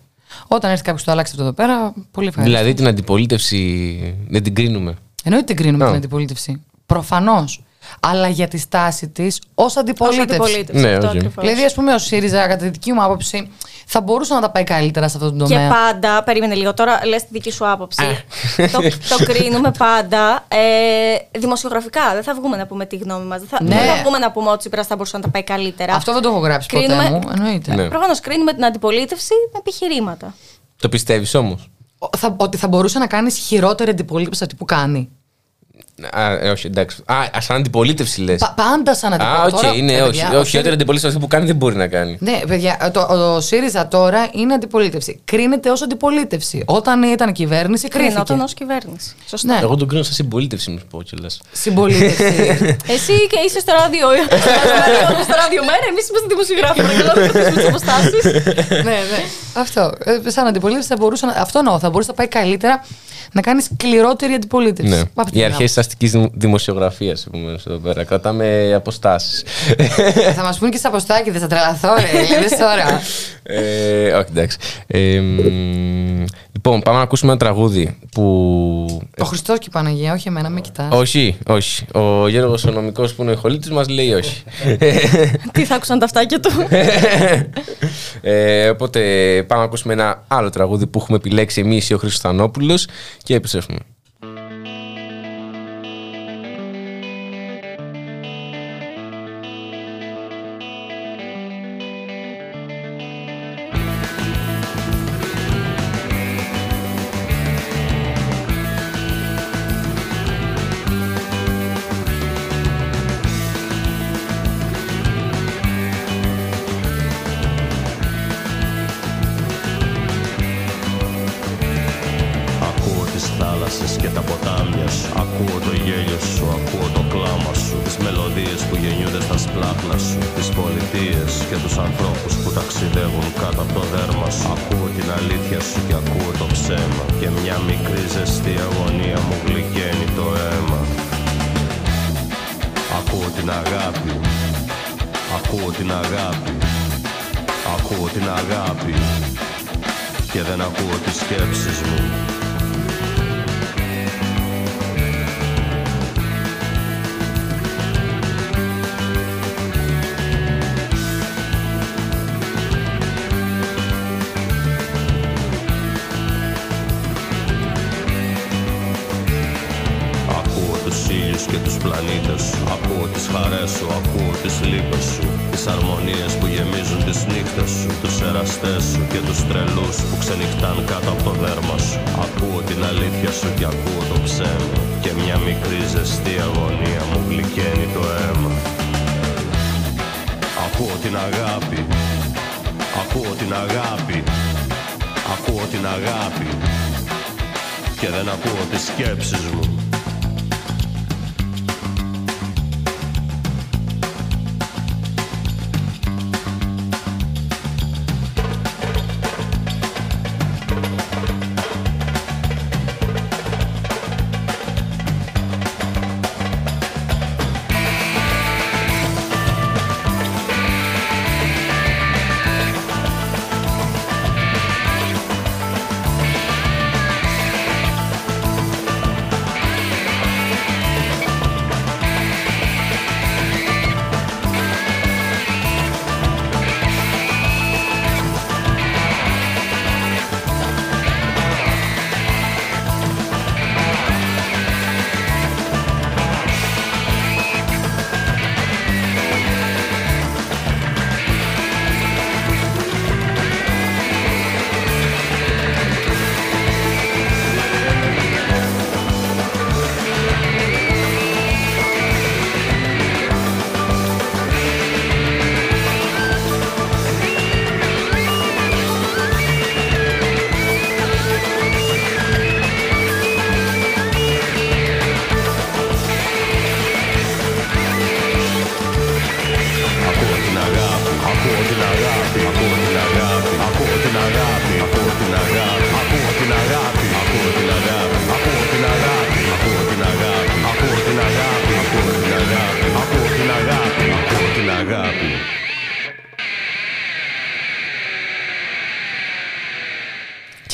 Όταν έρθει κάποιος το αλλάξει αυτό εδώ πέρα, πολύ ευχαριστώ. Δηλαδή την αντιπολίτευση δεν την κρίνουμε. Εννοείται την κρίνουμε Α. την αντιπολίτευση. Προφανώς. Αλλά για τη στάση της ως Ως αντιπολίτευσης. αντιπολίτευσης. Ναι, αυτό όχι. ακριβώς. Δηλαδή, ας πούμε, ο ΣΥΡΙΖΑ, κατά τη δική μου άποψη, θα μπορούσε να τα πάει καλύτερα σε αυτόν τον Και τομέα. πάντα, περίμενε λίγο, τώρα λες τη δική σου άποψη. το, το κρίνουμε πάντα ε, δημοσιογραφικά. Δεν θα βγούμε να πούμε τη γνώμη μας. Δεν θα, Ναι. δεν θα βγούμε να πούμε ότι ο Τσίπρας θα μπορούσε να τα πάει καλύτερα. Αυτό δεν το έχω γράψει ποτέ Κρίνουμε- μου. Εννοείται. Ναι. Προφανώς κρίνουμε την αντιπολίτευση με επιχειρήματα. Το πιστεύεις όμως; θα, ότι θα μπορούσε να κάνεις χειρότερη αντιπολίτευση από αυτή που κάνει. Α, ε, όχι, εντάξει. Α, σαν αντιπολίτευση λες. πάντα σαν αντιπολίτευση. Α, όχι, είναι, όχι. όχι, χειρότερη αντιπολίτευση αυτή που κάνει δεν μπορεί να κάνει. Ναι, παιδιά, το, ο ΣΥΡΙΖΑ τώρα είναι αντιπολίτευση. Κρίνεται ως αντιπολίτευση. Όταν ήταν κυβέρνηση, κρίνεται. Όταν ως κυβέρνηση. Σωστά. Ναι. Εγώ τον κρίνω σαν συμπολίτευση, μου πω κιόλας. Συμπολίτευση. [LAUGHS] Εσύ και είσαι [LAUGHS] στο ράδιο. στο ράδιο μέρα, εμείς είμαστε δημοσιογράφοι. Παρακαλώ, να τις αποστάσεις. [LAUGHS] Ναι, ναι. Αυτό. Ε, σαν αντιπολίτευση θα μπορούσε να. Αυτό εννοώ. Θα μπορούσε να πάει καλύτερα να κάνει σκληρότερη αντιπολίτευση. Ναι. Οι αρχές τη αστικής δημοσιογραφίας, επομένω, εδώ πέρα. Κρατάμε αποστάσεις. θα μας πούνε και στα αποστάκια, δεν θα τρελαθώ, ρε. τώρα. ε, όχι, εντάξει. Ε, λοιπόν, πάμε να ακούσουμε ένα τραγούδι που. Ο Χριστός και η Παναγία, όχι εμένα, με κοιτάς. Όχι, όχι. Ο Γιώργος ο νομικός που είναι ο ηχολήτης μας λέει όχι. Τι θα άκουσαν τα αυτάκια του; ε, οπότε πάμε να ακούσουμε ένα άλλο τραγούδι που έχουμε επιλέξει εμείς ο Χριστανόπουλο και επιστρέφουμε.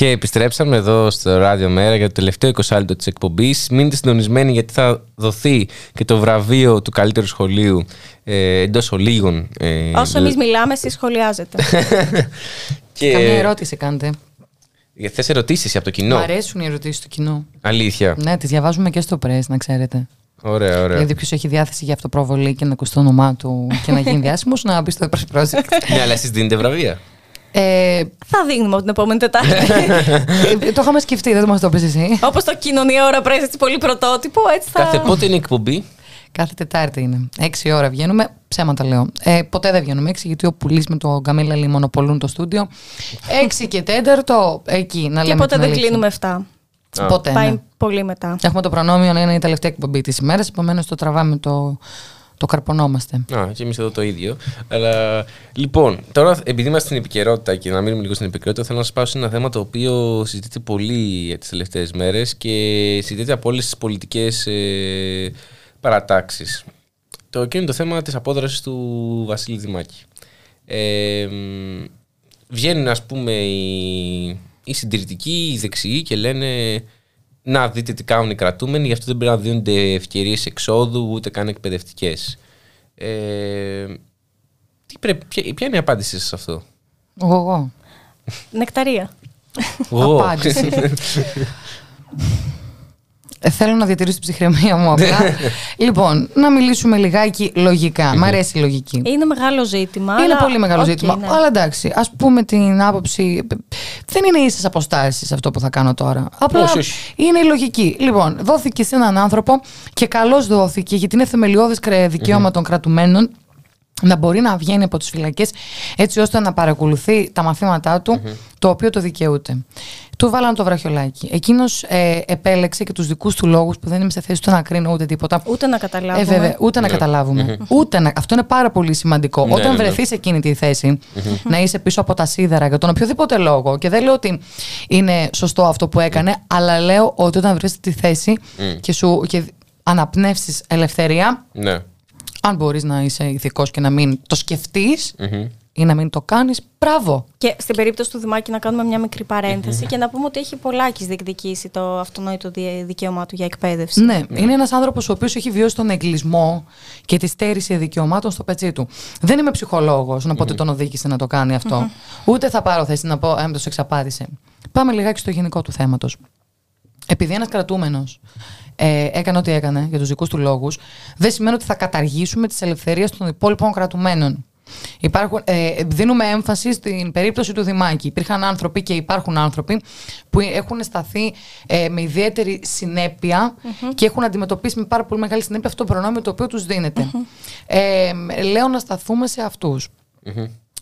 Και επιστρέψαμε εδώ στο Ράδιο Μέρα για το τελευταίο 20 λεπτό της εκπομπής. Μείνετε συντονισμένοι γιατί θα δοθεί και το βραβείο του καλύτερου σχολείου ε, εντός ολίγων. Ε, Όσο εμείς μιλάμε, εσείς σχολιάζετε. [LAUGHS] και... Καμία ερώτηση κάντε. Θες ερωτήσεις από το κοινό; Μ' αρέσουν οι ερωτήσεις του κοινού. Αλήθεια. Ναι, τις διαβάζουμε και στο press, να ξέρετε. Ωραία, ωραία. Δηλαδή, ποιο έχει διάθεση για αυτοπροβολή και να ακουστεί το όνομά του και να γίνει [LAUGHS] διάσημος, να μπει στο press project. ναι, αλλά εσείς δίνετε βραβεία. Ε, θα δίνουμε την επόμενη Τετάρτη. Ε, το είχαμε σκεφτεί, δεν μας το πεις εσύ. Όπως το κοινωνία ώρα πρέσβη, έτσι πολύ πρωτότυπο, έτσι θα. Κάθε πότε είναι η εκπομπή; Κάθε Τετάρτη είναι. Έξι ώρα βγαίνουμε. Ψέματα λέω. Ε, ποτέ δεν βγαίνουμε έξι, γιατί ο Πουλή με το Καμίλα Λί μονοπολούν το στούντιο. Έξι και τέταρτο, εκεί να λέμε. Και ποτέ δεν κλείνουμε 7. Ποτέ. Πάει ναι. πολύ μετά. Έχουμε το προνόμιο να είναι η τελευταία εκπομπή της ημέρας, επομένως το τραβάμε το, το καρπονόμαστε. Α, και εμείς εδώ το ίδιο. Αλλά λοιπόν, τώρα επειδή είμαστε στην επικαιρότητα και να μείνουμε λίγο στην επικαιρότητα, θέλω να σας πάω σε ένα θέμα το οποίο συζητείται πολύ τις τελευταίες μέρες και συζητείται από όλες τις πολιτικές ε, παρατάξεις. Το εκείνο είναι το θέμα της απόδρασης του Βασίλη Δημάκη. Ε, βγαίνουν, ας πούμε, οι, οι συντηρητικοί, οι δεξιοί και λένε να δείτε τι κάνουν οι κρατούμενοι, γι' αυτό δεν πρέπει να δίνονται ευκαιρίες εξόδου ούτε καν εκπαιδευτικές. Ε, τι πρέπει, ποια, ποια είναι η απάντηση σε αυτό, Εγώ. Νεκταρία. Εγώ. Απάντηση. [LAUGHS] Ε, θέλω να διατηρήσω την ψυχραιμία μου απλά. λοιπόν, να μιλήσουμε λιγάκι λογικά. Μ' αρέσει η λογική. Είναι μεγάλο ζήτημα. Είναι αλλά- πολύ μεγάλο οκ, ζήτημα. ναι. Αλλά εντάξει, ας πούμε την άποψη. Δεν είναι ίσες αποστάσεις αυτό που θα κάνω τώρα. Απλά Όχι, όχι. είναι η λογική. Λοιπόν, δόθηκε σε έναν άνθρωπο και καλώς δόθηκε γιατί είναι θεμελιώδες δικαίωμα των κρατουμένων να μπορεί να βγαίνει από τις φυλακές έτσι ώστε να παρακολουθεί τα μαθήματά του το οποίο το δικαιούται. Του βάλαν το βραχιολάκι. Εκείνος ε, επέλεξε και τους δικούς του λόγους που δεν είμαι σε θέση ούτε να κρίνω ούτε τίποτα. Ούτε να καταλάβουμε. Ε, βέβαια, ούτε να καταλάβουμε. Ούτε να... Αυτό είναι πάρα πολύ σημαντικό. Ναι, Όταν ναι, ναι. βρεθείς σε εκείνη τη θέση, να είσαι πίσω από τα σίδερα για τον οποιοδήποτε λόγο. Και δεν λέω ότι είναι σωστό αυτό που έκανε, αλλά λέω ότι όταν βρεθεί τη θέση και σου και αναπνεύσεις ελευθερία, ναι. αν μπορείς να είσαι ηθικός και να μην το σκεφτείς ή να μην το κάνεις, μπράβο. Και στην περίπτωση του Δημάκη να κάνουμε μια μικρή παρένθεση και να πούμε ότι έχει πολλάκις διεκδικήσει το αυτονόητο δι- δικαίωμά του για εκπαίδευση. Ναι, είναι ένας άνθρωπος ο οποίος έχει βιώσει τον εγκλισμό και τη στέρηση δικαιωμάτων στο πετσί του. Δεν είμαι ψυχολόγος να πω ότι τον οδήγησε να το κάνει αυτό. Ούτε θα πάρω θέση να πω, έμπτω εξαπάτησε. Πάμε λιγάκι στο γενικό του θέματος. Επειδή ένας κρατούμενος ε, έκανε ό,τι έκανε για τους δικούς του λόγους, δεν σημαίνει ότι θα καταργήσουμε τις ελευθερίες των υπόλοιπων κρατουμένων. Υπάρχουν, ε, δίνουμε έμφαση στην περίπτωση του Δημάκη. Υπήρχαν άνθρωποι και υπάρχουν άνθρωποι που έχουν σταθεί ε, με ιδιαίτερη συνέπεια και έχουν αντιμετωπίσει με πάρα πολύ μεγάλη συνέπεια αυτό το προνόμιο το οποίο τους δίνεται. Ε, λέω να σταθούμε σε αυτούς.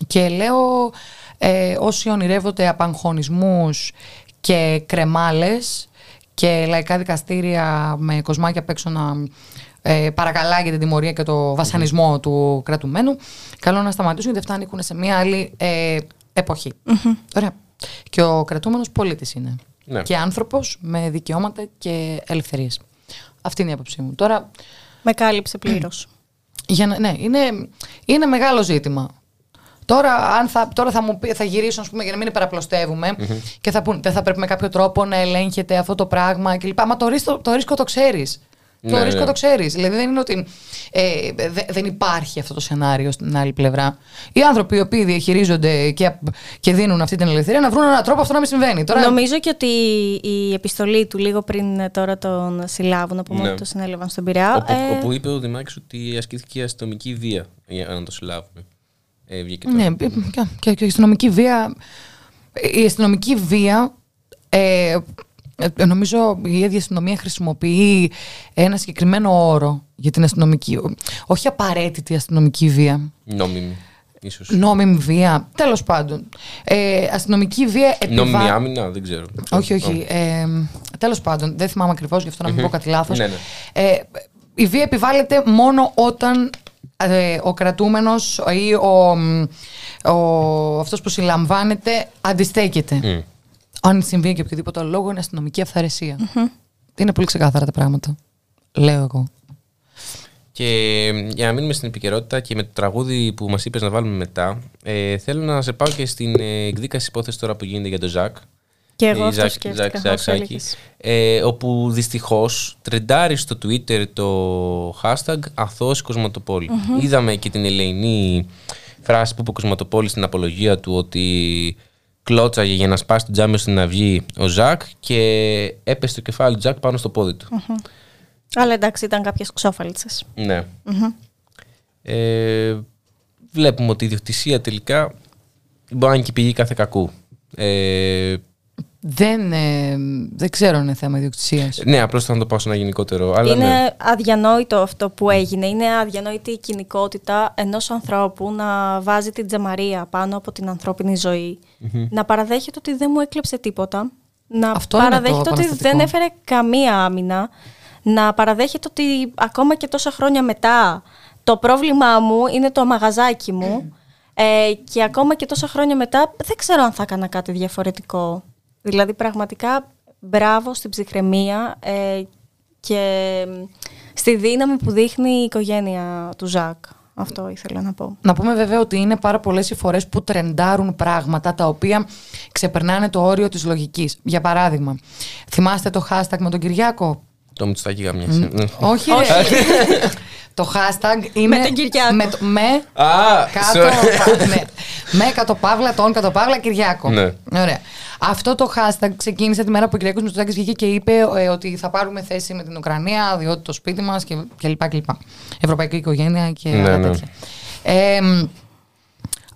Και λέω ε, όσοι ονειρεύονται απαγχωνισμούς και κρεμάλες και λαϊκά δικαστήρια με κοσμάκια απ' έξω να ε, παρακαλά για την τιμωρία και το βασανισμό του κρατουμένου, καλό να σταματήσουν γιατί αυτά ανήκουν σε μια άλλη ε, εποχή. Ωραία. Και ο κρατούμενος πολίτης είναι. Ναι. Και άνθρωπος με δικαιώματα και ελευθερίες. Αυτή είναι η άποψή μου. Τώρα, Με κάλυψε πλήρως. [CLEARS THROAT] για να, ναι, είναι, είναι μεγάλο ζήτημα. Τώρα, αν θα, τώρα θα, μου, πει- θα γυρίσουν, ας πούμε, για να μην υπεραπλωστεύουμε και θα πούν δεν θα πρέπει με κάποιο τρόπο να ελέγχεται αυτό το πράγμα κλπ. Μα το ρίσκο το, ρίσκο το ξέρεις. Το Ναι, ρίσκο ναι. το ξέρεις. Δηλαδή δεν είναι ότι ε, δε- δεν υπάρχει αυτό το σενάριο στην άλλη πλευρά. Οι άνθρωποι οι οποίοι διαχειρίζονται και, και δίνουν αυτή την ελευθερία να βρουν έναν τρόπο αυτό να μην συμβαίνει. Τώρα, Νομίζω και ότι η επιστολή του λίγο πριν ε, τώρα τον συλλάβουν, να πούμε Ναι. ότι το συνέλαβαν στον Πειραιά. Όπου, ε, όπου είπε ο Δημάκης ότι ασκήθηκε η αστυνομική βία για να το συλλάβουμε. Ε, βγήκε το- Ναι, και, και, και η αστυνομική βία. Η αστυνομική βία. Ε, ε, νομίζω η ίδια αστυνομία χρησιμοποιεί ένα συγκεκριμένο όρο για την αστυνομική. Όχι απαραίτητη αστυνομική βία. Νόμιμη, ίσως. Νόμιμη βία. Τέλος πάντων. Ε, αστυνομική βία επιβάλλει. Νόμιμη άμυνα, δεν ξέρω. Όχι, όχι. Ε, Τέλος πάντων, δεν θυμάμαι ακριβώς, γι' αυτό να μην πω κάτι λάθος. Ναι, ναι. Ε, η βία επιβάλλεται μόνο όταν ε, ο κρατούμενος ή ο, ο, αυτός που συλλαμβάνεται αντιστέκεται. Μμ. Αν συμβεί και οποιοδήποτε άλλο λόγο, είναι αστυνομική αυθαιρεσία. Είναι πολύ ξεκάθαρα τα πράγματα. Λέω εγώ. Και για να μείνουμε στην επικαιρότητα και με το τραγούδι που μας είπες να βάλουμε μετά, ε, θέλω να σε πάω και στην ε, εκδίκαση υπόθεση τώρα που γίνεται για τον Ζακ. Και εγώ Η αυτό Ζακ- σκέφτηκα, Ζακ- όσο Ζακ Σάκη, έλεγες. ε, όπου δυστυχώς τρεντάρει στο Twitter το hashtag αθώος Κοσματοπόλη. Είδαμε και την ελεηνή φράση που είπε ο Κοσματοπόλης στην απολογία του ότι κλώτσαγε για να σπάσει το τζάμιο στην αυγή ο Ζακ και έπεσε το κεφάλι του Ζακ πάνω στο πόδι του. Αλλά εντάξει, ήταν κάποιες ξόφαλτσε. Ναι. Ε, βλέπουμε ότι η ιδιοκτησία τελικά μπορεί να είναι και η πηγή κάθε κακού. Ε, δεν, ε, δεν ξέρω αν είναι θέμα ιδιοκτησίας. ναι, απλώς θα το πάω σε ένα γενικότερο. Αλλά είναι ναι. αδιανόητο αυτό που έγινε. Είναι αδιανόητη η κοινικότητα ενός ανθρώπου να βάζει την τζαμαρία πάνω από την ανθρώπινη ζωή. Να παραδέχεται ότι δεν μου έκλεψε τίποτα. Να Αυτό είναι το παραδέχεται ότι επαναστατικό. δεν έφερε καμία άμυνα. Να παραδέχεται ότι ακόμα και τόσα χρόνια μετά το πρόβλημά μου είναι το μαγαζάκι μου. Ε, και ακόμα και τόσα χρόνια μετά δεν ξέρω αν θα έκανα κάτι διαφορετικό. Δηλαδή πραγματικά μπράβο στην ψυχραιμία ε, και στη δύναμη που δείχνει η οικογένεια του Ζακ. Αυτό ήθελα να πω. Να πούμε βέβαια ότι είναι πάρα πολλές οι φορές που τρεντάρουν πράγματα τα οποία ξεπερνάνε το όριο της λογικής. Για παράδειγμα, θυμάστε το hashtag με τον Κυριάκο; Το Μητσοτάκι γαμιέσαι. Ναι. Όχι, ρε. [LAUGHS] το hashtag είναι. Με τον Κυριάκο. Με, το- με Α, κάτω, sorry. πα- ναι. με κατοπαύλα, τον κατοπαύλα Κυριάκο. Ναι. Ωραία. Αυτό το hashtag ξεκίνησε τη μέρα που ο Κυριάκος Μητσοτάκης βγήκε και είπε ε, ότι θα πάρουμε θέση με την Ουκρανία, διότι το σπίτι μας και, και λοιπά και λοιπά. Ευρωπαϊκή οικογένεια και Ναι, άλλα ναι. τέτοια. Ε, μ,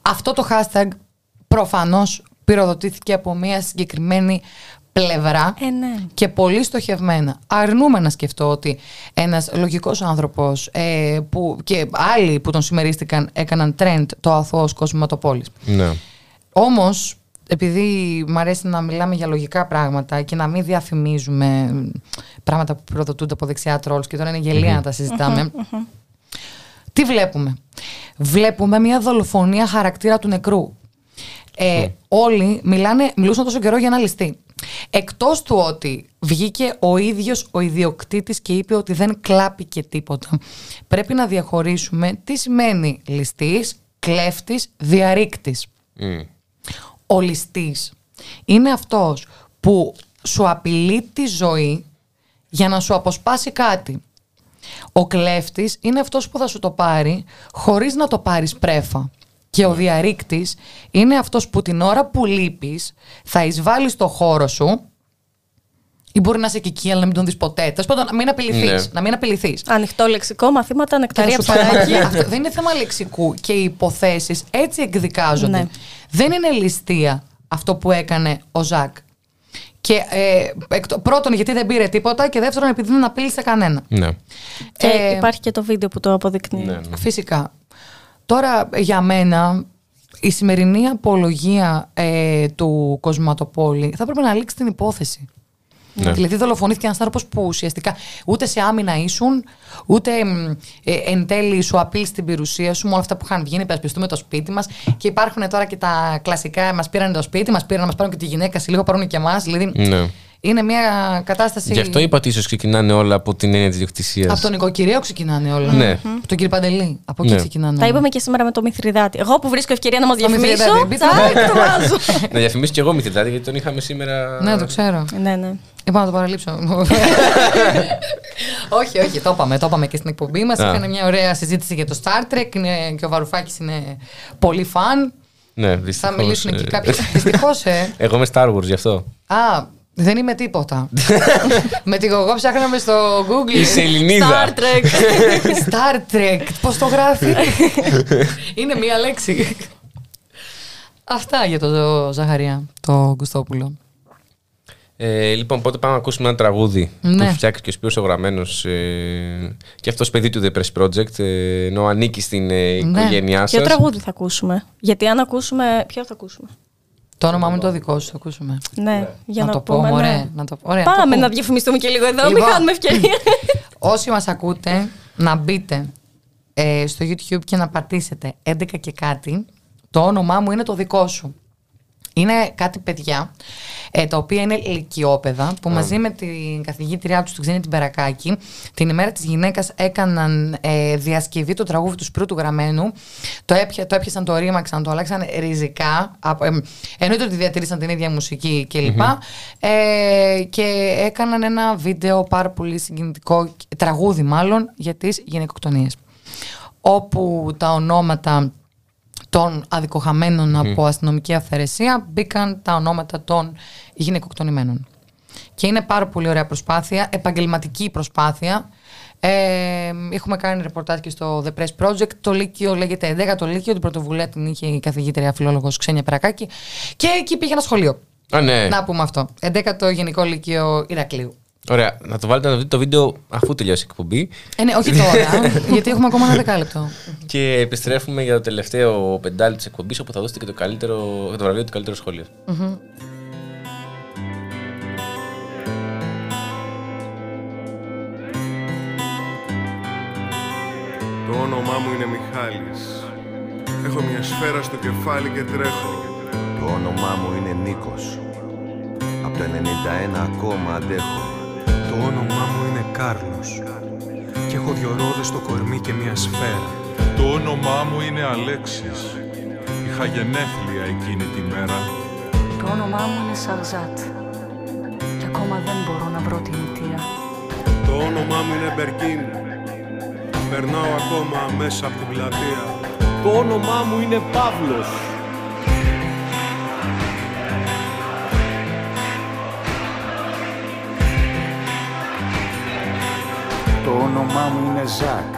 αυτό το hashtag προφανώς πυροδοτήθηκε από μια συγκεκριμένη πλευρά Ε, ναι. και πολύ στοχευμένα. Αρνούμε να σκεφτώ ότι ένας λογικός άνθρωπος ε, που, και άλλοι που τον συμμερίστηκαν έκαναν trend το αθώος κοσματοπόλης. Ναι. Όμως, επειδή μου αρέσει να μιλάμε για λογικά πράγματα και να μην διαφημίζουμε μ, πράγματα που προδοτούνται από δεξιά τρόλς και τώρα είναι γελία να τα συζητάμε, τι βλέπουμε; Βλέπουμε μια δολοφονία χαρακτήρα του νεκρού. Ε, Όλοι μιλάνε, μιλούσαν τόσο καιρό για ένα ληστή. Εκτός του ότι βγήκε ο ίδιος ο ιδιοκτήτης και είπε ότι δεν κλάπηκε τίποτα. Πρέπει να διαχωρίσουμε τι σημαίνει ληστής, κλέφτης, διαρρήκτης. Μμ. Ο ληστής είναι αυτός που σου απειλεί τη ζωή για να σου αποσπάσει κάτι. Ο κλέφτης είναι αυτός που θα σου το πάρει χωρίς να το πάρεις πρέφα. Και ο διαρρήκτης είναι αυτός που την ώρα που λείπεις θα εισβάλλεις στο χώρο σου ή μπορεί να είσαι και εκεί αλλά να μην τον δεις ποτέ. Τέλος πάντων, να μην απειληθείς. Ναι. Να μην απειληθείς. Ανοιχτό λεξικό, μαθήματα, Και θα νεκταρία σου πω ένα ψαράκι. Αυτό δεν είναι θέμα λεξικού και οι υποθέσεις έτσι εκδικάζονται. Ναι. Δεν είναι ληστεία αυτό που έκανε ο Ζακ. Και ε, εκτο- πρώτον γιατί δεν πήρε τίποτα και δεύτερον επειδή δεν απείλησε κανένα. Ναι. Και Ε, υπάρχει και το βίντεο που το αποδεικνύει. Ναι, ναι. Φυσικά. Τώρα για μένα η σημερινή απολογία ε, του Κοσματοπόλη θα πρέπει να λήξει την υπόθεση. Ναι. Δηλαδή δολοφονήθηκε ένας άνθρωπος που ουσιαστικά ούτε σε άμυνα ήσουν, ούτε μ, ε, εν τέλει σου απείλησε την περιουσία σου με όλα αυτά που είχαν βγει, να υπερασπιστούμε το σπίτι μας. Και υπάρχουν τώρα και τα κλασικά, μας πήραν το σπίτι, μας πήραν να μας πάρουν και τη γυναίκα, σε λίγο πάρουν και εμάς. Δηλαδή Ναι. Είναι μια κατάσταση. Γι' αυτό είπα ότι ίσως ξεκινάνε όλα από την έννοια της ιδιοκτησία. Από τον νοικοκυρέο ξεκινάνε όλα. Ναι. Από τον κύριο Παντελή. Από εκεί Ναι. ξεκινάνε. Τα όλα. είπαμε και σήμερα με το Μηθριδάτη. Εγώ που βρίσκω ευκαιρία να μας Το διαφημίσω, Μηθριδάτη, μπείτε. τσακ, το βάζω. Να διαφημίσω κι εγώ Μηθριδάτη, γιατί τον είχαμε σήμερα. Ναι, το ξέρω. ναι, ναι. Είπα να το παραλείψω. [LAUGHS] όχι, όχι, το είπαμε. Το είπαμε και στην εκπομπή μας. Α. Είχαν μια ωραία συζήτηση για το Star Trek είναι, και ο Βαρουφάκης είναι πολύ φαν. Ναι, Θα δυστυχώς, μιλήσουν ε, εκεί κάποιοι. [LAUGHS] Δυστυχώς, ε. Εγώ είμαι Star Wars γι' αυτό. Α, δεν είμαι τίποτα. [LAUGHS] Με τη γογό ψάχναμε στο Google. Είσαι Ελληνίδα. Star Trek. [LAUGHS] Star Trek. Πώς το γράφει; [LAUGHS] είναι μία λέξη. Αυτά για το Ζαχαρία, το Γκουστόπουλο. Ε, λοιπόν, πότε πάμε να ακούσουμε ένα τραγούδι Ναι. που έχει φτιάξει και ο Σπύρος ο Γραμμένος ε, και αυτός παιδί του The Press Project ε, ενώ ανήκει στην ε, Ναι. οικογένειά Ποιο σας. τραγούδι θα ακούσουμε; Γιατί αν ακούσουμε. Ποιο θα ακούσουμε; Το όνομά μου είναι το δικό σου, το ακούσουμε. Ναι, για να, να, το πω, πούμε. μωρέ. ναι. Να το... Ωραία, το Πάμε πούμε. να διαφημιστούμε και λίγο εδώ, μην Λοιπόν. χάνουμε ευκαιρία. [LAUGHS] Όσοι μας ακούτε, να μπείτε ε, στο YouTube και να πατήσετε 11 και κάτι. Το όνομά μου είναι το δικό σου. Είναι κάτι παιδιά, ε, τα οποία είναι ηλικιόπαιδα, που μαζί με την καθηγήτριά τους, την Ξένη την Περακάκη, την ημέρα της γυναίκας έκαναν ε, διασκευή το τραγούδι του Σπύρου του Γραμμένου. Το, έπια, το έπιασαν, το ρήμαξαν, το αλλάξαν ριζικά. Από, ε, εννοείται ότι διατηρήσαν την ίδια μουσική κλπ. Ε, και έκαναν ένα βίντεο πάρα πολύ συγκινητικό, τραγούδι μάλλον, για τις γυναικοκτονίες. Όπου τα ονόματα των αδικοχαμένων από αστυνομική αυθαιρεσία μπήκαν τα ονόματα των γυναικοκτονημένων. Και είναι πάρα πολύ ωραία προσπάθεια, επαγγελματική προσπάθεια. Ε, έχουμε κάνει ρεπορτάζ και στο The Press Project. Το Λύκειο λέγεται 11ο Λύκειο. Την πρωτοβουλία την είχε η καθηγήτρια φιλόλογος Ξένια Περακάκη. Και εκεί πήγε ένα σχολείο. Α, ναι. Να πούμε αυτό. 11ο Γενικό Λύκειο Ηρακλείου. Ωραία. Να το βάλετε να δείτε το βίντεο αφού τελειώσει η εκπομπή. Ε, ναι, όχι τώρα, [LAUGHS] γιατί έχουμε ακόμα ένα δεκάλεπτο. Και επιστρέφουμε για το τελευταίο πεντάλεπτο της εκπομπής όπου θα δώσετε και το, καλύτερο, το βραβείο του καλύτερου σχολείου. Το όνομά μου είναι Μιχάλης Έχω μια σφαίρα στο κεφάλι και τρέχω Το όνομά μου είναι Νίκος Από το 91 ακόμα αντέχω Το όνομά μου είναι Κάρλος. Και έχω δυο ρόδες στο κορμί και μια σφαίρα. Το όνομά μου είναι Αλέξης. Είχα γενέθλια εκείνη τη μέρα. Το όνομά μου είναι Σαρζάτ. Και ακόμα δεν μπορώ να βρω την αιτία Το όνομά μου είναι Μπερκίν. Περνάω ακόμα μέσα από την πλατεία. Το όνομά μου είναι Παύλος Το όνομά μου είναι Ζακ.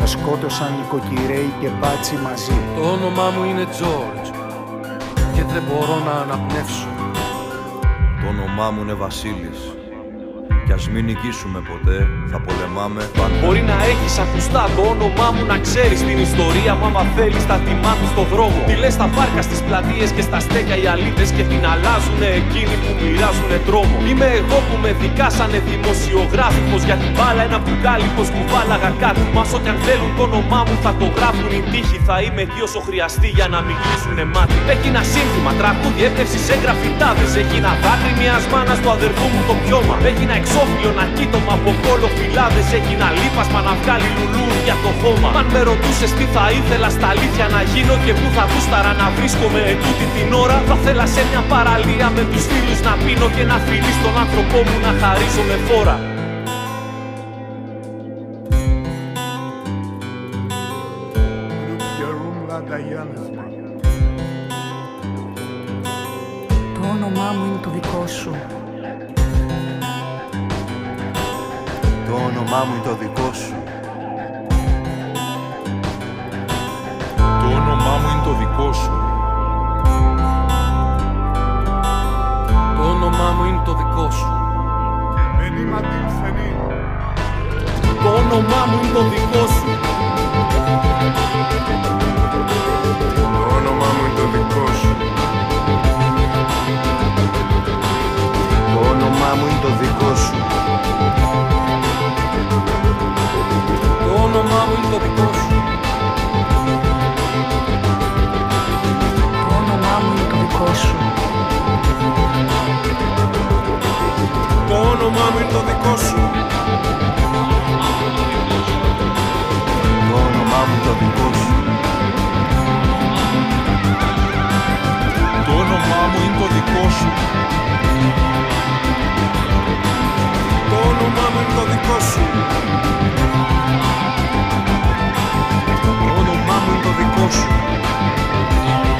Με σκότωσαν νοικοκυρέοι και μπάτσι μαζί. Το όνομά μου είναι George Και δεν μπορώ να αναπνεύσω. Το όνομά μου είναι Βασίλης κι ας μην νικήσουμε ποτέ, θα πολεμάμε πάντα. Μπορεί να έχεις ακουστά το όνομά μου να ξέρεις την ιστορία μου άμα θέλεις θα τη μάθεις στο δρόμο. Τι λες στα πάρκα, στις πλατείες και στα στέκια οι αλήτες και την αλλάζουνε εκείνοι που μοιράζουνε τρόμο. Είμαι εγώ που με δικάσανε δημοσιογράφικος για την μπάλα ένα μπουκάλι πως κουβάλαγα κάτι. Μας ό,τι αν θέλουν το όνομά μου θα το γράφουν οι τύχοι. Θα είμαι εκεί όσο χρειαστεί για να μην κλείσουνε μάτι Έχει ένα σύνθημα, τραγούδι, έμπνευση σε γραφιτάδες Έχει ένα δάκρυ μιας μάνας του αδερφού μου το πιώμα. Έχει ένα εξώφυλλο να κοίτωμα από κόλλο φυλάδες. Έχει ένα λίπασμα να βγάλει λουλούδια το χώμα. Αν με ρωτούσες τι θα ήθελα στα αλήθεια να γίνω Και πού θα γούσταρα να βρίσκομαι ετούτη την ώρα Θα θέλα σε μια παραλία με τους φίλους να πίνω Και να φιλεί στον άνθρωπό μου να χαρίζω με φόρα. Το όνομά μου είναι το δικό σου όνομά μου είναι το δικό σου. Το όνομά μου είναι το δικό σου. Το όνομά μου είναι το δικό σου. Το όνομά μου είναι το δικό σου. Το όνομά μου είναι το δικό σου. Το όνομά μου είναι το δικό σου όνομά μου είναι το δικό σου. Το όνομά μου είναι το δικό σου. Το όνομά μου είναι το δικό σου. Το όνομά μου είναι το δικό σου. Το όνομά μου είναι το δικό σου. Το όνομά μου είναι το δικό σου Marcos.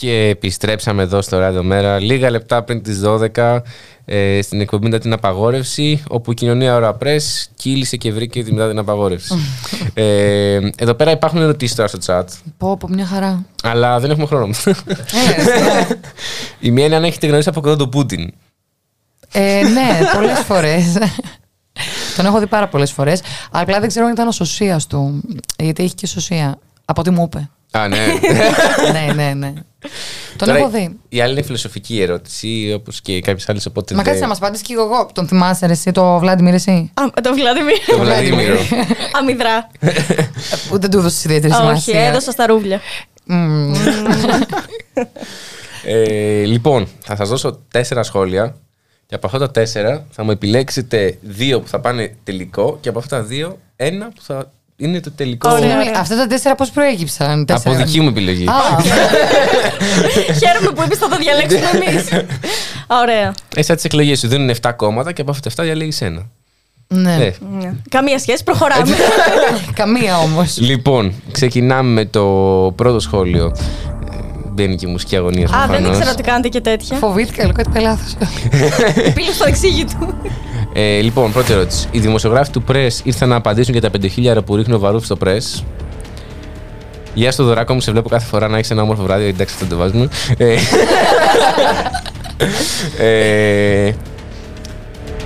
Και επιστρέψαμε εδώ στο Ράδιο Μέρα λίγα λεπτά πριν τις 12 ε, στην εκπομπή μετά την απαγόρευση όπου η κοινωνία ώρα πρες κύλησε και βρήκε τη μετά την απαγόρευση. [LAUGHS] ε, εδώ πέρα υπάρχουν ερωτήσεις τώρα στο chat Πω, πω, μια χαρά. αλλά δεν έχουμε χρόνο. [LAUGHS] η μία είναι αν έχετε γνωρίσει από κοντά τον Πούτιν. Ε, ναι, πολλές [LAUGHS] φορές. Τον έχω δει πάρα πολλές φορές. Αλλά απλά δεν ξέρω αν ήταν ο σωσίας του. Γιατί έχει και σωσία. Από ό,τι μου είπε. Α, ναι. [LAUGHS] ναι, ναι, ναι. Τον Τώρα, έχω δει. Η άλλη είναι φιλοσοφική ερώτηση, όπως και κάποιες άλλες. Οπότε Μα κάτσε να μας απαντήσεις και εγώ. Τον θυμάσαι ρε, εσύ, το Βλάντιμιρ, εσύ; Α, το Βλάντιμιρ. Το Βλαντίμιρο. [LAUGHS] Αμυδρά. Ούτε του έδωσες ιδιαίτερη Όχι, σημασία. έδωσα στα ρούβλια. Μμμ. [LAUGHS] Ε, λοιπόν, θα σας δώσω τέσσερα σχόλια και από αυτά τα τέσσερα θα μου επιλέξετε δύο που θα πάνε τελικό και από αυτά τα δύο ένα που θα είναι το τελικό. Συγγνώμη, Αυτά τα τέσσερα πώς προέκυψαν. Από Τέσσερα. δική μου επιλογή. Α, [LAUGHS] Χαίρομαι που είπες θα το διαλέξουμε εμείς. Ωραία. Εσύ τις εκλογές σου δίνουν 7 κόμματα και από αυτά τα 7 διαλέγεις ένα. ναι. Ε. Ναι. Καμία σχέση, προχωράμε. [LAUGHS] Καμία όμως. Λοιπόν, ξεκινάμε με το πρώτο σχόλιο. Ε, Μπαίνει και η μουσική αγωνία Α, δεν προφανώς. ήξερα ότι κάνετε και τέτοια. Φοβήθηκα, λέω κάτι πάει λάθο. Πήλε στο εξήγη του. [LAUGHS] Ε, λοιπόν, πρώτη ερώτηση. Οι δημοσιογράφοι του Press ήρθαν να απαντήσουν για τα 5.000 που ρίχνει ο Βαρούφ στο Press. Γεια στο Δωράκο μου, σε βλέπω κάθε φορά να έχεις ένα όμορφο βράδυ. Εντάξει, αυτό το βάζουμε. Ε, [LAUGHS] ε,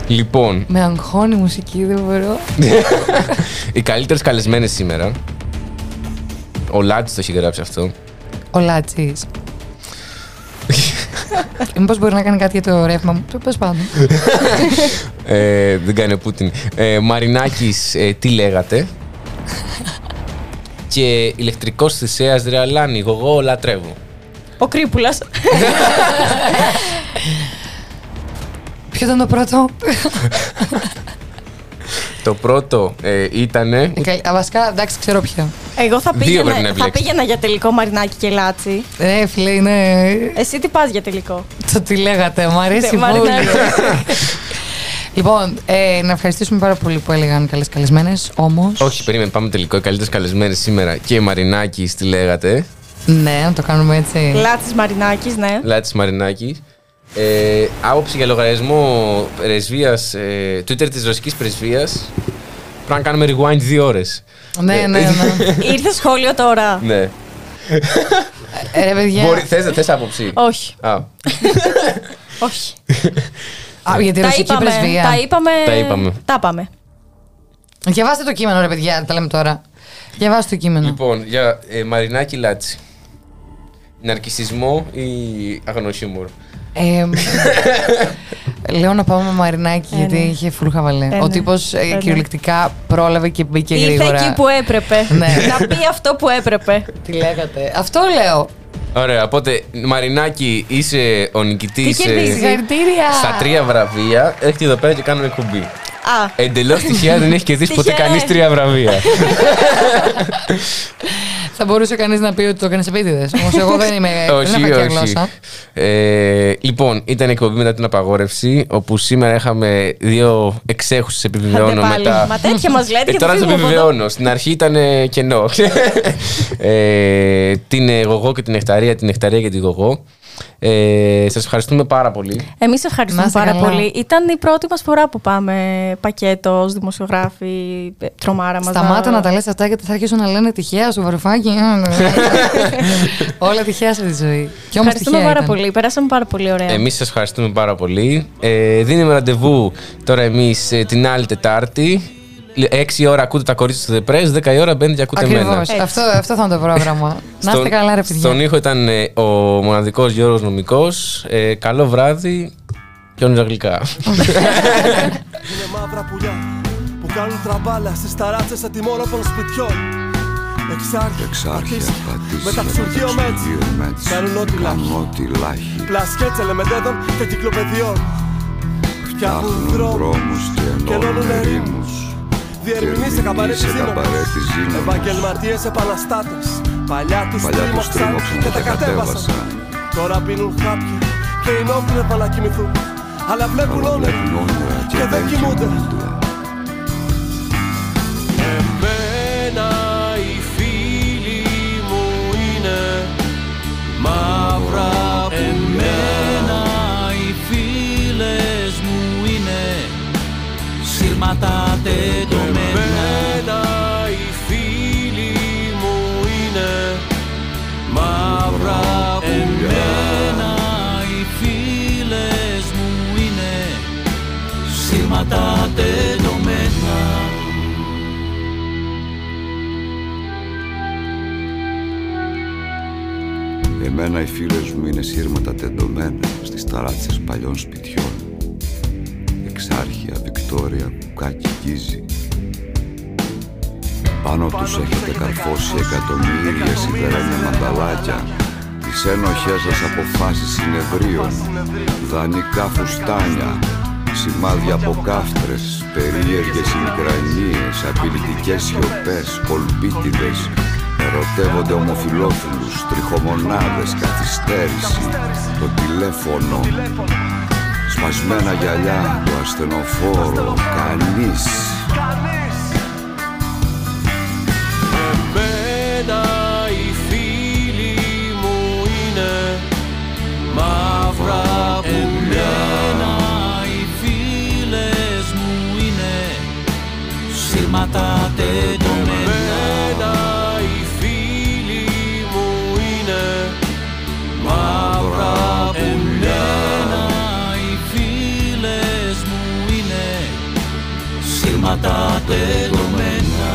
λοιπόν, Με αγχώνει η μουσική, δεν μπορώ. [LAUGHS] οι καλύτερες καλεσμένες σήμερα. Ο Λάτσι το έχει γράψει αυτό. Ο Λάτσι. Μήπως μπορεί να κάνει κάτι για το ρεύμα μου. Τέλος πάντων. Ε, δεν κάνει ο Πούτιν. Ε, Μαρινάκης, ε, τι λέγατε; και ηλεκτρικός θησέας Ρεαλάνη, εγώ λατρεύω. Ο Κρύπουλας. Ποιο ήταν το πρώτο; Το πρώτο ε, ήτανε... Ε, καλ- Α, Βασικά, εντάξει, ξέρω ποιο. Εγώ θα Δύο πήγαινα, πρέπει να θα επιλέξεις. πήγαινα για τελικό Μαρινάκι και Λάτσι. Ε, φίλε, είναι. Εσύ τι πας για τελικό; Το τι λέγατε, μου αρέσει Ναι, πολύ. Μαρινάκη. λοιπόν, ε, να ευχαριστήσουμε πάρα πολύ που έλεγαν καλές καλεσμένες. Όμω. Όχι, περίμενε, πάμε τελικό. Οι καλύτερες καλεσμένες σήμερα και Μαρινάκη, τι λέγατε; Ναι, να το κάνουμε έτσι. Λάτσι Μαρινάκης, ναι. Λάτη Μαρινάκης. Ε, άποψη για λογαριασμό πρεσβείας, ε, Twitter της ρωσικής πρεσβείας. Πρέπει να κάνουμε rewind δύο ώρες. Ναι, ναι, ναι. [LAUGHS] Ήρθε σχόλιο τώρα. ναι. Ε, ρε, παιδιά. Μπορεί, θες, θες άποψη; Όχι. Α, [LAUGHS] Όχι. Α, για τη τα ρωσική είπαμε, πρεσβεία. Τα είπαμε. Τα είπαμε. Τα είπαμε. Διαβάστε το κείμενο, ρε παιδιά, τα λέμε τώρα. Διαβάστε το κείμενο. Λοιπόν, για ε, Μαρινάκη Λάτσι. Ναρκισισμό ή αγνοχιούμορ. Ε, λέω να πάμε με Μαρινάκη γιατί ναι. είχε φουλ χαβαλέ. Ε, Ο ναι. τύπος Ε, ναι. κυριολεκτικά πρόλαβε και μπήκε Ήρθε γρήγορα. εκεί που έπρεπε. Ναι. να πει αυτό που έπρεπε. Τι λέγατε. Αυτό λέω. Ωραία, οπότε Μαρινάκη είσαι ο νικητής. Τι κερδίζεις, συγχαρητήρια. Στα τρία βραβεία. Έρχεται εδώ πέρα και κάνουμε κουμπί. Α, Εντελώς τυχαία δεν έχει κερδίσει ποτέ Τυχαία. κανεί τρία βραβεία. [LAUGHS] Θα μπορούσε κανείς να πει ότι το έκανε επίτηδες. Όμως εγώ δεν είμαι. [LAUGHS] δεν όχι, έχω κακιά όχι. γλώσσα. Ε, λοιπόν, ήταν εκπομπή μετά την απαγόρευση, όπου σήμερα είχαμε δύο εξέχουσες επιβεβαιώνω Άντε πάλι. μετά. Μα τέτοια μας λέτε Ε, και τώρα θα το φύγουμε από εδώ. επιβεβαιώνω. Στην αρχή ήταν ε, κενό. [LAUGHS] ε, την ε, γογό και την νεκταρία, την νεκταρία και την γογό. Ε, Σας ευχαριστούμε πάρα πολύ. Εμείς Να ευχαριστούμε είστε πάρα καλά. πολύ. Ήταν η πρώτη μας φορά που πάμε πακέτο ως δημοσιογράφοι. ε, Τρομάρα μας. Σταμάτα να τα λες αυτά γιατί θα αρχίσουν να λένε τυχαία στο βαρουφάκι. [LAUGHS] Όλα τυχαία σε τη ζωή. Κι όμως Ευχαριστούμε τυχαία. πάρα ήταν. πολύ. Περάσαμε πάρα πολύ ωραία. Εμείς σας ευχαριστούμε πάρα πολύ. Ε, δίνουμε ραντεβού τώρα εμείς ε, την άλλη Τετάρτη. 6 ώρα ακούτε τα κορίτσια του The Press, 10 η ώρα μπαίνετε και ακούτε Ακριβώς. εμένα. Αυτό, αυτό θα είναι το πρόγραμμα. [LAUGHS] να είστε Στον- καλά, ρε παιδιά. Στον ήχο ήταν ε, ο μοναδικός Γιώργος Νομικός. Ε, καλό βράδυ και όνειρα γλυκά. Είναι μαύρα πουλιά που κάνουν τραμπάλα στις ταράτσες ατιμόρροπων σπιτιών. Εξάρχεια, Εξάρχεια, πατήσια, πατήσια, μεταξουργείο μέτς. μέτς. Κάνουν ό,τι λάχει. ό,τι λάχει. Πλασκέτς ελεμεντέδων και κυκλοπαιδιών. Φτιάχνουν Φτιάχνουν δρόμους δρόμους και και ενώνουν ενώνουν ερήμους. Διερμηνείς σε καμπαρέτης σε καμπαρέτη ζήνωνες. ζήνωνες. Επαγγελματίες επαναστάτες. Παλιά τους Παλιά τους τρίμωξαν τρίμωξαν και τα κατέβασαν. Τώρα πίνουν χάπια και είναι όπλευα να κοιμηθούν. Αλλά βλέπουν Αλλά όνειρα βλέπουν όνειρα και δεν κοιμούνται. Εμένα οι φίλοι μου είναι μαύρα Εμένα οι φίλες μου είναι σύρματα τεντωμένα τεντωμένα Εμένα οι φίλες μου είναι σύρματα τεντωμένα στις ταράτσες παλιών σπιτιών. Εξάρχεια, Βικτόρια, κουκάκι, γκίζι. Πάνω τους έχετε καρφώσει εκατομμύρια σιδερένια μανταλάκια. Τη τις ένοχές σας αποφάσεις συνεδρίων Δανεικά φουστάνια Σημάδια από κάφτρες Περίεργες ηλικρανίες Απειλητικές σιωπές Κολπίτιδες. Ερωτεύονται ομοφιλόφιλους Τριχομονάδες Καθυστέρηση Το τηλέφωνο. Σπασμένα γυαλιά Το ασθενοφόρο Κανείς σύρματα τεντωμένα. Εμένα οι φίλοι μου είναι μαύρα πουλιά. Οι φίλες μου είναι σύρματα τεντωμένα.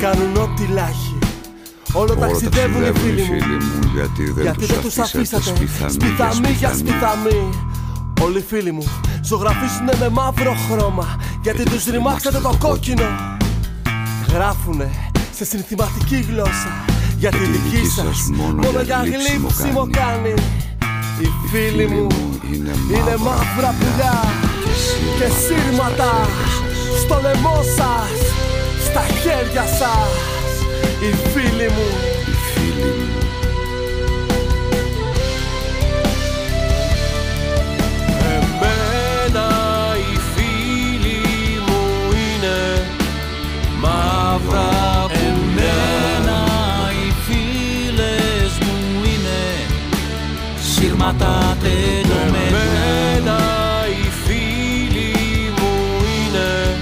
Κάνουν ό,τι λάχει. Όλο ταξιδεύουν οι φίλοι μου. Γιατί δεν Γιατί τους δεν τους αφήσατε αφήσατε. σπιθαμή για για σπιθαμή σπιθαμή Όλοι οι φίλοι μου ζωγραφίσουνε με μαύρο χρώμα Γιατί τους ρημάξατε το κόκκινο. Γράφουνε σε συνθηματική γλώσσα Για τη δική σας μόνο για γλύψιμο κάνει. Οι φίλοι μου είναι μαύρα πουλιά Και σύρματα στο λαιμό σας Στα χέρια σας. Οι φίλοι μου σύρματα τεντωμένα Εμένα οι φίλοι μου είναι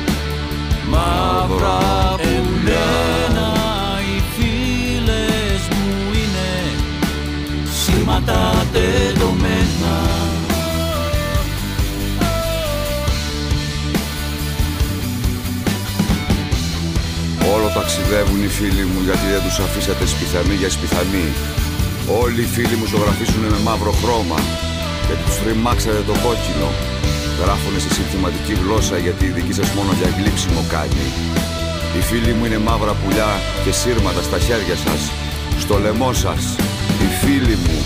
μαύρα Εμένα. Οι φίλες μου είναι σύρματα τεντωμένα Όλο ταξιδεύουν οι φίλοι μου γιατί δεν τους αφήσατε σπιθανή για σπιθανή Όλοι οι φίλοι μου ζωγραφίσουν με μαύρο χρώμα. Γιατί τους ρημάξατε το κόκκινο. Γράφουνε σε συνθηματική γλώσσα γιατί η δική σας μόνο για γλύψιμο κάνει. Οι φίλοι μου είναι μαύρα πουλιά και σύρματα στα χέρια σας. Στο λαιμό σας Οι φίλοι μου